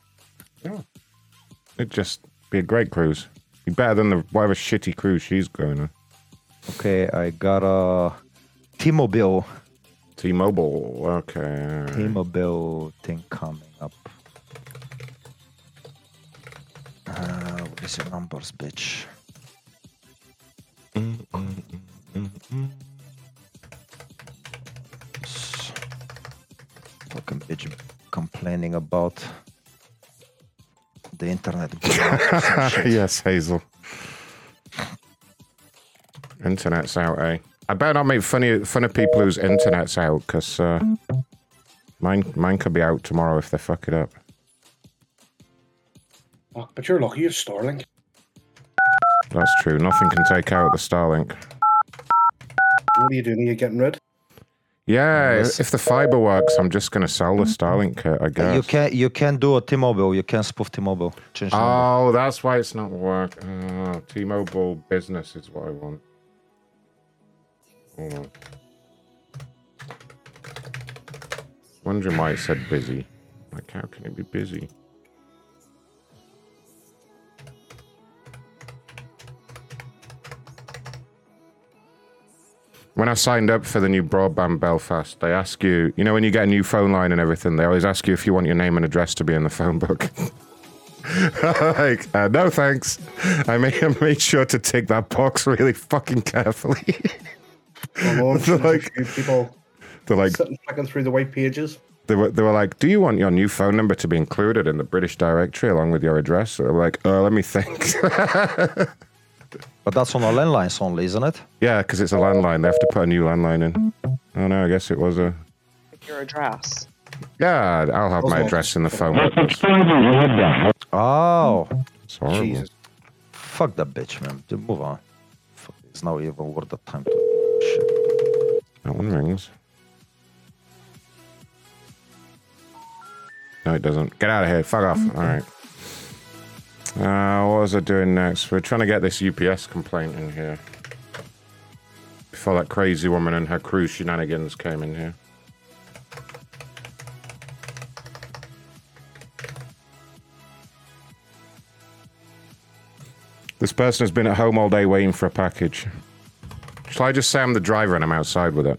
It'd just be a great cruise. Be better than the whatever shitty cruise she's going on. Okay, I got a T-Mobile. T-Mobile. Okay. T-Mobile thing coming up. Uh, what is your numbers, bitch? Fucking bitch complaining about the internet. going out or some shit. yes, Hazel. Internet's out, eh? I better not make funny fun of people whose internet's out, because uh, mine mine could be out tomorrow if they fuck it up. Oh, but you're lucky you have Starlink. That's true. Nothing can take out the Starlink. What are you doing? Are you getting rid? Yeah, Yes. if the fiber works, I'm just going to sell the Starlink kit, I guess. You can you can do a T-Mobile. You can't spoof T-Mobile. Change the number. Oh, that's why it's not working. Oh, T-Mobile business is what I want. Hold on. Wondering why it said busy. Like, how can it be busy? When I signed up for the new broadband Belfast, they ask you, you know, when you get a new phone line and everything, they always ask you if you want your name and address to be in the phone book. like, uh, no thanks. I made, I made sure to tick that box really fucking carefully. They're like, people they're like, sitting flicking through the white pages. they were, they were like, do you want your new phone number to be included in the British directory along with your address? So I'm like, uh, let me think. But that's on our landlines only, isn't it? yeah, because it's a landline. They have to put a new landline in. Oh no, I guess it was a. Your address. Yeah, I'll have my address in the phone. Oh. It's horrible. Fuck that bitch, man. Just move on. Fuck, it's now even worth the time to. That one rings. No, it doesn't. Get out of here. Fuck off. All right. Uh, what was I doing next? We're trying to get this UPS complaint in here. Before that crazy woman and her crew shenanigans came in here. This person has been at home all day waiting for a package. Shall I just say I'm the driver and I'm outside with it?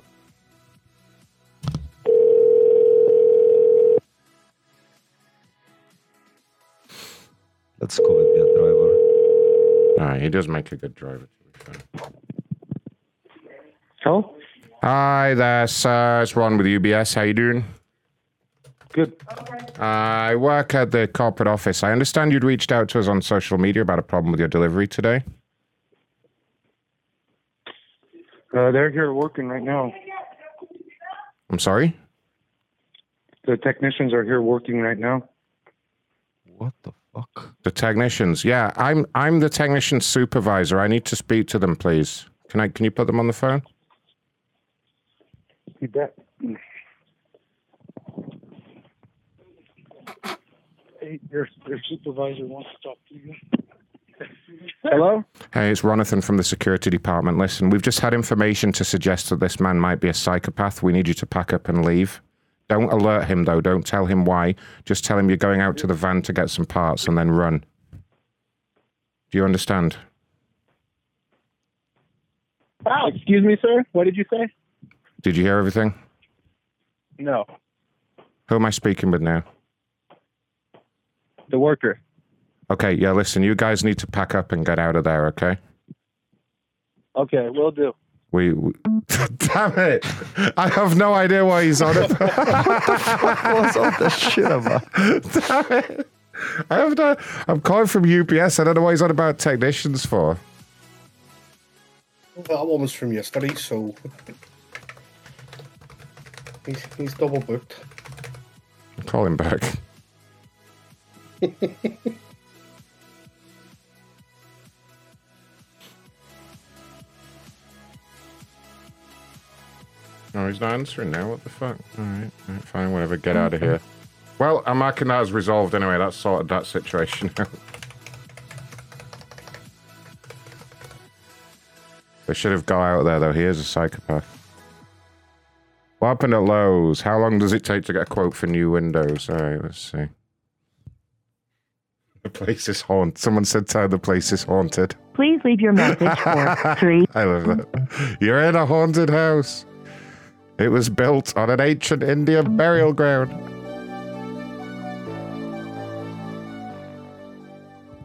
Let's call it be a driver. Ah, he does make a good driver. Hello? Hi there, sir. It's Ron with UPS. How you doing? Good. I work at the corporate office. I understand you'd reached out to us on social media about a problem with your delivery today. Uh, they're here working right now. I'm sorry? The technicians are here working right now. What the fuck? The technicians. Yeah, I'm I'm the technician supervisor. I need to speak to them, please. Can I can you put them on the phone? You bet. Hey, your, your supervisor wants to talk to you. Hello? Hey, it's Ronathon from the security department. Listen, we've just had information to suggest that this man might be a psychopath. We need you to pack up and leave. Don't alert him, though. Don't tell him why. Just tell him you're going out to the van to get some parts and then run. Do you understand? Wow, excuse me, sir. What did you say? Did you hear everything? No. Who am I speaking with now? The worker. Okay, yeah, listen, you guys need to pack up and get out of there, okay? Okay, we'll do. We, we damn it! I have no idea why he's on it. what the fuck was all this shit about? Damn it! I have no. I'm calling from UPS. I don't know what he's on about technicians for. That one was from yesterday, so he's, he's double booked. Call him back. Oh, he's not answering now. What the fuck? All right, all right fine, whatever. Get out of here. Well, I'm marking that as resolved anyway. That's sorted that situation out. they should have got out there, though. He is a psychopath. What happened at Lowe's? How long does it take to get a quote for new windows? All right, let's see. The place is haunted. Someone said to the place is haunted. Please leave your message for three. I love that. You're in a haunted house. It was built on an ancient Indian burial ground.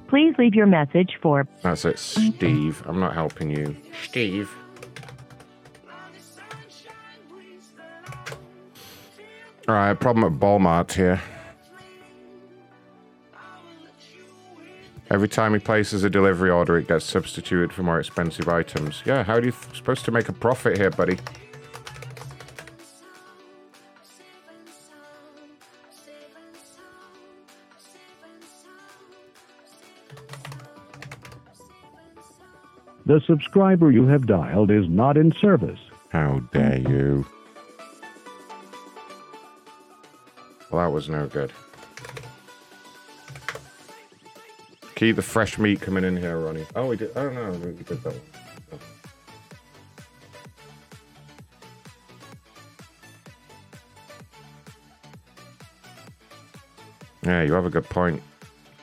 Please leave your message for That's it, Steve. I'm not helping you. Steve. Alright, problem at Walmart here. Every time he places a delivery order, it gets substituted for more expensive items. Yeah, how are you th- supposed to make a profit here, buddy? The subscriber you have dialed is not in service. How dare you? Well, that was no good. Keep the fresh meat coming in here, Ronnie. Oh, we did. Oh, no, we did that one. Yeah, you have a good point.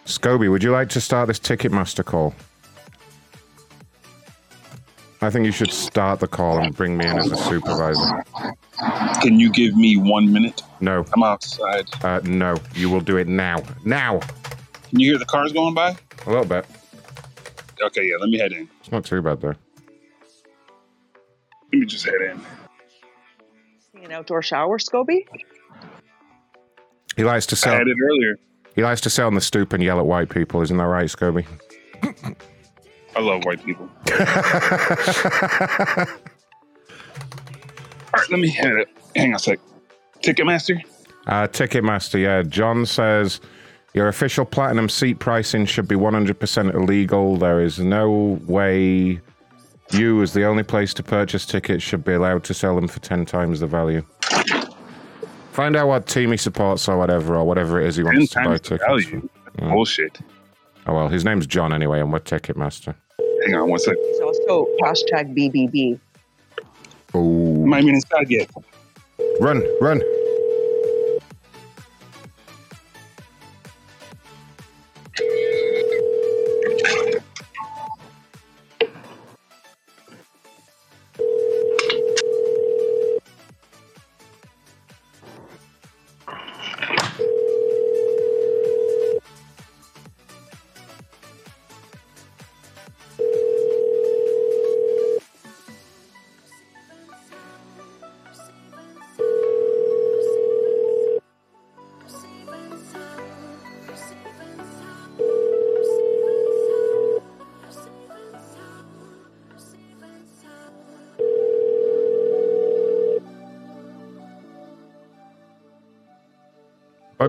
Scobie, would you like to start this Ticketmaster call? I think you should start the call and bring me in as a supervisor. Can you give me one minute? No. I'm outside. Uh, no, you will do it now. Now! Can you hear the cars going by? A little bit. Okay, yeah, let me head in. It's not too bad, though. Let me just head in. An outdoor shower, Scobie? He likes to I sell. had it earlier. He likes to sit on the stoop and yell at white people. Isn't that right, Scobie? I love white people. All right, let me head it. Hang on a sec. Ticketmaster? Uh, Ticketmaster, yeah. John says your official platinum seat pricing should be 100% illegal. There is no way you, as the only place to purchase tickets, should be allowed to sell them for 10 times the value. Find out what team he supports or whatever, or whatever it is he wants to buy tickets. value. Bullshit. Oh, well, his name's John anyway, and we're Ticketmaster. Hang on one sec. It's also hashtag BBB. Oh. I'm not even inside yet. Run, run.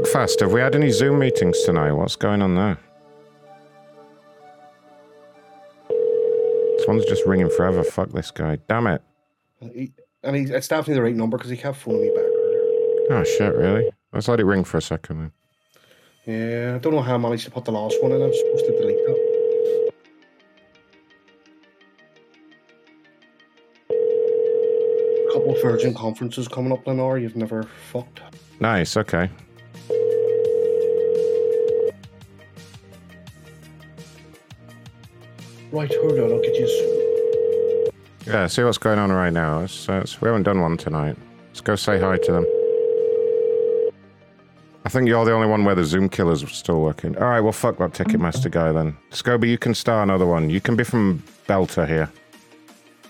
Bugfast, have we had any Zoom meetings tonight? What's going on there? This one's just ringing forever. Fuck this guy. Damn it. He, and he, it's definitely the right number because he kept phoning me back. earlier. Oh shit, really? Let's let it ring for a second then. Yeah, I don't know how I managed to put the last one in. I'm supposed to delete that. A couple of Virgin conferences coming up, Lenore. You've never fucked. Nice, okay. Right, hold on. I'll get you soon. Yeah, see what's going on right now. Let's, uh, let's- we haven't done one tonight. Let's go say hi to them. I think you're the only one where the Zoom killer's still working. All right, well, fuck that Ticketmaster guy then. Scobie, you can start another one. You can be from Belter here.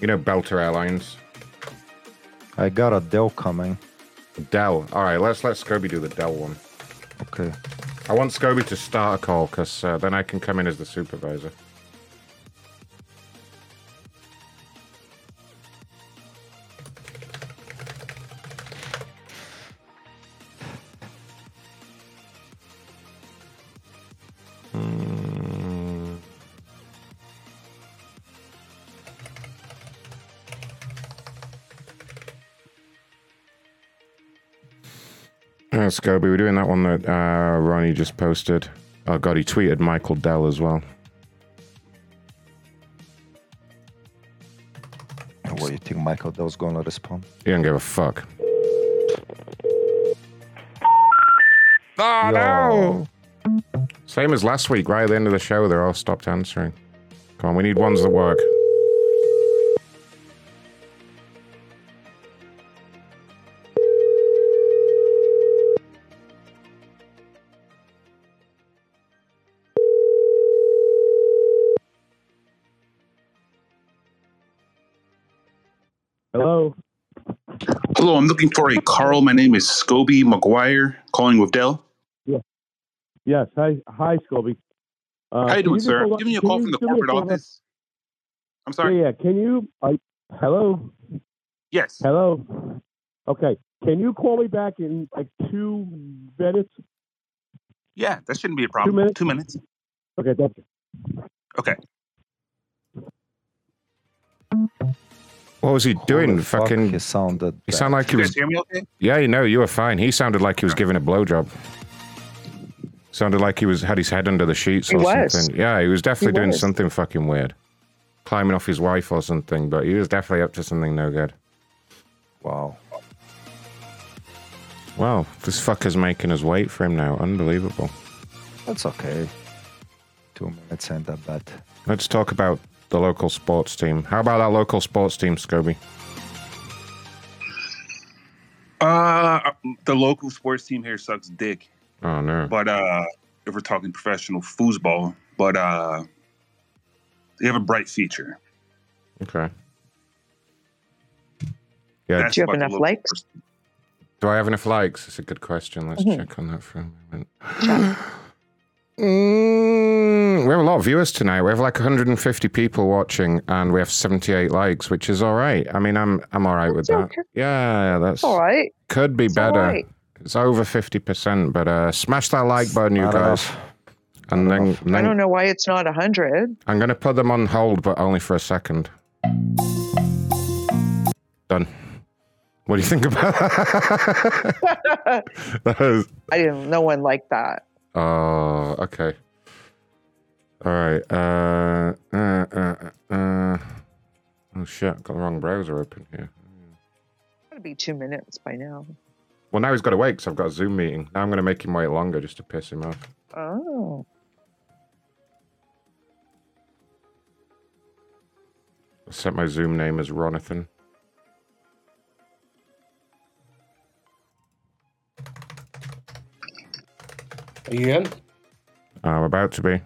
You know Belter Airlines. I got a Dell coming. Dell. All right, let's let Scobie do the Dell one. Okay. I want Scobie to start a call because uh, then I can come in as the supervisor. Yeah, Scobie, we're doing that one that uh, Ronnie just posted. Oh god, he tweeted Michael Dell as well. What do you think Michael Dell's gonna respond? He don't give a fuck. Oh no! Same as last week, right at the end of the show, they're all stopped answering. Come on, we need ones that work. I'm looking for a Carl. My name is Scobie McGuire, calling with Dell. Yes. Hi, hi, Scobie. Uh, How you doing, just sir? on- Giving you a call from the do me a corporate office. I'm sorry. Yeah, yeah. Can you? I, hello. Yes. Hello. Okay. Can you call me back in like two minutes? Yeah, that shouldn't be a problem. Two minutes? Two minutes. Okay. Thank you. Okay. What was he doing? Fuck, Fucking. He sounded. He sounded like he was. hear me okay? Yeah, you know, you were fine. He sounded like he was giving a blowjob. Sounded like he was had his head under the sheets He or was. something. Yeah, he was definitely He doing was. something fucking weird. Climbing off his wife or something, but he was definitely up to something no good. Wow. Wow, this fucker's making us wait for him now. Unbelievable. That's okay. Two minutes and that bad. Let's talk about the local sports team. How about that local sports team, Scobie? Uh, the local sports team here sucks dick. Oh no. But uh, if we're talking professional foosball, but uh, they have a bright future. Okay. Yeah. That's Do you have enough likes? sports. Do I have enough likes? It's a good question. Let's Mhm. check on that for a moment. Mm, we have a lot of viewers tonight. We have like 150 people watching, and we have 78 likes, which is all right. I mean, I'm I'm all right with that. okay. Yeah, that's All right. could be It's better. right. It's over 50%, but uh, smash that like button, you guys. And then, I don't know why it's not 100. I'm going to put them on hold, but only for a second. Done. What do you think about that? that was, I didn't. No one liked that. Oh, okay. All right. Uh, uh, uh, uh, oh, shit. I've got the wrong browser open here. It'll be two minutes by now. Well, now he's got to wait because I've got a Zoom meeting. Now I'm going to make him wait longer just to piss him off. Oh. I set my Zoom name as Ronathon. Are you in? I'm about to be.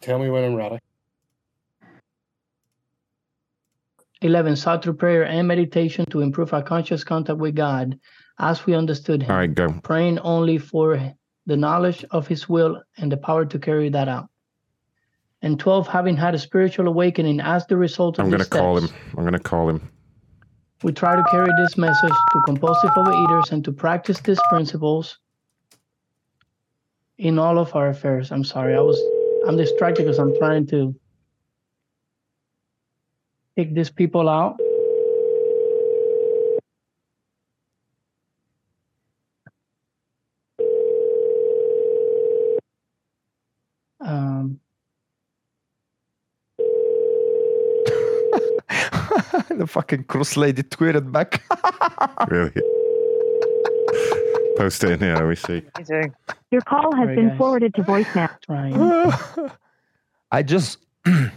Tell me when I'm ready. 11. Sought through prayer and meditation to improve our conscious contact with God as we understood Him. All right, go. Praying only for the knowledge of His will and the power to carry that out. And 12. Having had a spiritual awakening as the result of I'm going to call him. I'm going to call him. we try to carry this message to compulsive overeaters and to practice these principles in all of our affairs. I'm sorry, I was I'm distracted because I'm trying to pick these people out. the fucking cross lady tweeted back. Really? Post it in here. Let me see. Your call has Sorry, been guys. forwarded to voicemail. trying. I just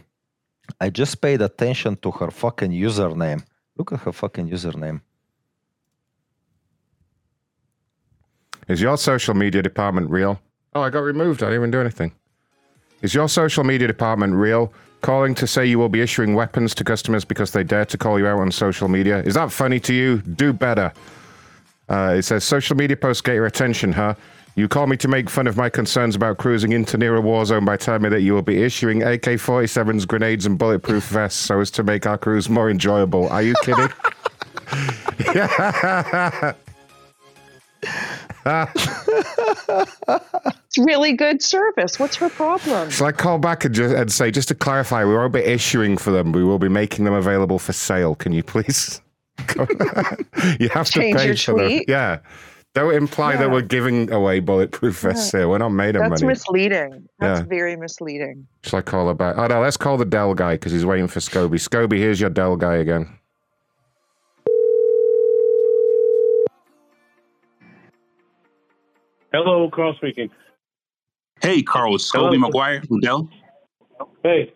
I just paid attention to her fucking username. Look at her fucking username. Is your social media department real? Oh, I got removed. I didn't even do anything. Is your social media department real? Calling to say you will be issuing weapons to customers because they dare to call you out on social media. Is that funny to you? Do better. Uh, it says social media posts get your attention, huh? You call me to make fun of my concerns about cruising into near a war zone by telling me that you will be issuing AK 47s, grenades, and bulletproof vests so as to make our cruise more enjoyable. Are you kidding? yeah. It's really good service. What's her problem? Shall I call back and, just, and say, just to clarify, we won't be issuing for them. We will be making them available for sale. Can you please? you have Change to pay your for them. tweet? Yeah. Don't imply that we're giving away bulletproof vests here. We're not made of That's money. misleading. That's Yeah. very misleading. Shall I call her back? Oh, no, let's call the Dell guy because he's waiting for Scobie. Scobie, here's your Dell guy again. Hello, Carl speaking. Hey, Carl, it's Hello. McGuire from Dell. Hey,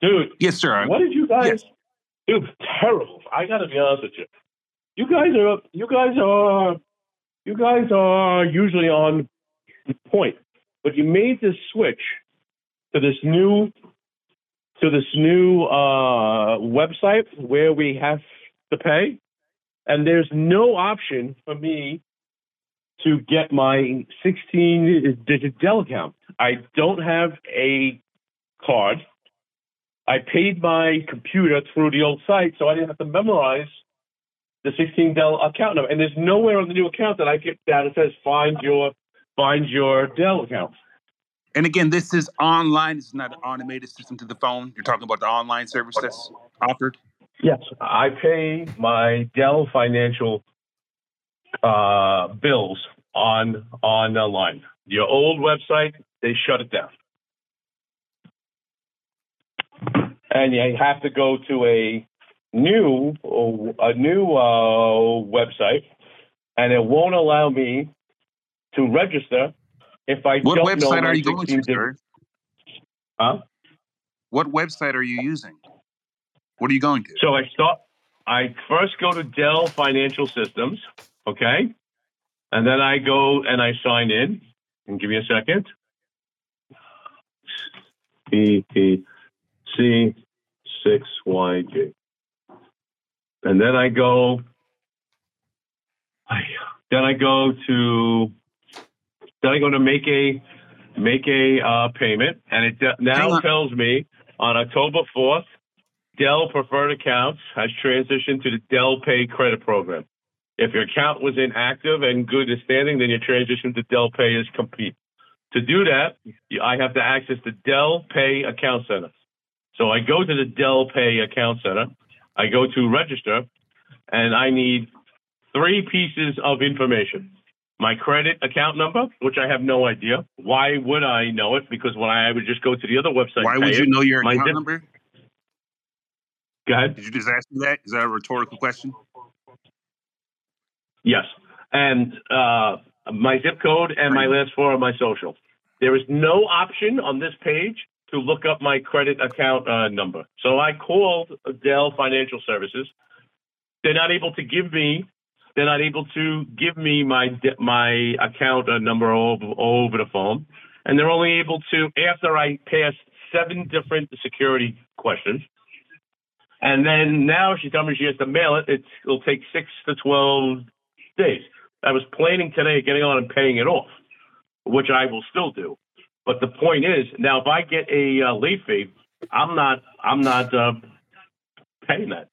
dude. Yes, sir. What did you guys? Yes. Dude, terrible. I gotta be honest with you. You guys are. You guys are. You guys are usually on point, but you made this switch to this new to this new uh, website where we have to pay, and there's no option for me to get my 16 digit Dell account. I don't have a card. I paid my computer through the old site, so I didn't have to memorize the 16 Dell account number. And there's nowhere on the new account that I get that it says find your find your Dell account. And again, this is online. It's not an automated system to the phone. You're talking about the online service that's offered. Yes, I pay my Dell financial uh, bills on on the line. Your old website, they shut it down. and you have to go to a new a new uh, website, and it won't allow me to register if I What don't know website my are you going to, sir? Huh? What website are you using? What are you going to? So I start. I first go to Dell Financial Systems, okay, and then I go and I sign in. And give me a second. P P C six Y G, and then I go. I, then I go to. Then I go to make a make a uh, payment, and it de- now tells me on October fourth, Dell Preferred Accounts has transitioned to the Dell Pay credit program. If your account was inactive and good is standing, then your transition to Dell Pay is complete. To do that, I have to access the Dell Pay Account Center. So I go to the Dell Pay Account Center, I go to register, and I need three pieces of information. My credit account number, which I have no idea. Why would I know it? Because when I would just go to the other website. Why would you it, know your account number? Go ahead. Did you just ask me that? Is that a rhetorical question? Yes. And uh, my zip code and my last four of my social. There is no option on this page to look up my credit account uh, number. So I called Dell Financial Services. They're not able to give me. They're not able to give me my my account uh, number over, over the phone, and they're only able to after I pass seven different security questions. And then now she told me she has to mail it. It's, it'll take six to 12 days. I was planning today getting on and paying it off, which I will still do. But the point is, now if I get a uh, late fee, I'm not, I'm not uh, paying that.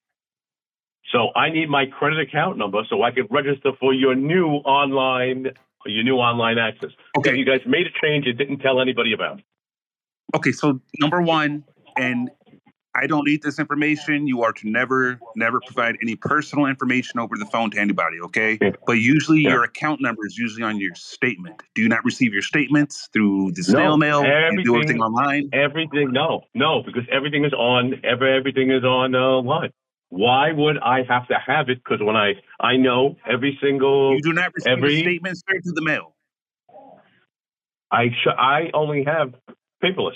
So I need my credit account number so I can register for your new online, your new online access. Okay. You guys made a change and didn't tell anybody about. Okay, so number one, and I don't need this information. You are to never, never provide any personal information over the phone to anybody, okay? But usually your account number is usually on your statement. Do you not receive your statements through the snail mail? You do everything online? Everything, no, no, because everything is on, every, everything is on uh, line. Why would I have to have it? Because when I, I know every single, You do not receive every, a statement straight to the mail. I, sh- I only have paperless.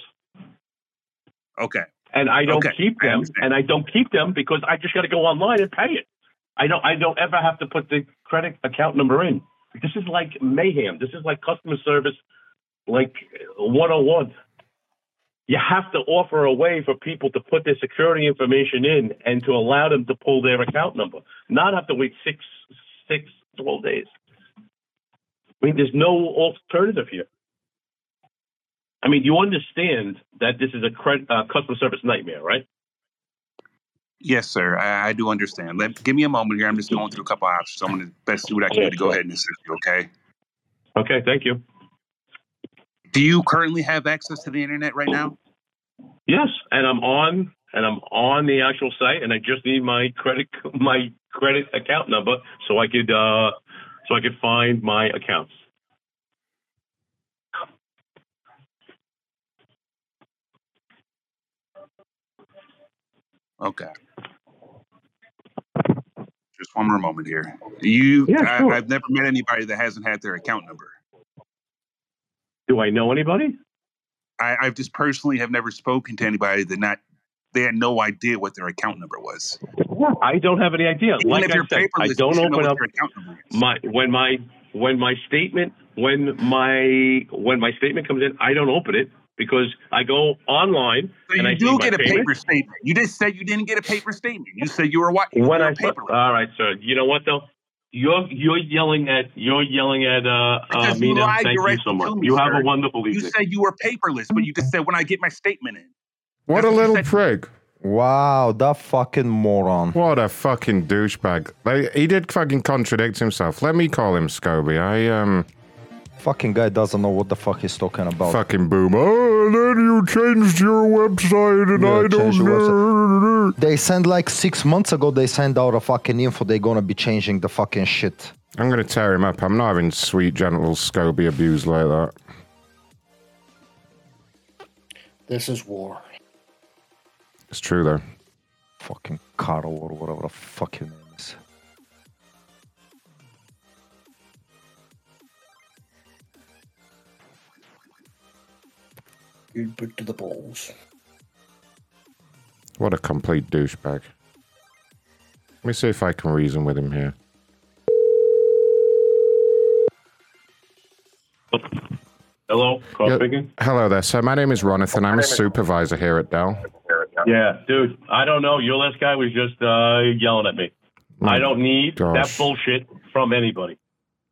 Okay. And I don't Okay, keep I them, and I don't keep them because I just got to go online and pay it. I don't, I don't ever have to put the credit account number in. This is like mayhem. This is like customer service, like 101. You have to offer a way for people to put their security information in and to allow them to pull their account number, not have to wait six, six, 12 days. I mean, there's no alternative here. I mean, you understand that this is a credit, uh, customer service nightmare, right? Yes, sir. I, I do understand. Let, give me a moment here. I'm just going through a couple options. I'm going to best do what I can do to go ahead and assist you, okay? Okay, thank you. Do you currently have access to the internet right now? Yes, and I'm on and I'm on the actual site, and I just need my credit my credit account number so I could uh, so I could find my accounts. Okay. Just one more moment here. You, Yeah, I, sure. I've never met anybody that hasn't had their account number. Do I know anybody? I, I've just personally have never spoken to anybody that not they had no idea what their account number was. I don't have any idea. Even like if I you're said, I paperless, you don't should know open what up your account number is. my when my when my statement when my when my statement comes in, I don't open it because I go online So and you I do see my get a payment. paper statement. You just said you didn't get a paper statement. You said you were what? You When were I paperless. all right, sir. You know what though? You're you're yelling at you're yelling at uh, uh Because you Thank you so much. me, You have sir. a wonderful You evening. said you were paperless, but you just said when I get my statement in. What a little prig. Wow, that fucking moron. What a fucking douchebag. Like, he did fucking contradict himself. Let me call him Scobie. I, um. Fucking guy doesn't know what the fuck he's talking about. Fucking boom. Oh, then you changed your website and Yeah, I don't change your know. They sent like six months ago. They sent out a fucking info. They're gonna be changing the fucking shit. I'm going to tear him up. I'm not having sweet, gentle Scobie abused like that. This is war. It's true though. Fucking Carl or whatever the fuck your name is. Gilbert to the balls. What a complete douchebag. Let me see if I can reason with him here. Hello, Carl Yeah, speaking. Hello there, sir. My name is Ronathon. I'm a supervisor here at Dell. Yeah, dude. I don't know. Your last guy was just uh, yelling at me. I don't need that bullshit from anybody.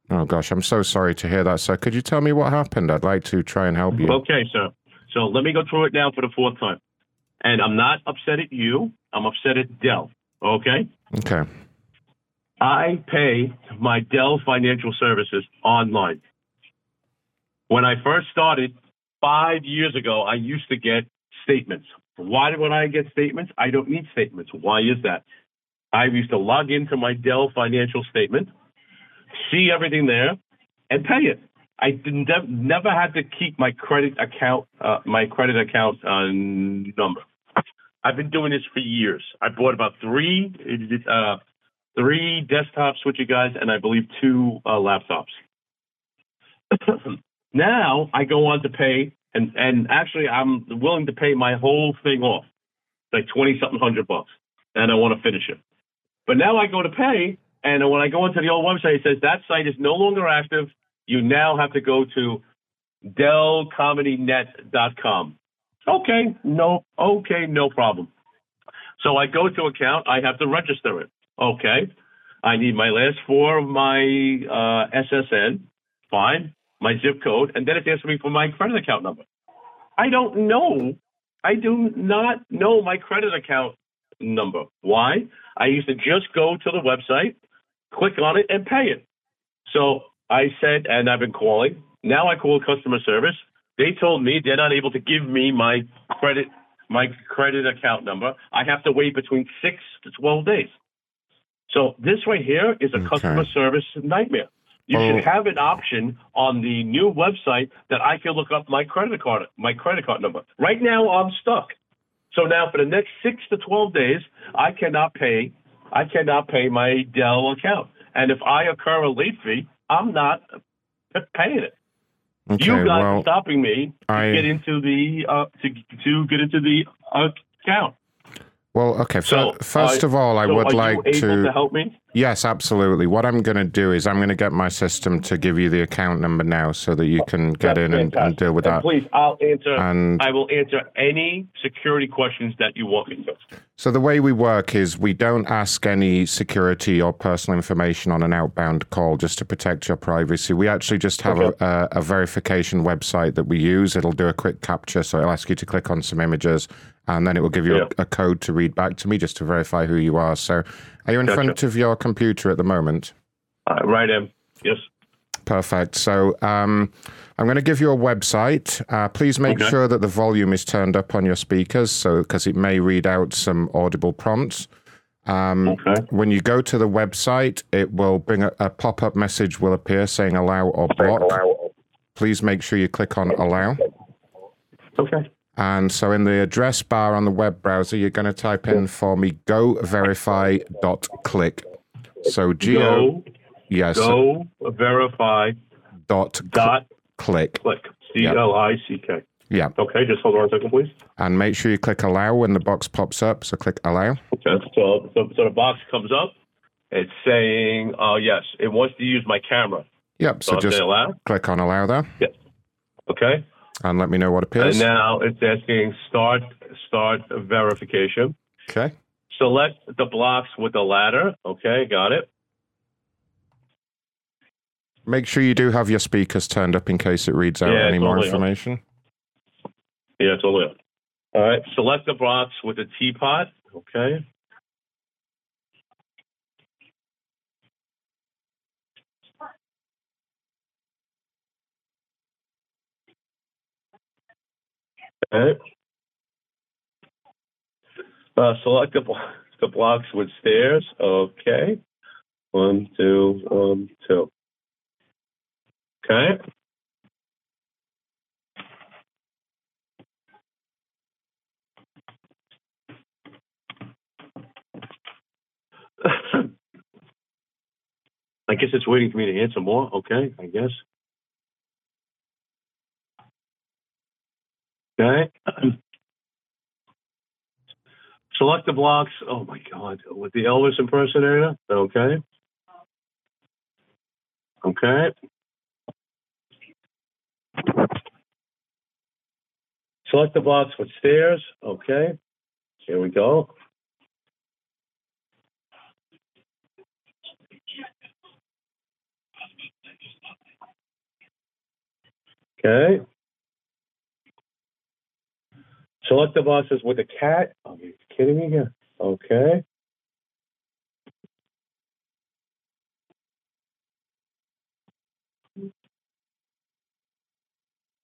Oh gosh, I'm so sorry to hear that, sir. Could you tell me what happened? I'd like to try and help you. Okay, sir. So let me go through it now for the fourth time. And I'm not upset at you. I'm upset at Dell. Okay. Okay. I pay my Dell financial services online. When I first started five years ago, I used to get statements. Why would I get statements? I don't need statements. Why is that? I used to log into my Dell financial statement, see everything there, and pay it. I never had to keep my credit account, uh, my credit account uh, number. I've been doing this for years. I bought about three, uh, three desktops with you guys, and I believe two uh, laptops. now I go on to pay, and and actually I'm willing to pay my whole thing off, like twenty something hundred bucks, and I want to finish it. But now I go to pay, and when I go into the old website, it says that site is no longer active. You now have to go to DellComedyNet.com. Okay, no, okay, no problem. So I go to account, I have to register it. Okay, I need my last four of my uh, SSN, fine, my zip code, and then it asks me for my credit account number. I don't know. I do not know my credit account number. Why? I used to just go to the website, click on it, and pay it. So I said, and I've been calling. Now I call customer service. They told me they're not able to give me my credit my credit account number. I have to wait between six to twelve days. So this right here is a customer service nightmare. You Well- should have an option on the new website that I can look up my credit card my credit card number. Right now I'm stuck. So now for the next six to twelve days, I cannot pay I cannot pay my Dell account. And if I incur a late fee, I'm not paying it. Okay, you guys well, are stopping me to I- get into the uh, to to get into the account. Well, okay. So, first uh, of all, I so would like to. to help me? Yes, absolutely. What I'm going to do is I'm going to get my system to give you the account number now so that you can get That's in and, and deal with And that. Please, I'll answer. And- I will answer any security questions that you want me to. So the way we work is we don't ask any security or personal information on an outbound call just to protect your privacy. We actually just have a, a, a verification website that we use. It'll do a quick capture, so it'll ask you to click on some images, and then it will give you Yeah. a, a code to read back to me just to verify who you are. So, are you in Gotcha. front of your computer at the moment? Uh, right, Em. Yes. Perfect. So um, I'm going to give you a website. Uh, please make Okay. sure that the volume is turned up on your speakers, so because it may read out some audible prompts. Um, When you go to the website, it will bring a, a pop-up message will appear saying allow or block. Please make sure you click on allow. Okay. And so in the address bar on the web browser, you're going to type in for me goverify.click. So G O Go. yes Go verify dot dot click. click. C L I C K. Yeah. Okay, just hold on a second, please. And make sure you click allow when the box pops up. So click allow. Okay. So, so, so the box comes up. It's saying, uh, yes, it wants to use my camera. Yep. So So just allow. click on allow there. Yes. Okay. And let me know what appears. And now it's asking start start verification. Okay. Select the blocks with the ladder. Okay, got it. Make sure you do have your speakers turned up in case it reads out Yeah, any more totally. information. Yeah, it's all up. All right. Select the blocks with the teapot. Okay. Right. Uh, select a, the blocks with stairs. Okay. One, two, one, two. Okay. I guess it's waiting for me to answer more. Okay, I guess. Okay. Select the blocks. Oh my God, with the Elvis impersonator. Okay. Okay. Select the blocks with stairs. Okay. Here we go. Okay. Select the boxes with a cat. Are you kidding me here? Okay.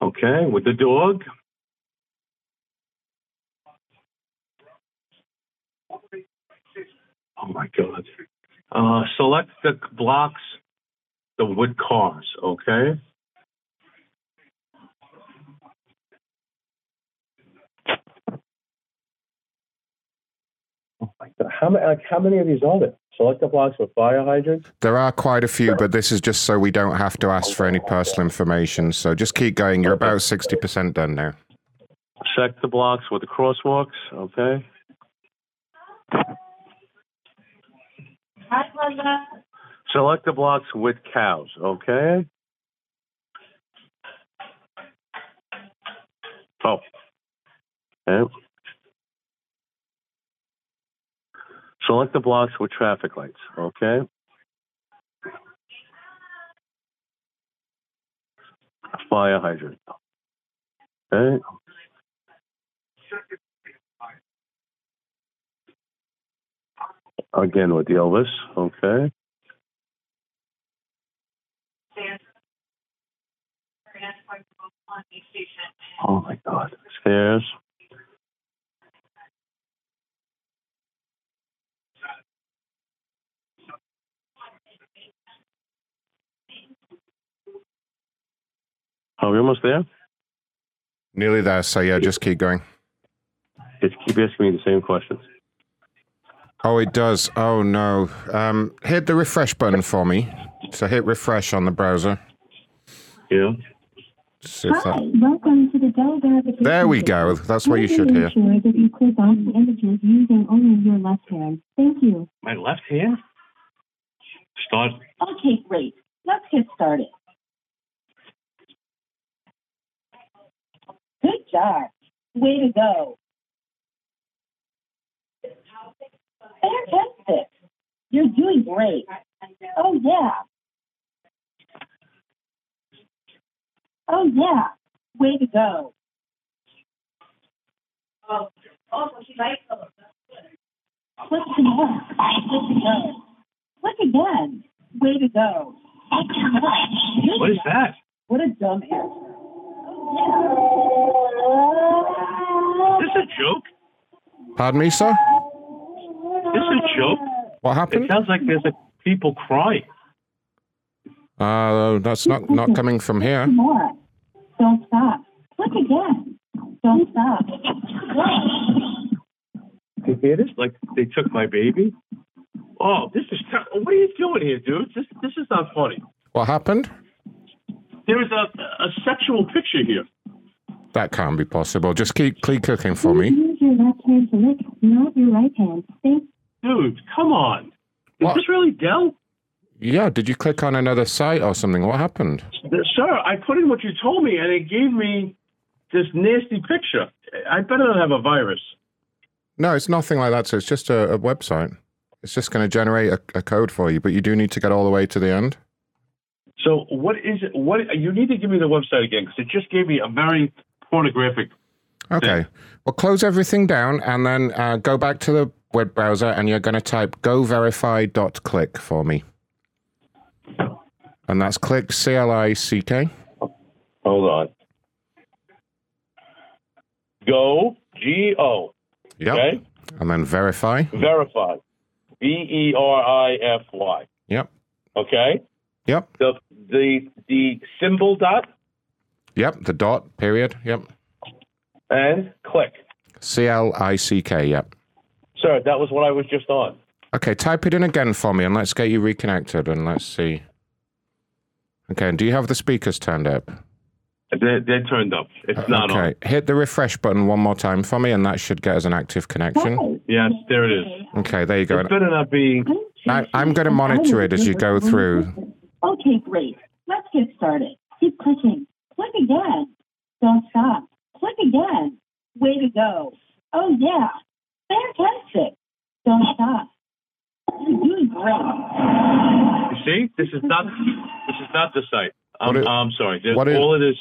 Okay, with the dog. Oh my God. Uh, select the blocks, the wood cars. Okay. How many? Like, how many of these are there? Select the blocks with fire hydrants. There are quite a few, but this is just so we don't have to ask for any personal information. So just keep going. You're about 60% done now. Select the blocks with the crosswalks. Okay. Select the blocks with cows. Okay. Oh. Okay. Select the blocks with traffic lights. Okay. Fire hydrant. Okay. Again with the Elvis. Okay. Oh my God. Stairs. Are we almost there? Nearly there. So yeah, just keep going. Just keep asking me the same questions. Oh, it does. Oh no. Um, hit the refresh button for me. So hit refresh on the browser. Yeah. See if that- Welcome to the Dell verification. There we go. That's what you should hear. Ensure that you click on the images using only your left hand. Thank you. My left hand? Start. Okay, great. Let's get started. Good job. Way to go. Fantastic. You're doing great. Oh, yeah. Oh, yeah. Way to go. oh Click again. Click again. Click again. Way to go. What is that? What a dumb answer. This a joke. Pardon me, sir? This a joke. What happened? It sounds like there's a people crying. Uh, that's not not coming from here. More. Don't stop. Click again. Don't stop. You hear this? Like they took my baby. Oh, this is ter- what are you doing here, dude? This this is not funny. What happened? There is a a sexual picture here. That can't be possible. Just keep keep cooking for me. Use your left hand to lick, not your right hand. Thank Dude, come on. Is this really Dell? Yeah. Did you click on another site or something? What happened? Sir, I put in what you told me and it gave me this nasty picture. I better not have a virus. No, it's nothing like that. So it's just a, a website. It's just going to generate a, a code for you, but you do need to get all the way to the end. So what is it? What you need to give me the website again because it just gave me a very pornographic. Okay. Well, close everything down and then uh, go back to the web browser and you're going to type goverify.click for me. And that's click C L I C K. Hold on. Go G O. Yep. Okay. And then verify. Verify. V E R I F Y. Yep. Okay. Yep. The the the symbol dot Yep. The dot, period. Yep. and click. C L I C K. Yep. Sir, that was what I was just on. Okay, type it in again for me and let's get you reconnected and let's see. Okay, and do you have the speakers turned up? They're, they're turned up. It's not on. okay, hit the refresh button one more time for me and that should get us an active connection. on. Yes, there it is. Okay, there you go. It better not be. I, I'm going to monitor it as you go through. Okay, great. Let's get started. Keep clicking. Click again. Don't stop. Click again. Way to go. Oh, yeah. Fantastic. Don't stop. You're doing great. You see, this is not. This is not the site. I'm, What i- I'm sorry. There's what all of this.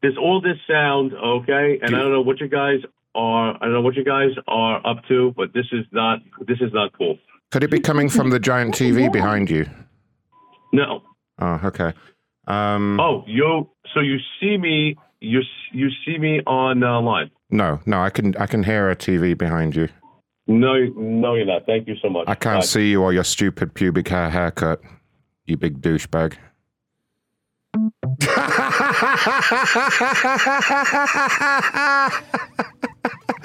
There's all this sound, okay, and I don't know what you guys are. I don't know what you guys are up to, but this is not. This is not cool. Could it be coming from the giant TV behind you? No. Oh, okay. Um, Oh, you. So you see me. You you see me on uh, line. No, no, I can I can hear a TV behind you. No, no, you're not. Thank you so much. I can't Bye. see you or your stupid pubic hair haircut. You big douchebag.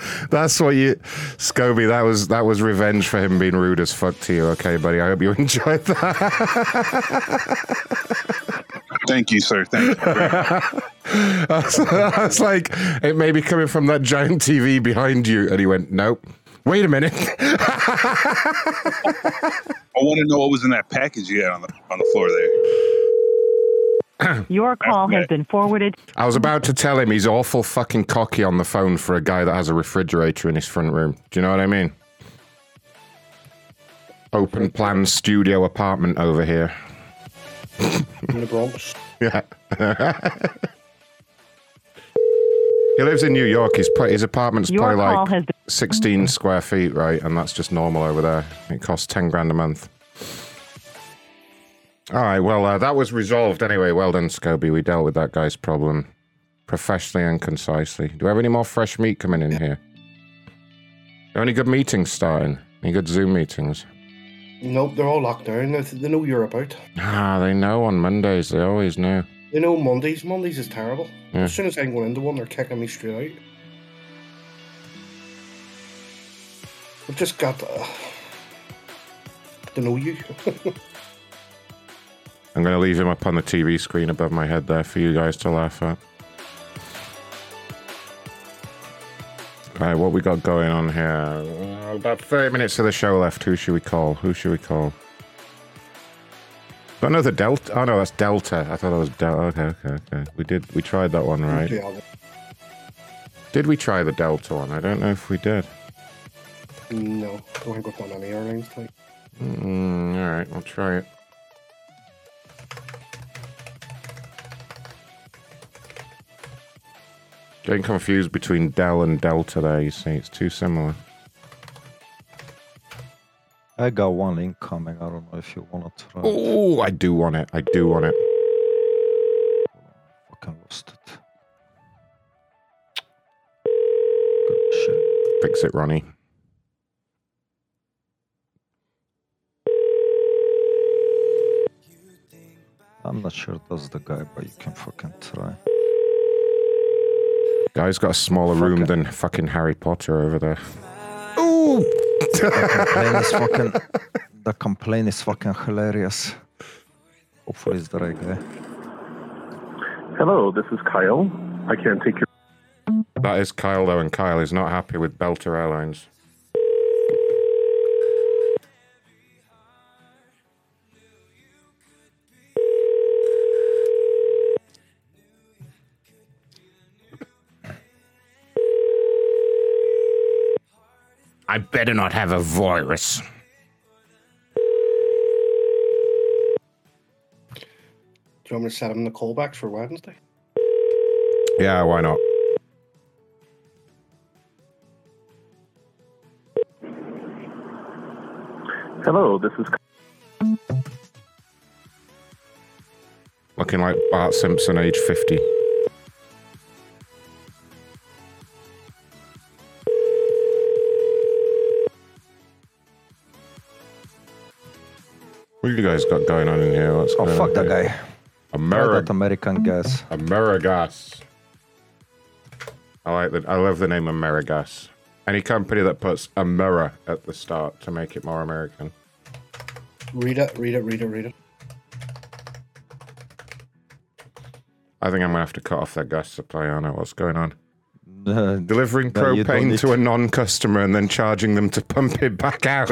That's what you, Scobie. That was that was revenge for him being rude as fuck to you. Okay, buddy. I hope you enjoyed that. Thank you, sir. Thank you. I was, I was like, it may be coming from that giant TV behind you, and he went, "Nope." Wait a minute. I want to know what was in that package you had on the on the floor there. Your call has been forwarded. I was about to tell him he's awful fucking cocky on the phone for a guy that has a refrigerator in his front room. Do you know what I mean? Open plan studio apartment over here. In the Bronx. Yeah. he lives in New York. His his apartment's Your probably like been- 16 square feet, right? And that's just normal over there. It costs 10 grand a month. All right. Well, uh, that was resolved anyway. Well done, Scobie. We dealt with that guy's problem professionally and concisely. Do we have any more fresh meat coming in here? Are any good meetings starting? Any good Zoom meetings? Nope, they're all locked down. They they know you're about. Ah, they know on Mondays. They always know. They know Mondays. Mondays is terrible. Yeah. As soon as I'm going into one, they're kicking me straight out. I've just got uh, to know you. I'm going to leave him up on the TV screen above my head there for you guys to laugh at. All right, what we got going on here? Uh, about 30 minutes of the show left. Who should we call? Who should we call? Got another Delta. Oh no, that's Delta. I thought it was Delta. Okay, okay, okay. We did. We tried that one, right? Did we try the Delta one? I don't know if we did. no, I don't think we've done any airlines type. Mm, all right, we'll try it. Getting confused between Dell and Delta there, you see. It's too similar. I got one incoming. I don't know if you want to try. Oh, I do want it. I do want it. Fucking lost it. Fix it, Ronnie. I'm not sure that's the guy, but you can fucking try. Guy's got a smaller room than fucking Harry Potter over there. Ooh! The complaint is fucking. The complaint is fucking hilarious. Hopefully, it's the right guy. Hello, this is Kyle. I can't take your. That is Kyle, though, and Kyle is not happy with Belter Airlines. I better not have a virus. Do you want me to set him the callbacks for Wednesday? Yeah, why not? Hello, this is. Looking like Bart Simpson, age 50. What you guys got going on in here? What's Oh, fuck that here? guy. Try that American gas. Amerigas. I like that. I love the name Amerigas. Any company that puts a mirror at the start to make it more American. Read it, read it, read it, read it. I think I'm gonna have to cut off their gas supply. I don't know what's going on. Uh, Delivering no, propane to a non-customer and then charging them to pump it back out.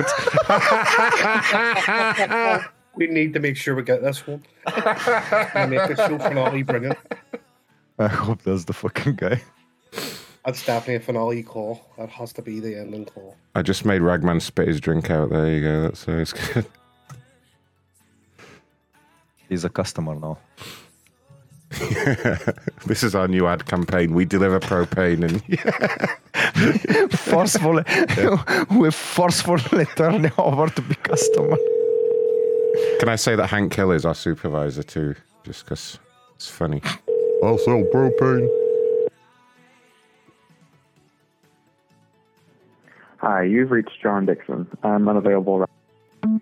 We need to make sure we get this one. and make the show finale brilliant. I hope that's the fucking guy. That's definitely a finale call. That has to be the ending call. I just made Ragman spit his drink out. There you go. That's always good. He's a customer now. this is our new ad campaign. We deliver propane and forcefully, we forcefully turn it over to be customer. Can I say that Hank Hill is our supervisor too? Just because it's funny. I'll sell propane. Hi, you've reached John Dixon. I'm unavailable.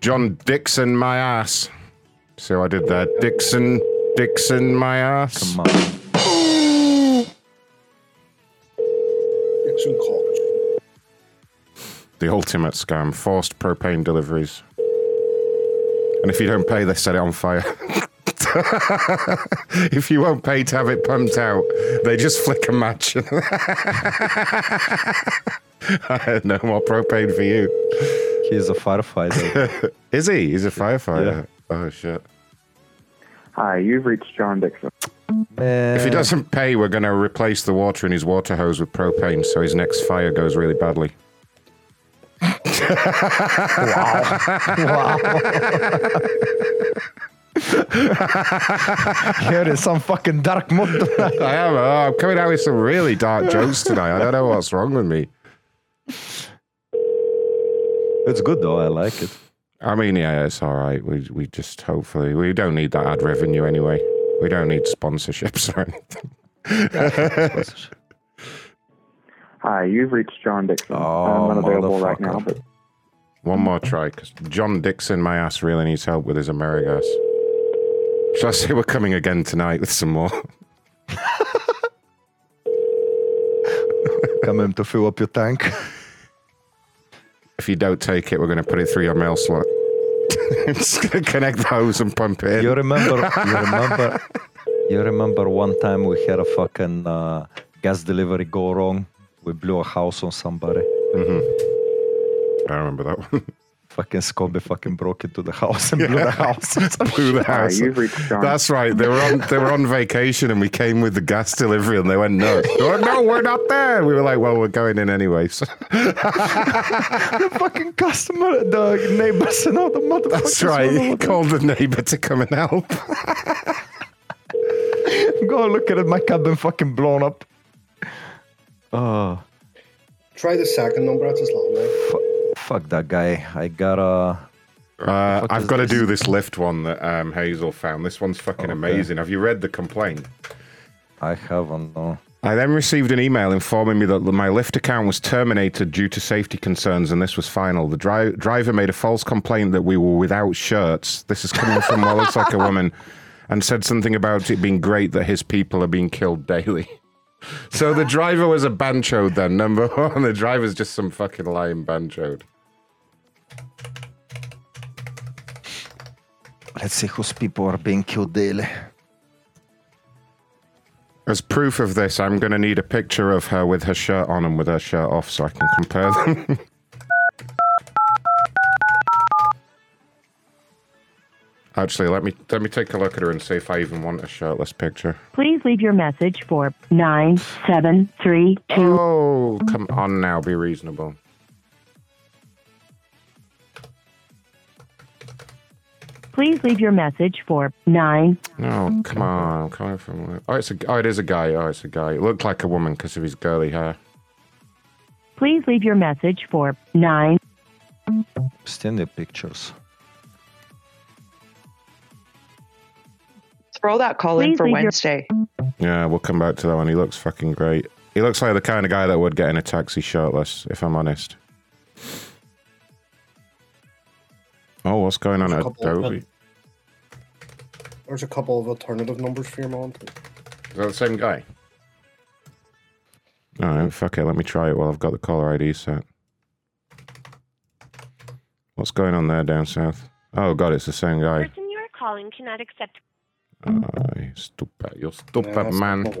John Dixon, my ass. See what I did there? Dixon, Dixon, my ass. Come on. Dixon College. The ultimate scam. Forced propane deliveries. And if you don't pay, they set it on fire. if you won't pay to have it pumped out, they just flick a match. no more propane for you. He's a firefighter. Is he? He's a firefighter. Oh shit. Hi, you've reached John Dixon. Uh, if he doesn't pay, we're going to replace the water in his water hose with propane, so his next fire goes really badly. wow. wow. Here is some fucking dark mood. I am. Oh, I'm coming out with some really dark jokes tonight. I don't know what's wrong with me. It's good though. I like it. I mean, yeah, it's all right. We we just hopefully we don't need that ad revenue anyway. We don't need sponsorships or anything. Hi, you've reached John Dixon. Oh, I'm unavailable right now, but One more try, because John Dixon, my ass, really needs help with his Amerigas. Shall I say we're coming again tonight with some more? Coming to fill up your tank. If you don't take it, we're going to put it through your mail slot. just going to connect the hose and pump it in. You remember? You remember? You remember one time we had a fucking uh, gas delivery go wrong. We blew a house on somebody. Mm-hmm. I remember that one. Fucking Scobie fucking broke into the house and blew the house. Blew the house. That's right. They were on they were on vacation and we came with the gas delivery and they went nuts. They went, no, we're not there. We were like, well, we're going in anyway. So the fucking customer, the neighbors and all the motherfuckers. that's right. He called the neighbor to come and help. Go look at it, my cabin fucking blown up. Oh, Try the second number. That's his landline. Fuck that guy. I gotta. Uh, I've got to do this Lyft one that um, Hazel found. This one's fucking Okay. amazing. Have you read the complaint? I haven't. No. I then received an email informing me that my Lyft account was terminated due to safety concerns, and this was final. The dri- driver made a false complaint that we were without shirts. This is coming from Well Looks Like a Woman, and said something about it being great that his people are being killed daily. So the driver was a banchoed then, number one. The driver's just some fucking lying banchoed. Let's see whose people are being killed daily. As proof of this, I'm going to need a picture of her with her shirt on and with her shirt off so I can compare them. Actually, let me let me take a look at her and see if I even want a shirtless picture. Please leave your message for 9732. Oh, come on now, be reasonable. Please leave your message for 9. No, come on, I'm coming from. Oh, it's a. Oh, it is a guy. Oh, it's a guy. It looked like a woman because of his girly hair. Please leave your message for 9. Still need pictures. Throw that call in for leave your- Wednesday. Yeah, we'll come back to that one. He looks fucking great. He looks like the kind of guy that would get in a taxi shirtless, if I'm honest. Oh, what's going on There's at a of Adobe? There's a couple of alternative numbers for your mom. too. Is that the same guy? Oh, All right, fuck it. Let me try it while I've got the caller ID set. What's going on there down south? Oh god, it's the same guy. The person you are calling cannot accept. Oh, stupid. You're stupid, that's man. not.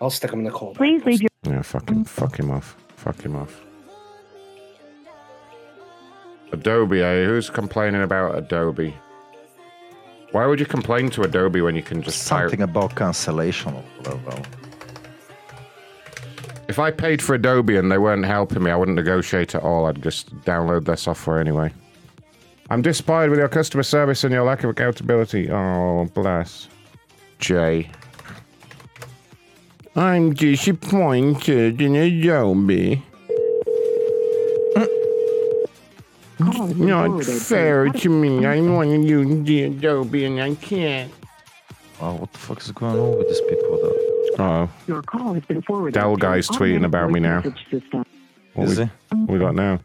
I'll stick him in the call. Please leave your. Yeah, fucking fuck him off. Fuck him off. Adobe, eh? Who's complaining about Adobe? Why would you complain to Adobe when you can just pirate- Something about cancellation. whatever. If I paid for Adobe and they weren't helping me, I wouldn't negotiate at all. I'd just download their software anyway. I'm disappointed with your customer service and your lack of accountability. Oh, bless. Jay. I'm disappointed uh, in Adobe. Not fair to me. I want to use the Adobe and I can't. Oh, what the fuck is going on with these people? Though? Oh, Your call has been forwarded. Dell to guy's tweeting about me now. message. What Is we, he? what we got now?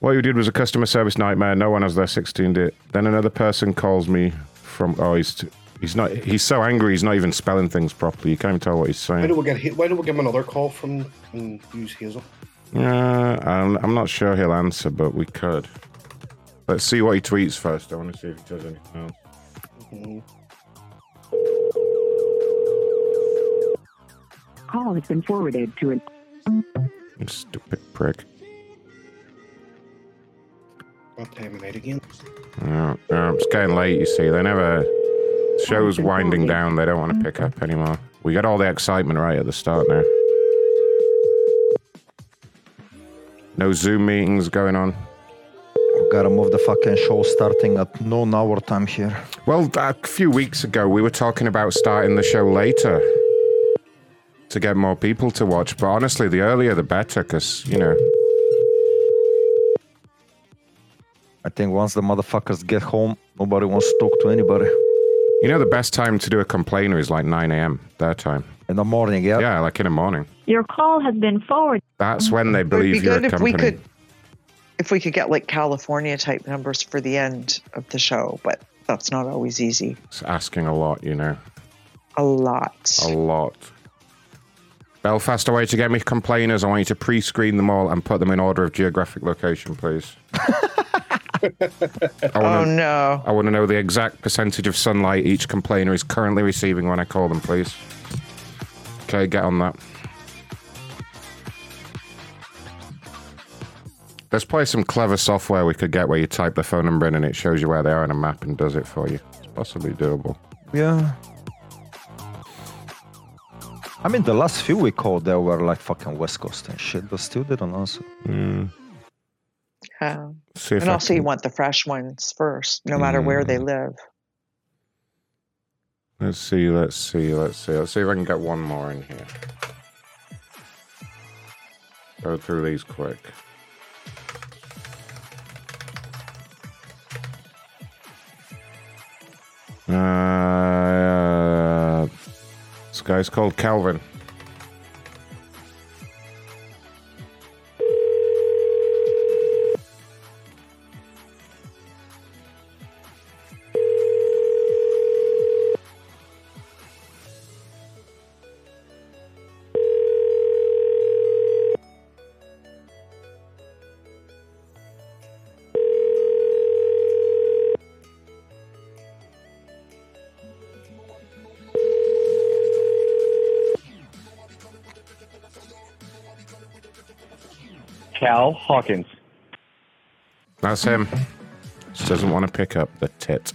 What you did was a customer service nightmare. No one has their 16 bit. Then another person calls me from. Oh, he's t- he's not. He's so angry. He's not even spelling things properly. You can't even tell what he's saying. Why saying. don't we get Why don't we give him another call from and use Hazel? Uh, I'm, I'm not sure he'll answer, but we could. Let's see what he tweets first. I want to see if he does anything else. Mhm. Call has been forwarded to an. Stupid prick. What time of night again? Yeah, yeah, it's getting late. You see, they never. Show's winding down. They don't want to pick up anymore. We got all the excitement right at the start now. No Zoom meetings going on. Gotta move the fucking show starting at noon hour time here. Well, a few weeks ago, we were talking about starting the show later to get more people to watch. But honestly, the earlier the better, because, you know, I think once the motherfuckers get home, nobody wants to talk to anybody. You know, the best time to do a complainer is like 9 a.m. their time. In the morning, yeah. Yeah, like in the morning. Your call has been forwarded. That's when they It would be believe you're good a if company. we could if we could get like California type numbers for the end of the show, but that's not always easy. It's asking a lot, you know. A lot. A lot. Belfast, away to get me complainers. I want you to pre-screen them all and put them in order of geographic location, please. I Oh wanna, no. I want to know the exact percentage of sunlight each complainer is currently receiving when I call them, please. Okay, get on that. There's probably some clever software we could get where you type the phone number in and it shows you where they are on a map and does it for you. It's possibly doable. Yeah. I mean, the last few we called, there were like fucking West Coast and shit, but still didn't answer. Mm. Yeah. And I also you want the fresh ones first, no matter where they Mm. live. Let's see, let's see, let's see. Let's see if I can get one more in here. Go through these quick. Uh, guy's called Calvin. Cal Hawkins. That's him. Just doesn't want to pick up the tit.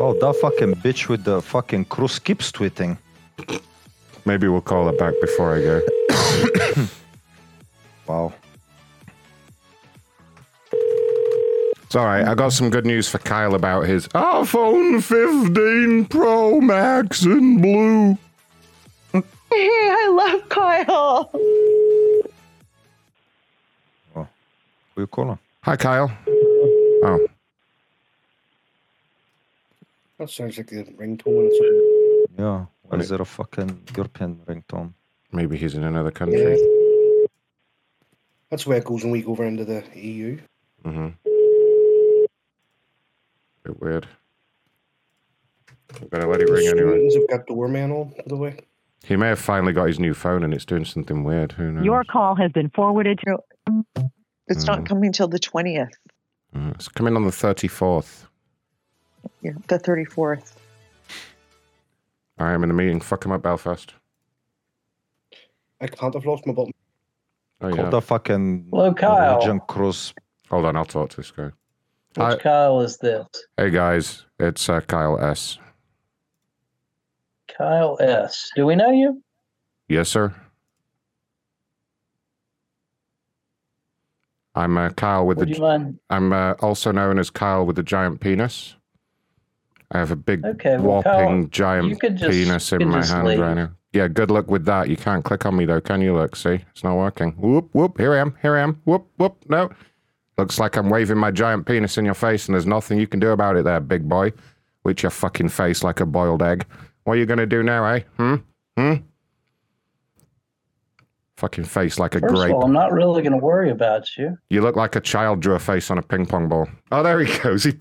Oh, that fucking bitch with the fucking cruise keeps tweeting. Maybe we'll call it back before I go. It's all right. I got some good news for Kyle about his iPhone 15 Pro Max in blue. Hey, I love Kyle. Who you calling? Hi, Kyle. Oh, That sounds like the ringtone or something. Yeah. Why is there a fucking European ringtone? maybe he's in another country. That's where it goes when we go over into the EU. Mm-hmm. Bit weird. I'm gonna let it ring anyway. Students have got doorman on, by the way. He may have finally got his new phone and it's doing something weird. Who knows? Your call has been forwarded to. It's not coming till the 20th, Mm, It's coming on the 34th. yeah, the 34th. I am in a meeting. Fuck him up, Belfast. I can't have lost my button. Oh, Call yeah. the fucking Hello, Kyle. Norwegian cruise. Hold on, I'll talk to this guy. Which Hi. Kyle is this? Hey, guys. It's uh, Kyle S. Kyle S. Do we know you? Yes, sir. I'm uh, Kyle with Would the. I'm uh, also known as Kyle with the giant penis. I have a big Okay, well, whopping Kyle, giant just- penis in my hand leave. right now. Yeah, good luck with that. You can't click on me though, can you? Look, see, it's not working. Whoop whoop. Here I am. Here I am. Whoop whoop. No, looks like I'm waving my giant penis in your face, and there's nothing you can do about it, there, big boy. With your fucking face like a boiled egg. What are you gonna do now, eh? Hmm. Hmm. Fucking face like a First grape. of all, I'm not really going to worry about you. You look like a child drew a face on a ping pong ball. Oh, there he goes. He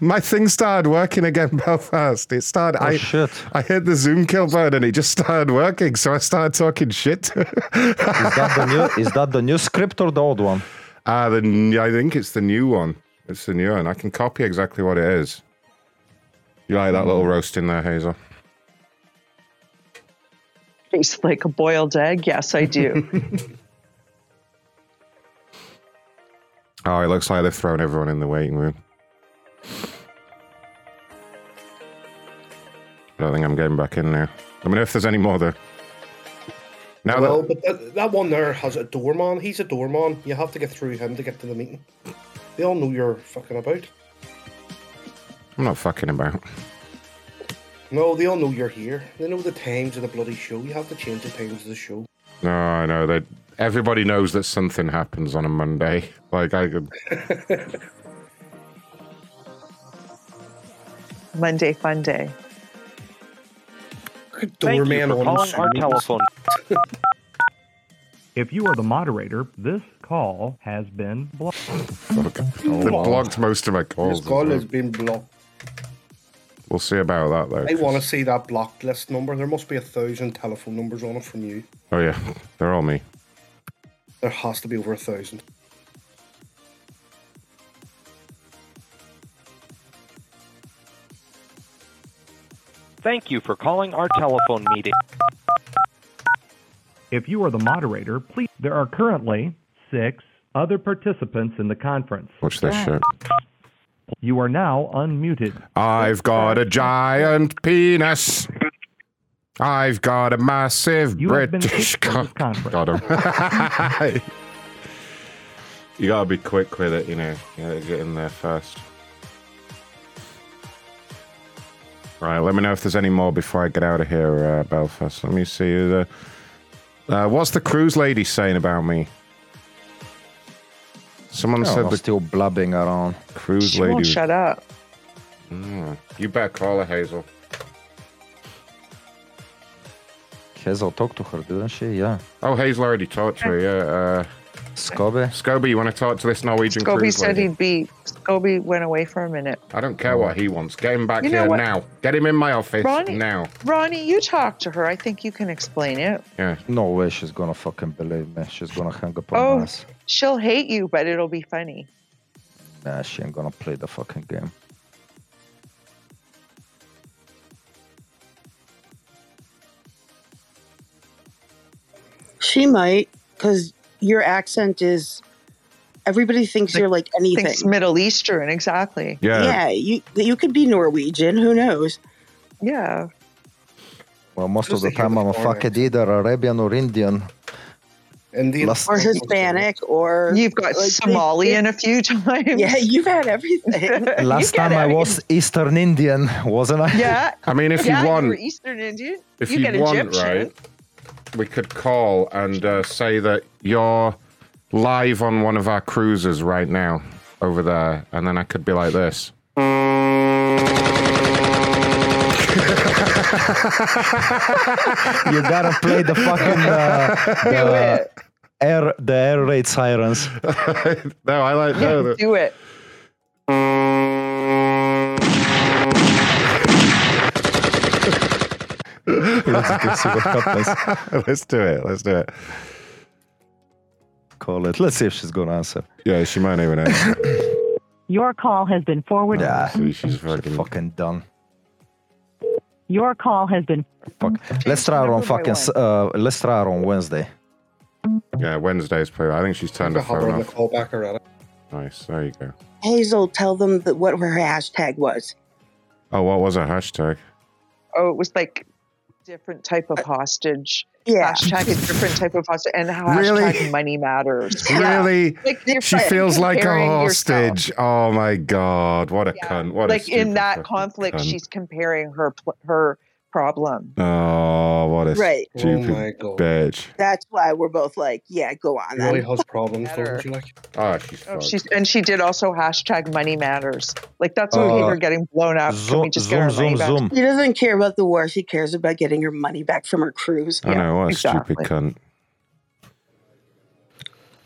My thing started working again, Belfast. It started. Oh, I, shit. I hit the Zoom kill button and it just started working. So I started talking shit. Is that the new? Is that the new script or the old one? Ah, the n- I think it's the new one. It's the new one. I can copy exactly what it is. You like that little roast in there, Hazel? Tastes like a boiled egg. Yes, I do. Oh, it looks like they've thrown everyone in the waiting room. I don't think I'm getting back in there. Let me know if there's any more there. Now well, that but that, that one there has a doorman. He's a doorman. You have to get through him to get to the meeting. They all know you're fucking about. I'm not fucking about. No, they all know you're here. They know the times of the bloody show. You have to change the times of the show. No, I know that everybody knows that something happens on a Monday. Like I could. Monday fun day. Doorman on our telephone. If you are the moderator, this call has been blocked. They blocked most of my calls. This call has been blocked. We'll see about that though. I want to see that blocked list number. There must be a thousand telephone numbers on it from you. Oh yeah, they're all me. There has to be over a thousand. Thank you for calling our telephone meeting. If you are the moderator, please. There are currently six other participants in the conference. Watch this shit. You are now unmuted. I've got a giant penis. I've got a massive You British kicked cock. Got him. you gotta be quick with it, you know. You gotta get in there first. Right, let me know if there's any more before I get out of here, uh, Belfast. Let me see. Uh, uh, what's the cruise lady saying about me? Someone Oh, said I'm still blabbing around. cruise She lady. won't shut up. Mm, you better call her, Hazel. Hazel talked to her, didn't she? Yeah. Oh, Hazel already talked to her, yeah. Uh, Scobie? Scobie, you want to talk to this Norwegian Scobie cruise said lady? he'd be. Scobie went away for a minute. I don't care what he wants. Get him back You know here what? now. Get him in my office Ronnie- now. Ronnie, you talk to her. I think you can explain it. Yeah. No way she's gonna fucking believe me. She's gonna hang up on Oh, us. She'll hate you, but it'll be funny. Nah, she ain't gonna play the fucking game. She might, because your accent is. Everybody thinks you're like anything. Thinks Middle Eastern, exactly. Yeah, Yeah, you you could be Norwegian. Who knows? Yeah. Well, most Just of the time I'm a foreign fucking either Arabian or Indian. Indian Last- Or Hispanic, or You've got like, Somalian a few times. Yeah, you've had everything. Last time I was Eastern Indian, wasn't I? Yeah. I mean, if yeah, you want, were Eastern Indian. if you, you, get want, Egyptian. right, we could call and uh, say that you're live on one of our cruises right now over there, and then I could be like this. you gotta play the fucking uh, the, air the air raid sirens. no, I like Yeah, no. the- do it. Let's go see what happens. Let's do it. Let's do it. Call it. Let's see if she's gonna answer. Yeah, she might even answer. Your call has been forwarded. Yeah, See, she's fucking. fucking done. Your call has been. Fuck. Let's try her on fucking. Uh, let's try her on Wednesday. Yeah, Wednesday's play. I think she's turned her Have her phone on off. call back already. Nice. There you go. Hazel, tell them that what her hashtag was. Oh, what was her hashtag? Oh, it was like different type of hostage. Yeah. Hashtag a different type of hostage and how hashtag Really? money matters. Really? Like She feels like a comparing yourself. hostage. Oh my god! What a cunt! What like in that conflict, cunt. she's comparing her her problem. Oh, what a Right. Oh stupid my God. bitch! That's why we're both like, yeah, go on Really then. has problems, Better. doesn't she? Like, Oh, she's Oh, she's and she did also hashtag money matters. Like that's okay. Uh, They're getting blown up. Can we Zoom, just get our zoom, money back? zoom. She doesn't care about the war. She cares about getting her money back from her cruise. I know what a exactly. stupid cunt.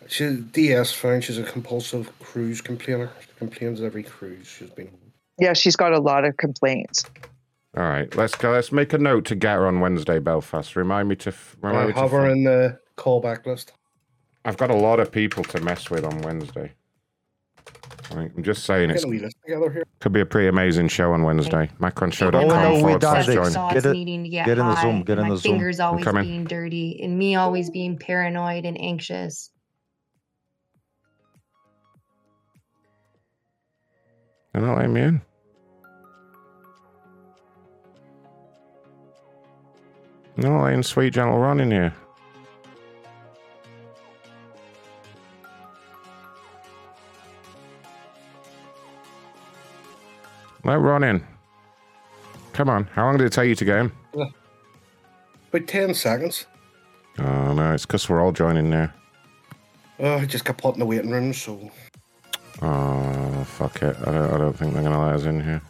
she DS found she's a compulsive cruise complainer. She complains every cruise she's been on. Yeah, she's got a lot of complaints. All right, let's go. Let's make a note to get her on Wednesday, Belfast. Remind me to. f- Remind I me to have f- in the callback list. I've got a lot of people to mess with on Wednesday. I mean, I'm just saying, it Get a wee list together here. could be a pretty amazing show on Wednesday. Macronshow.com Oh, no, we forward slash died. join. Get Sauce it- needing to get, get in the Zoom, get in my the Zoom. fingers always being dirty, and me always being paranoid and anxious. They're not letting me in. They're not letting Sweet Gentle Ron in here. Let Ron in. Come on. How long did it take you to get him? Uh, about 10 seconds. Oh, no. It's because we're all joining now. Oh, I just got put in the waiting room, so Oh, fuck it. I don't, I don't think they're going to let us in here.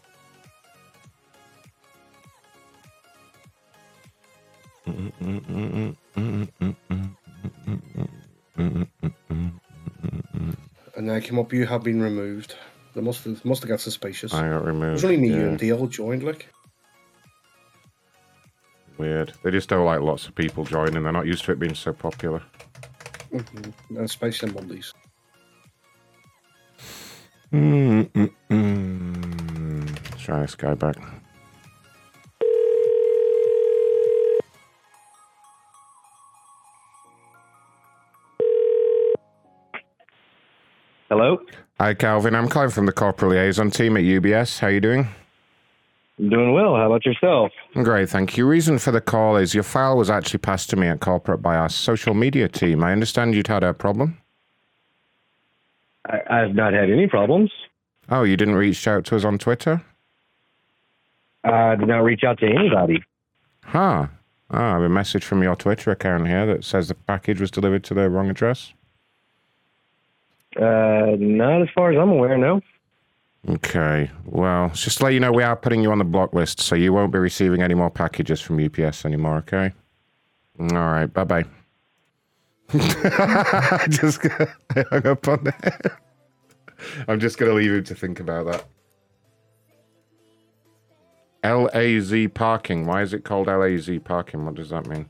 And I came up. You have been removed. They must have must have got suspicious. I got It removed. was only me, you, and Dale joined. Like, Weird. They just don't like lots of people joining. They're not used to it being so popular. mm-hmm. especially on Mondays. Mm-mm-mm. Let's try this guy back. Hello. Hi, Calvin. I'm Clive from the Corporate Liaison team at UPS. How are you doing? I'm doing well. How about yourself? Great, thank you. Reason for the call is your file was actually passed to me at corporate by our social media team. I understand you'd had a problem. I, I've not had any problems. Oh, you didn't reach out to us on Twitter? I did not reach out to anybody. Huh. Oh, I have a message from your Twitter account here that says the package was delivered to the wrong address. Uh, not as far as I'm aware, no. Okay. Well, just to let you know, we are putting you on the block list, so you won't be receiving any more packages from UPS anymore, okay? All right. Bye bye. just I hung up on it. I'm just going to leave him to think about that. LAZ parking. Why is it called LAZ parking? What does that mean?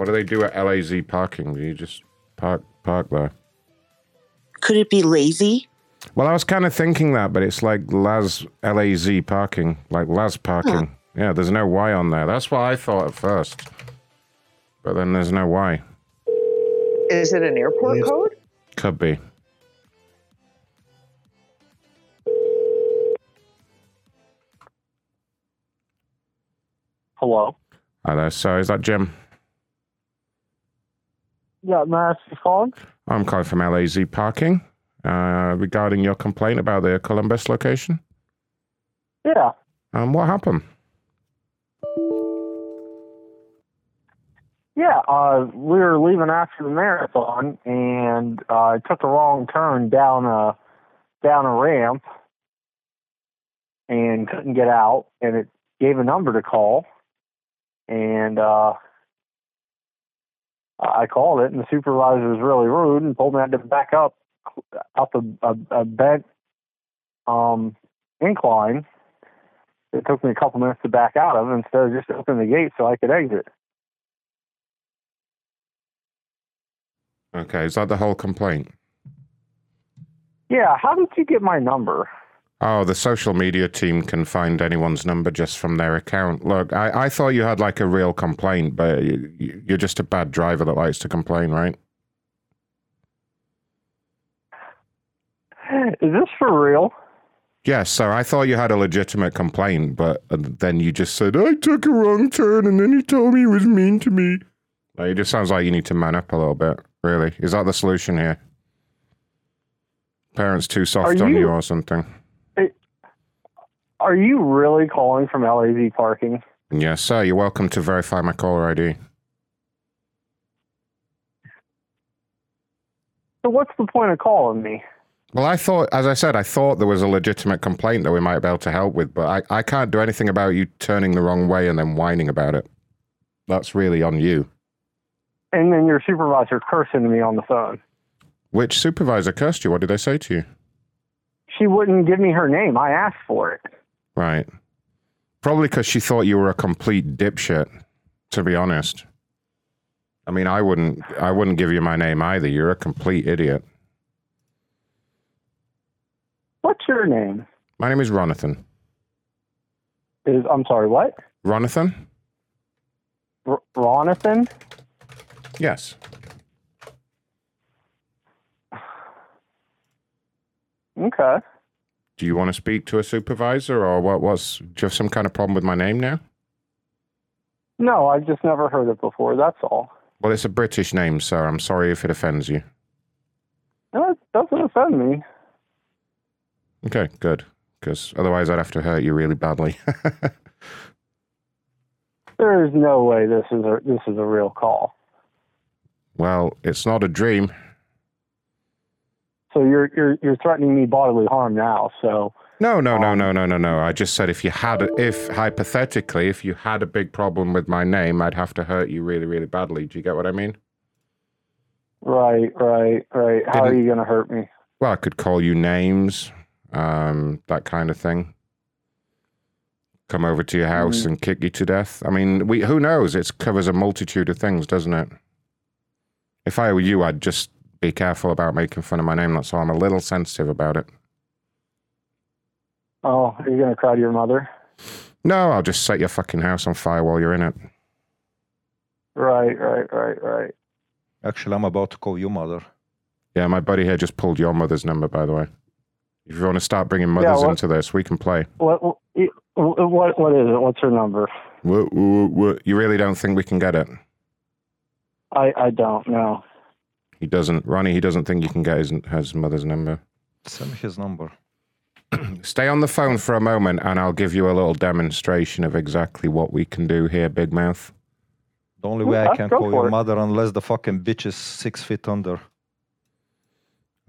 What do they do at LAZ parking? Do you just park park there? Could it be lazy? Well, I was kind of thinking that, but it's like Laz LAZ parking, like Laz parking. Yeah, there's no Y on there. That's what I thought at first. But then there's no Y. Is it an airport code? Could be. Hello. Hello. So is that Jim? Yeah, may I ask you calling? I'm calling from LAZ parking uh, regarding your complaint about the Columbus location. Yeah. Um, what happened? Yeah, uh, we were leaving after the marathon, and uh, I took a wrong turn down a down a ramp, and couldn't get out, and it gave a number to call, and uh, I called it, and the supervisor was really rude and told me I had to back up up a, a, a bent um, incline. It took me a couple minutes to back out of instead of just opening the gate so I could exit. Okay, is that the whole complaint? Yeah, how did you get my number? Oh, the social media team can find anyone's number just from their account. Look, I, I thought you had like a real complaint, but you, you- you're just a bad driver that likes to complain, right? Is this for real? Yes, sir. I thought you had a legitimate complaint, but uh, then you just said, I took a wrong turn and then he told me he was mean to me. Like, it just sounds like you need to man up a little bit, really. Is that the solution here? Parents too soft on you or something? Are you really calling from LAZ parking? Yes, sir. You're welcome to verify my caller ID. So what's the point of calling me? Well, I thought, as I said, I thought there was a legitimate complaint that we might be able to help with, but I, I can't do anything about you turning the wrong way and then whining about it. That's really on you. And then your supervisor cursing me on the phone. Which supervisor cursed you? What did they say to you? She wouldn't give me her name. I asked for it. Right. Probably because she thought you were a complete dipshit, to be honest. I mean, I wouldn't I wouldn't give you my name either. You're a complete idiot. What's your name? My name is Ronathon. Is I'm sorry, what? Ronathon? R- Ronathon? Yes. Okay. Do you want to speak to a supervisor or what was do you have some kind of problem with my name now? No, I've just never heard it before. That's all. Well, it's a British name, sir. I'm sorry if it offends you. No, it doesn't offend me. Okay, good. Because otherwise I'd have to hurt you really badly. There is no way this is a this is a real call. well, it's not a dream. So you're you're you're threatening me bodily harm now. So No, no, no, no, no, no, no. I just said if you had, if hypothetically, if you had a big problem with my name, I'd have to hurt you really, really badly. Do you get what I mean? right, right, right. How are you going to hurt me? Well, I could call you names, um, that kind of thing. Come over to your house Mhm. and kick you to death. I mean, we who knows? It covers a multitude of things, doesn't it? If I were you, I'd just be careful about making fun of my name. That's all. I'm a little sensitive about it. Oh, are you going to cry to your mother? No, I'll just set your fucking house on fire while you're in it. Right, right, right, right. Actually, I'm about to call your mother. Yeah, my buddy here just pulled your mother's number, by the way. If you want to start bringing mothers what- into this, we can play. What what what what is it? What's her number? What, what, what? You really don't think we can get it? I I don't know. He doesn't. Ronnie, he doesn't think you can get his, his mother's number. Send me his number. Stay on the phone for a moment and I'll give you a little demonstration of exactly what we can do here, Big Mouth. The only way I can call your mother unless the fucking bitch is six feet under.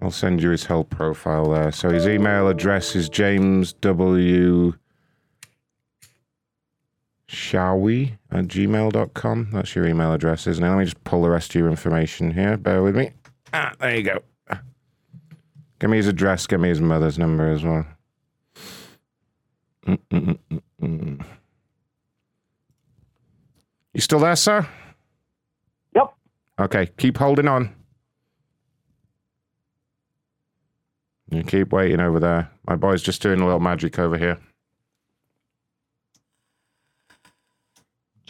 I'll send you his whole profile there. So his email address is James W. Shawi at gmail.com. That's your email address, isn't it? Let me just pull the rest of your information here. Bear with me. Ah, there you go. Give me his address, give me his mother's number as well. Mm-mm-mm-mm-mm. You still there, sir? Yep. Okay, keep holding on. You keep waiting over there. My boy's just doing a little magic over here.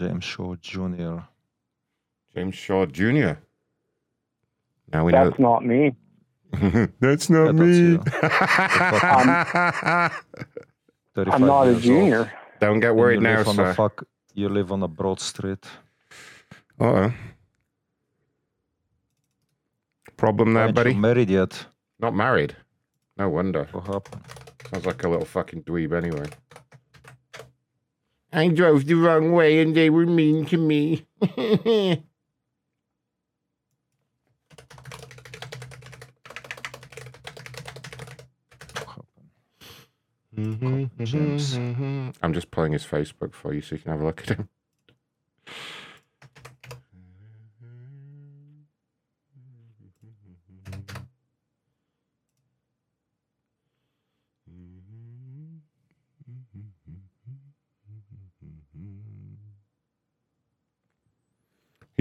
James Shaw Jr. James Shaw Jr. Now we That's not me. that's not Yeah, me. you. I'm, I'm not a years old. junior. Don't get And worried you now, live on sir. a fuck. You live on a broad street. Uh oh. Problem there, Aren't buddy? you married yet? Not married. No wonder. What happened? Sounds like a little fucking dweeb anyway. I drove the wrong way and they were mean to me. Mm-hmm, mm-hmm, James. Mm-hmm. I'm just pulling his Facebook for you so you can have a look at him.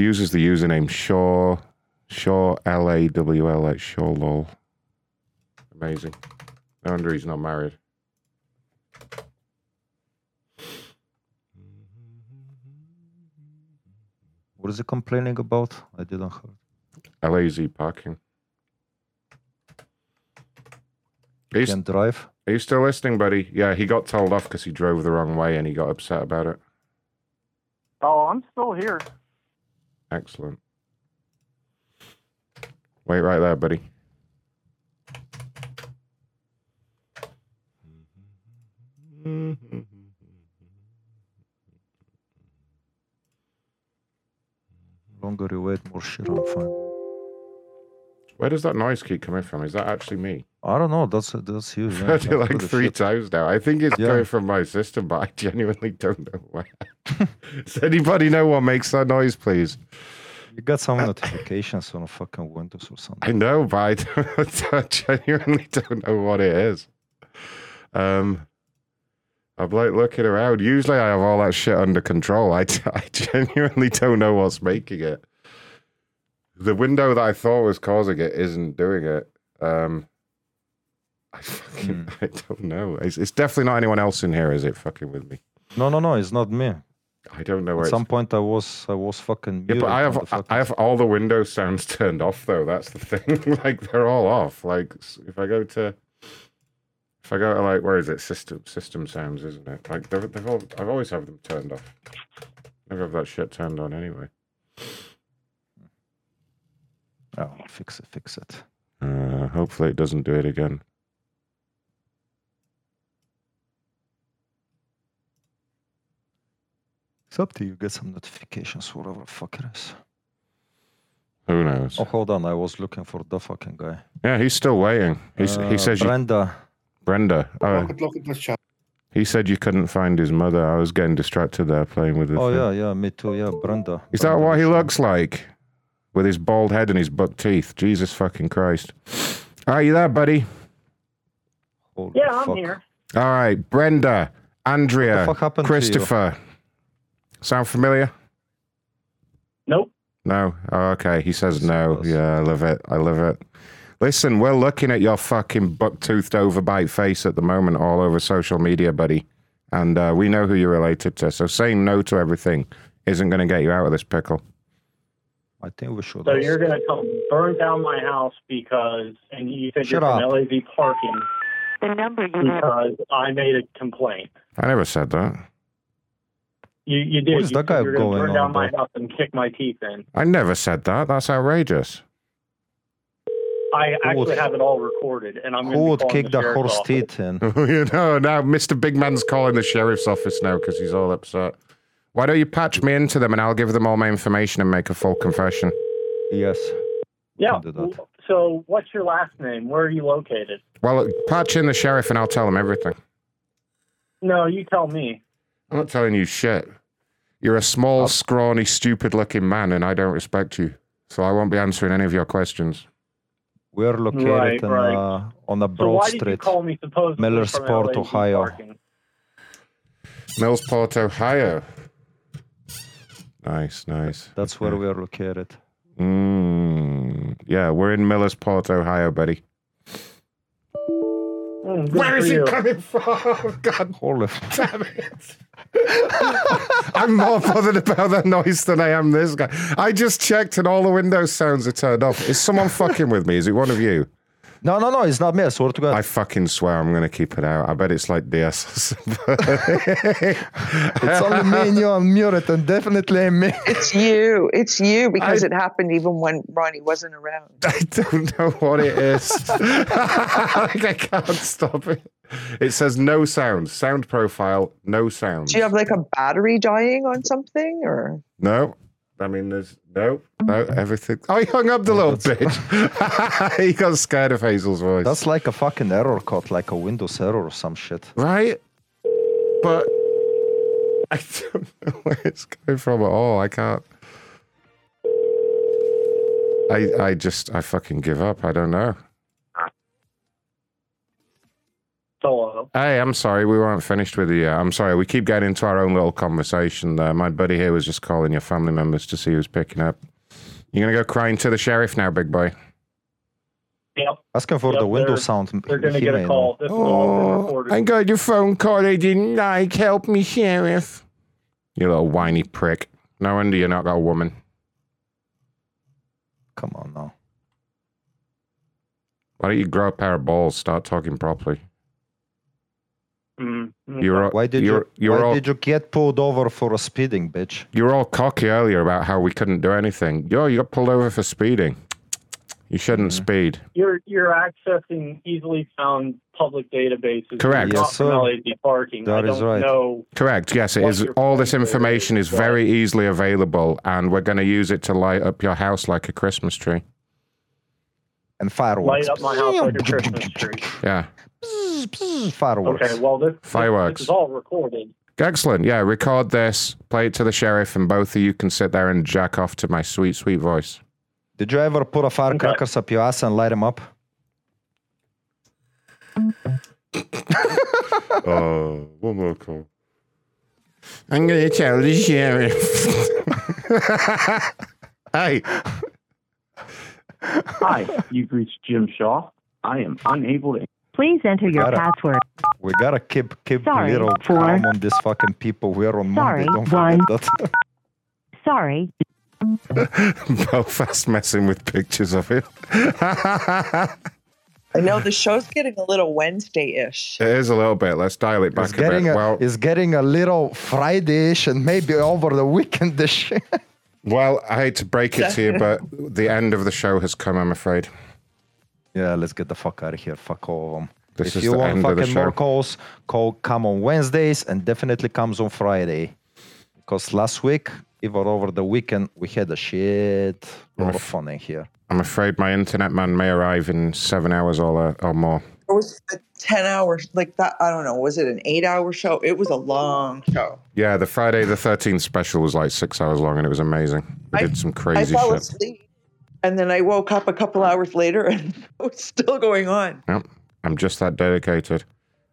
Uses the username Shaw Shaw L A W L at Shaw lol. Amazing. No wonder he's not married. What is he complaining about? I didn't hear. LAZ parking. He's, Can't drive. Are you still listening, buddy? Yeah, he got told off because he drove the wrong way and he got upset about it. Oh, I'm still here. Excellent. Wait right there, buddy. Longer you wait, more shit I'll find. Where does that noise keep coming from? Is that actually me? I don't know. That's that's. I've Yeah, that's like three shit. times now. I think it's Yeah. coming from my system, but I genuinely don't know why. Does anybody know what makes that noise, please? You got some notifications on a fucking Windows or something. I know, but I, don't, I genuinely don't know what it is. Um, I'm like looking around. Usually, I have all that shit under control. I, I genuinely don't know what's making it. The window that I thought was causing it isn't doing it. Um, I fucking I don't know. It's, it's definitely not anyone else in here, is it? Fucking with me. No, no, no. It's not me. I don't know where At some point, I was I was fucking. Yeah, but I have fucking- I have all the window sounds turned off though. That's the thing. like they're all off. Like if I go to if I go to like where is it? System system sounds, isn't it? Like they've, they've all I've always have them turned off. Never have that shit turned on anyway. Oh, fix it, fix it. Uh, hopefully it doesn't do it again. It's up to you. Get some notifications, whatever the fuck it is. Who knows? Oh, hold on. I was looking for the fucking guy. Yeah, he's still waiting. He's, Uh, he says you, Brenda. Brenda. Oh, Look at, look at this chat. he said you couldn't find his mother. I was getting distracted there playing with the Oh thing. yeah, yeah, me too. Yeah, Brenda. Is that what he looks like? With his bald head and his buck teeth. Jesus fucking Christ. Are you there, buddy? Yeah, I'm here. All right, Brenda, Andrea, What the fuck happened to you? Christopher. Sound familiar? Nope. No. Oh, okay. He says no. Yeah, I love it. I love it. Listen, we're looking at your fucking buck-toothed overbite face at the moment all over social media, buddy. And uh, we know who you're related to. So saying no to everything isn't going to get you out of this pickle. I think we should. So you're gonna come burn down my house because, and you said Shut you're up. from LAZ parking The number you have. because I made a complaint. I never said that. You you did. What is you that said guy you're gonna going burn on down my house and kick my teeth in. I never said that. That's outrageous. I actually would- have it all recorded, and I'm Who gonna be would kick the sheriff's horse office. teeth in? you know, now Mr. Big Man's calling the sheriff's office now because he's all upset. Why don't you patch me into them and I'll give them all my information and make a full confession? Yes. Yeah. So, what's your last name? Where are you located? Well, patch in the sheriff and I'll tell him everything. No, you tell me. I'm not telling you shit. You're a small, scrawny, stupid looking man and I don't respect you. So I won't be answering any of your questions. We're located Right, in, right. Uh, on a So Broad why Street, call me supposedly from Millersport, Ohio. parking? Millsport, Ohio. Nice, nice. That's where we are located. Mm, yeah, we're in Millersport, Ohio, buddy. Mm, good Where for he you. coming from? God Holy damn it. I'm more bothered about that noise than I am this guy. I just checked and all the window sounds are turned off. Is someone fucking with me? Is it one of you? No, no, no, it's not me. I swear to God. I fucking swear I'm going to keep it out. I bet it's like DS. It's only me and you on mute, and definitely me. It's you. It's you because I- it happened even when Ronnie wasn't around. I don't know what it is. Like, I can't stop it. It says no sound. Sound profile, no sound. Do you have like a battery dying on something or? No, I mean, there's no, no, mm. everything. Oh, he hung up the little bitch. he got scared of Hazel's voice. That's like a fucking error code, like a Windows error or some shit. right? But I don't know where it's coming from at all. I can't. I I just I fucking give up. I don't know. Hello. Hey, I'm sorry, we weren't finished with you. yet. I'm sorry, we keep getting into our own little conversation there. My buddy here was just calling your family members to see who's picking up. You're gonna go crying to the sheriff now, big boy? Yep. Asking for Yep, the window they're- sound. They're going to get a call. This is all been oh, recorded. I got your phone call I didn't like. Help me, sheriff. You little whiny prick. No wonder you're not got a woman. Come on now. Why don't you grow a pair of balls? Start talking properly. Mm, You're all, Why did you're, you? You're why all, did you get pulled over for a speeding, bitch? You were all cocky earlier about how we couldn't do anything. Yo, you got pulled over for speeding. You shouldn't Mm-hmm. speed. You're you're accessing easily found public databases. Correct. Yes, sir. LAD parking. I That is don't right. know. Correct. Yes, it what is. your All this phone is, information is but- very easily available, and we're going to use it to light up your house like a Christmas tree. And fireworks. Light up my house like a Christmas tree. Yeah. Fireworks. Okay, well this Fireworks. This is all recorded. Excellent. Yeah, record this, play it to the sheriff, and both of you can sit there and jack off to my sweet, sweet voice. Did you ever put a firecrackers up your ass and light them up? oh, one more call. I'm going to tell the sheriff. hey. Hi, you've reached Jim Shaw. I am unable to. Please enter your Gotta- password. We gotta keep keep Sorry, little four. calm on these fucking people. We're on Sorry, Monday. Don't one. forget that. Sorry. Belfast messing with pictures of him. I know the show's getting a little Wednesday-ish. It is a little bit. Let's dial it It's back a getting bit. a, well, it's getting a little Friday-ish and maybe over the weekend. This shit. well, I hate to break it to you, but the end of the show has come. I'm afraid. Yeah, let's get the fuck out of here. Fuck all of them. This if is you the want end fucking more calls, call come on Wednesdays and definitely comes on Friday. Because last week, even over the weekend, we had a shit lot of fun in here. I'm afraid my internet man may arrive in seven hours or, uh, or more. It was a 10 hour, like that. I don't know. Was it an eight hour show? It was a long show. Yeah, the Friday the 13th special was like six hours long and it was amazing. We I- did some I crazy fell shit. asleep. And then I woke up a couple hours later and it was still going on. Yep, I'm just that dedicated.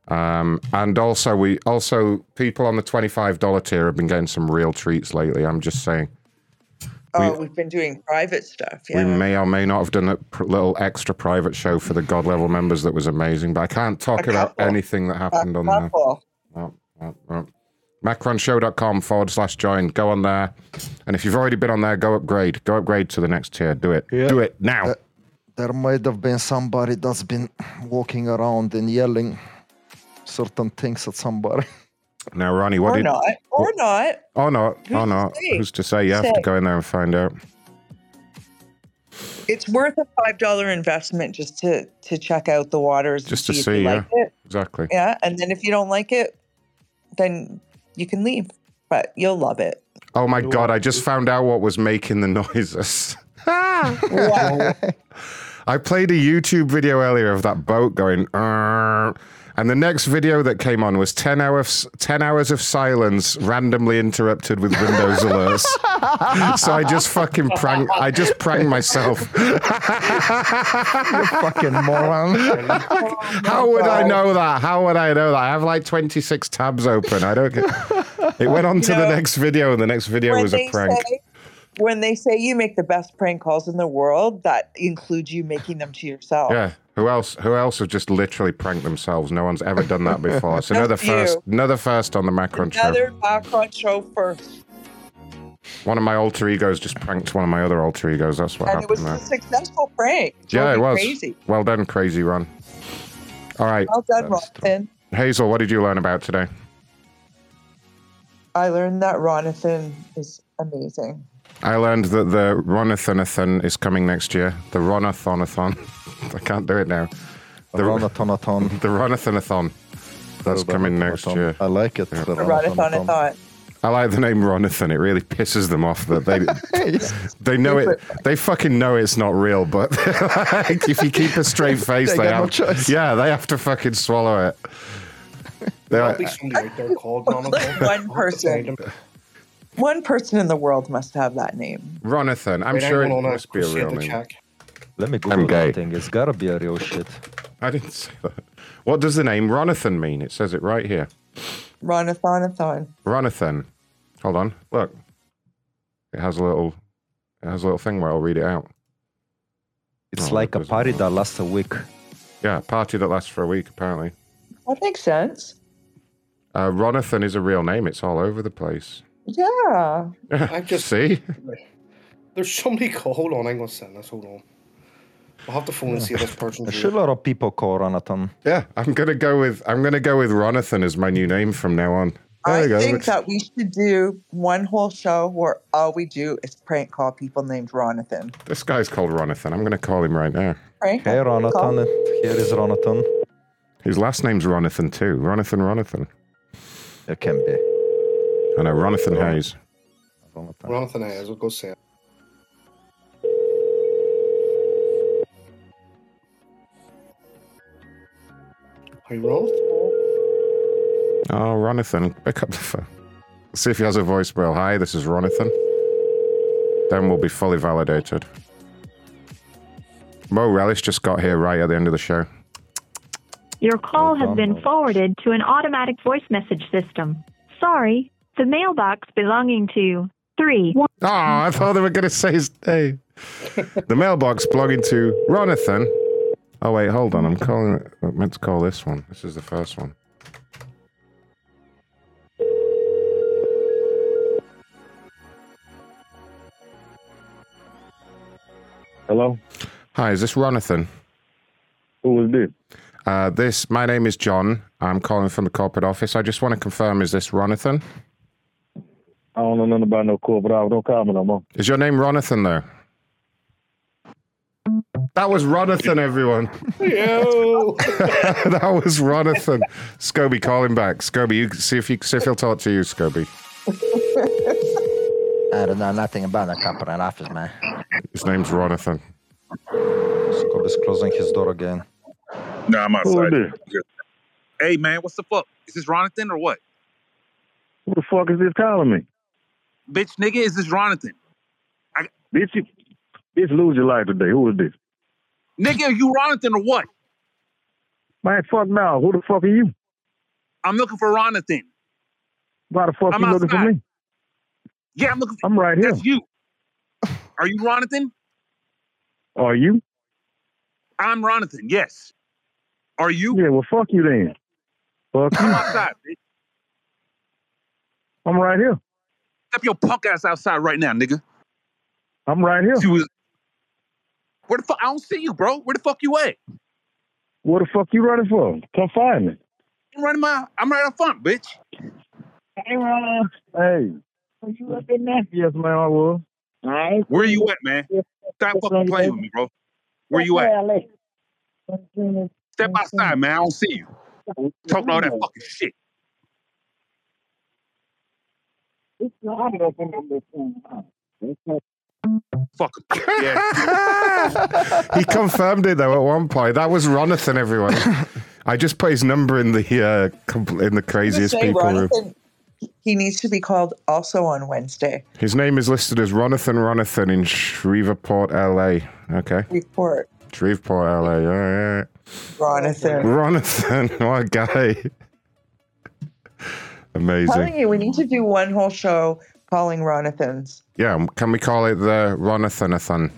Um, and also, we also people on the twenty-five dollar tier have been getting some real treats lately. I'm just saying. Oh, we've been doing private stuff. Yeah. We may or may not have done a pr- little extra private show for the God level members that was amazing, but I can't talk about anything that happened on there. Oh, oh, oh. Macronshow.com forward slash join. Go on there. And if you've already been on there, go upgrade. Go upgrade to the next tier. Do it. Do it now. There might have been somebody that's been walking around and yelling certain things at somebody. Now, Ronnie, what Or did. not. Or not. Oh, no. Who's Oh, to no. say? Who's to say? You have to go in there and find out. It's worth a five dollar investment just to to check out the waters. and Just to if see, you yeah. like it. Exactly. Yeah, and then if you don't like it, then you can leave. But you'll love it. Oh, my God. I just found out what was making the noises. Wow. I played a YouTube video earlier of that boat going, "Arr," and the next video that came on was 10 hours, 10 hours of silence randomly interrupted with Windows alerts. so I just fucking pranked, I just pranked myself. you fucking moron. How would I know that? How would I know that? I have like 26 tabs open. I don't get It went on to You the next video, and the next video was a prank. say when they say you make the best prank calls in the world, that includes you making them to yourself. Yeah. Who else? Who else have just literally pranked themselves? No one's ever done that before. It's Just another first. Another first on the Macron show. Another background show first, One of my alter egos just pranked one of my other alter egos. That's what and it was happened a successful prank. Yeah, it was. crazy. Well done, crazy run. All right, Well done, Ronathon. Hazel. What did you learn about today? I learned that Ronathon is amazing. I learned that the Ronathonathon is coming next year. The Ronathonathon. I can't do it now. The Ronathonathon. The Ronathonathon. That's coming next year. I like it. The Ronathan-a-thon. I like the name Ronathan. It really pisses them off that they they know it. They fucking know it's not real. But like, if you keep a straight face, They they, got no have. choice. yeah, they have to fucking swallow it. They're There'll like, be somebody out there called Jonathan. One person. One person in the world must have that name. Ronathan. I'm Wait, sure it on, I'll must be a real name. check. Let me I'm Google gay. that thing. It's gotta be a real shit. I didn't say that. What does the name Ronathan mean? It says it right here. Ronathon-a-thon. Ronathan. Hold on. Look. It has a little. It has a little thing where I'll read it out. It's Oh, like a party that lasts a week. Yeah, party that lasts for a week apparently. That makes sense. Uh, Ronathan is a real name. It's all over the place. Yeah. I just see. There's somebody called. Hold on, I'm gonna send this. Hold on. I'll have to phone and see if this A person's real. shitload of people call Ronathan. Yeah, I'm gonna go with I'm gonna go with Ronathan as my new name from now on. There I go. think that we should do one whole show where all we do is prank call people named Ronathan. This guy's called Ronathan. I'm gonna call him right now. Prank Hey. Ronathan, here is Ronathan. His last name's Ronathan too. Ronathan Ronathan. It can be. I know Ronathan Hayes. Jonathan Hayes, we'll go see it. Hi, Ronald. Oh, Ronathan, pick up the phone. See if he has a voicemail. Hi, this is Ronathan. Then we'll be fully validated. Mo Relish just got here right at the end of the show. Your call has been forwarded to an automatic voice message system. Sorry, the mailbox belonging to 3 Oh, I thought they were going to say his name. the mailbox belonging to Ronathan. Oh, wait, hold on. I'm calling it. I meant to call this one. This is the first one. Hello? Hi, is this Ronathan? Who is this? Uh, this, my name is John. I'm calling from the corporate office. I just want to confirm, is this Ronathan? I don't know nothing about no corporate office. Don't call me no more. Is your name Ronathan, though? That was Ronathan, everyone. Yo! that was Ronathan. Scobie, call him back. Scobie, you see if you see if he'll talk to you, Scobie. I don't know nothing about the corporate office, man. His name's Ronathan. Scobie's closing his door again. No, I'm Who outside. Hey man, what's the fuck? Is this Ronathan or what? Who the fuck is this calling me? Bitch, nigga, is this Ronathan? Bitch, you, bitch, lose your life today. Who is this? Nigga, are you Ronathan or what? Man, fuck now. Who the fuck are you? I'm looking for Ronathan. Why the fuck I'm you looking for outside. me? Yeah, I'm looking for I'm right here. That's you. Are you Ronathan? Are you? I'm Ronathan, yes. Are you? Yeah, well, fuck you then. Fuck I'm outside, bitch. I'm right here. Step your punk ass outside right now, nigga. I'm right here. You was- Where the fuck? I don't see you, bro. Where the fuck you at? What the fuck you running for? Come find me. I'm running my. I'm right up front, bitch. Hey, Ron. Hey. Are you up in there? Yes, man, I was. All right. Where you at, man? Stop fucking playing with me, bro. Where you at? Step outside, man. I don't see you. Talking all that fucking shit. Fuck. Yeah. he confirmed it though at one point. That was Ronathan, everyone. I just put his number in the uh, compl- in the craziest Say people room. He needs to be called also on Wednesday. His name is listed as Ronathan Ronathan in Shreveport, LA. Okay, Report. Shreveport, LA. All right. Ronathan. Ronathan, what a guy. Amazing. telling you, we need to do one whole show calling Ronathans. Yeah, can we call it the Ronathonathon?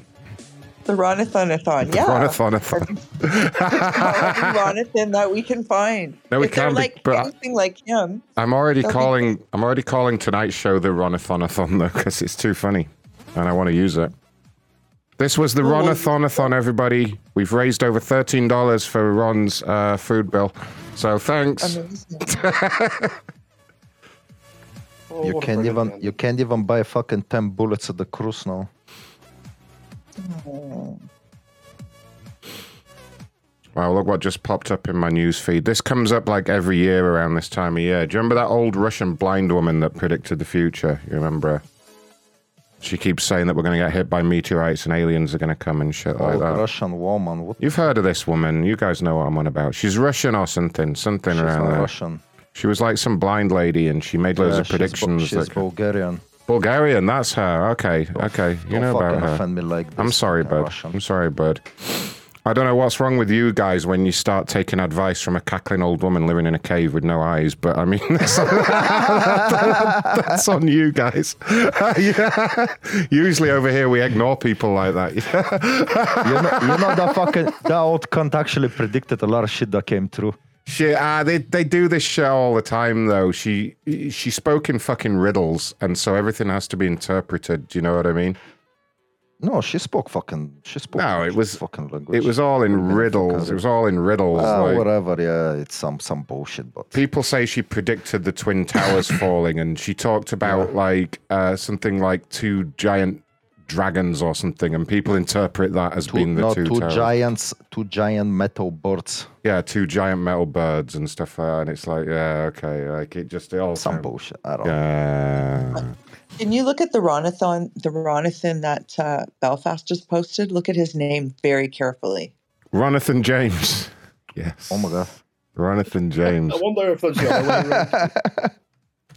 The Ronathonathon. Yeah. Ronathonathon. Ronathan that we can find. No, we if can't be- like but I- anything like him. I'm already That'll be calling. I'm already calling tonight's show the Ronathonathon though, because it's too funny, and I want to use it. This was the Ronathonathon, everybody. We've raised over thirteen dollars for Ron's uh, food bill, so thanks. you can't even you can't even buy fucking ten bullets at the cruise now. Mm. Wow, look what just popped up in my news feed. This comes up like every year around this time of year. Do you remember that old Russian blind woman that predicted the future? You remember her? She keeps saying that we're going to get hit by meteorites and aliens are going to come and shit like Old that. Russian woman. What? You've heard of this woman. You guys know what I'm on about. She's Russian or something. Something She's around not there. Russian. She was like some blind lady and she made loads Yeah, of predictions. She's, that- Bulgarian. Bulgarian, that's her. Okay, okay. You don't know about her. like I'm sorry, bud. Russian. I'm sorry, bud. I don't know what's wrong with you guys when you start taking advice from a cackling old woman living in a cave with no eyes, but I mean, that's, that's on you guys. Yeah. Usually over here we ignore people like that. you know, you know that fucking that old cunt actually predicted a lot of shit that came true. She, uh, they they do this show all the time though. She she spoke in fucking riddles, and so everything has to be interpreted. Do you know what I mean? No, she spoke fucking. She spoke. No, it was fucking language. It was all in riddles. It was all in riddles. Ah, like- whatever. Yeah, it's some some bullshit. But People say she predicted the twin towers falling, and she talked about like uh, something like two giant dragons or something, and people interpret that as two, being the no, two, two giants, two giant metal birds. Yeah, two giant metal birds and stuff like that. And it's like, yeah, okay, like it just it all Some sound- bullshit. I don't. Yeah. Can you look at the Ronathon, the Ronathan that uh, Belfast just posted? Look at his name very carefully. Ronathan James. Yes. Oh my god. Ronathan James. I wonder if that's the other way around.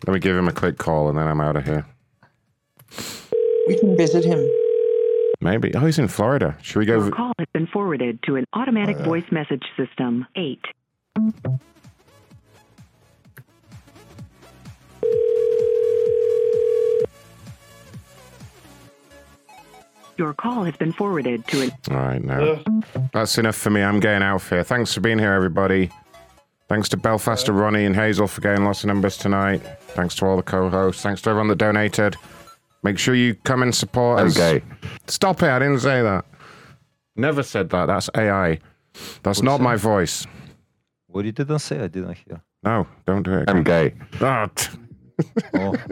Let me give him a quick call, and then I'm out of here. We can visit him. Maybe. Oh, he's in Florida. Should we go? Your call has been forwarded to an automatic uh. voice message system. 8. Your call has been forwarded to an All right, now that's enough for me. I'm getting out of here. Thanks for being here, everybody. Thanks to Belfast, to Ronnie, and Hazel for getting lots of numbers tonight. Thanks to all the co-hosts. Thanks to everyone that donated. Make sure you come and support I'm us. gay. Stop it! I didn't say that. Never said that. That's AI. That's not my voice. What you didn't say, I didn't hear. No, don't do it. I'm gay. Ah, Oh,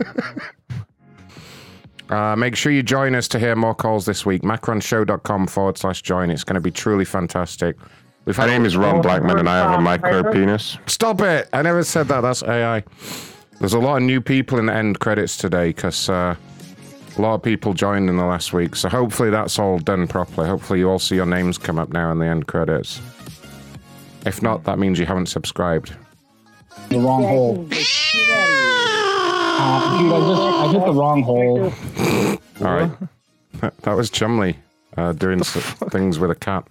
Uh, make sure you join us to hear more calls this week. Macronshow.com forward slash join. It's going to be truly fantastic. We've My had name is Ron Blackman, and I have a micro penis. Stop it! I never said that. That's AI. There's a lot of new people in the end credits today because uh, a lot of people joined in the last week. So hopefully that's all done properly. Hopefully you all see your names come up now in the end credits. If not, that means you haven't subscribed. The wrong hole. Uh, dude, I just I hit the wrong hole. All right. That was Chumley uh, doing things with a cat.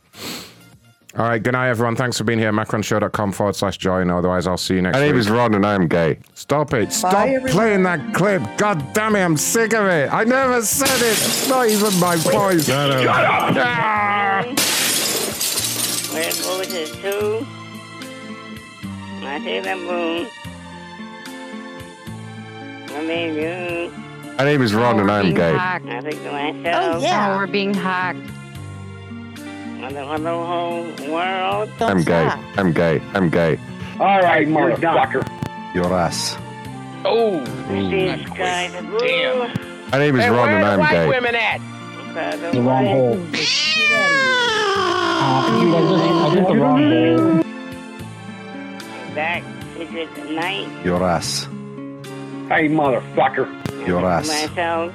All right. Good night, everyone. Thanks for being here. Macronshow.com forward slash join. Otherwise, I'll see you next My week. name is Ron, and I am gay. Stop it. Stop everyone. playing that clip. God damn it. I'm sick of it. I never said it. It's not even my voice. Shut up. Where goes his two? I see the moon. I mean you. My name is Ron, and I am gay. hacked. I think to myself. Oh, yeah. we're being hacked. I'm gay. I'm gay. I'm gay. All right, motherfucker. your ass. Oh. These guys damn. My name is Ron, and I am gay. at? The wrong hole. Uh, dude, I just I hit the wrong hole. Back secret night. Your ass. Hey, motherfucker. Your ass. Myself.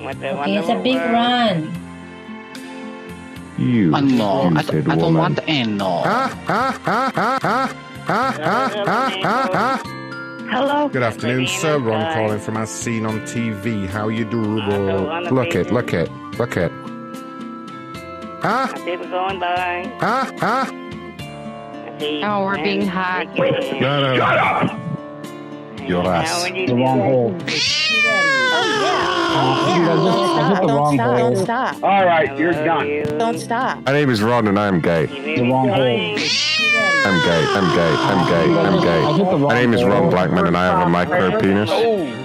What the Okay, it's a big world. run. You Ano? stupid I, I don't woman. want ano. Hello. Good afternoon, sir. Ron calling from as seen on TV. How you do? wanna Look it, look it, look it. I didn't going by. line. I didn't- oh, we're being hacked. Shut up! Your How ass. you The wrong hole. Dude, I just I hit the wrong hole. Don't stop. All right, you're done. Don't stop. My name is Ron, and I am gay. The wrong hole. I'm gay. I'm gay. I'm gay. I'm I hit the gay. wrong My name is Ron. Blackman, and I have a micro penis. oh.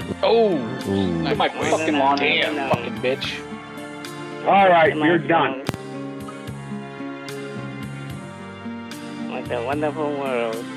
Get my fucking lawn here, fucking bitch. All right, you're done. What a wonderful world. I think to myself, world.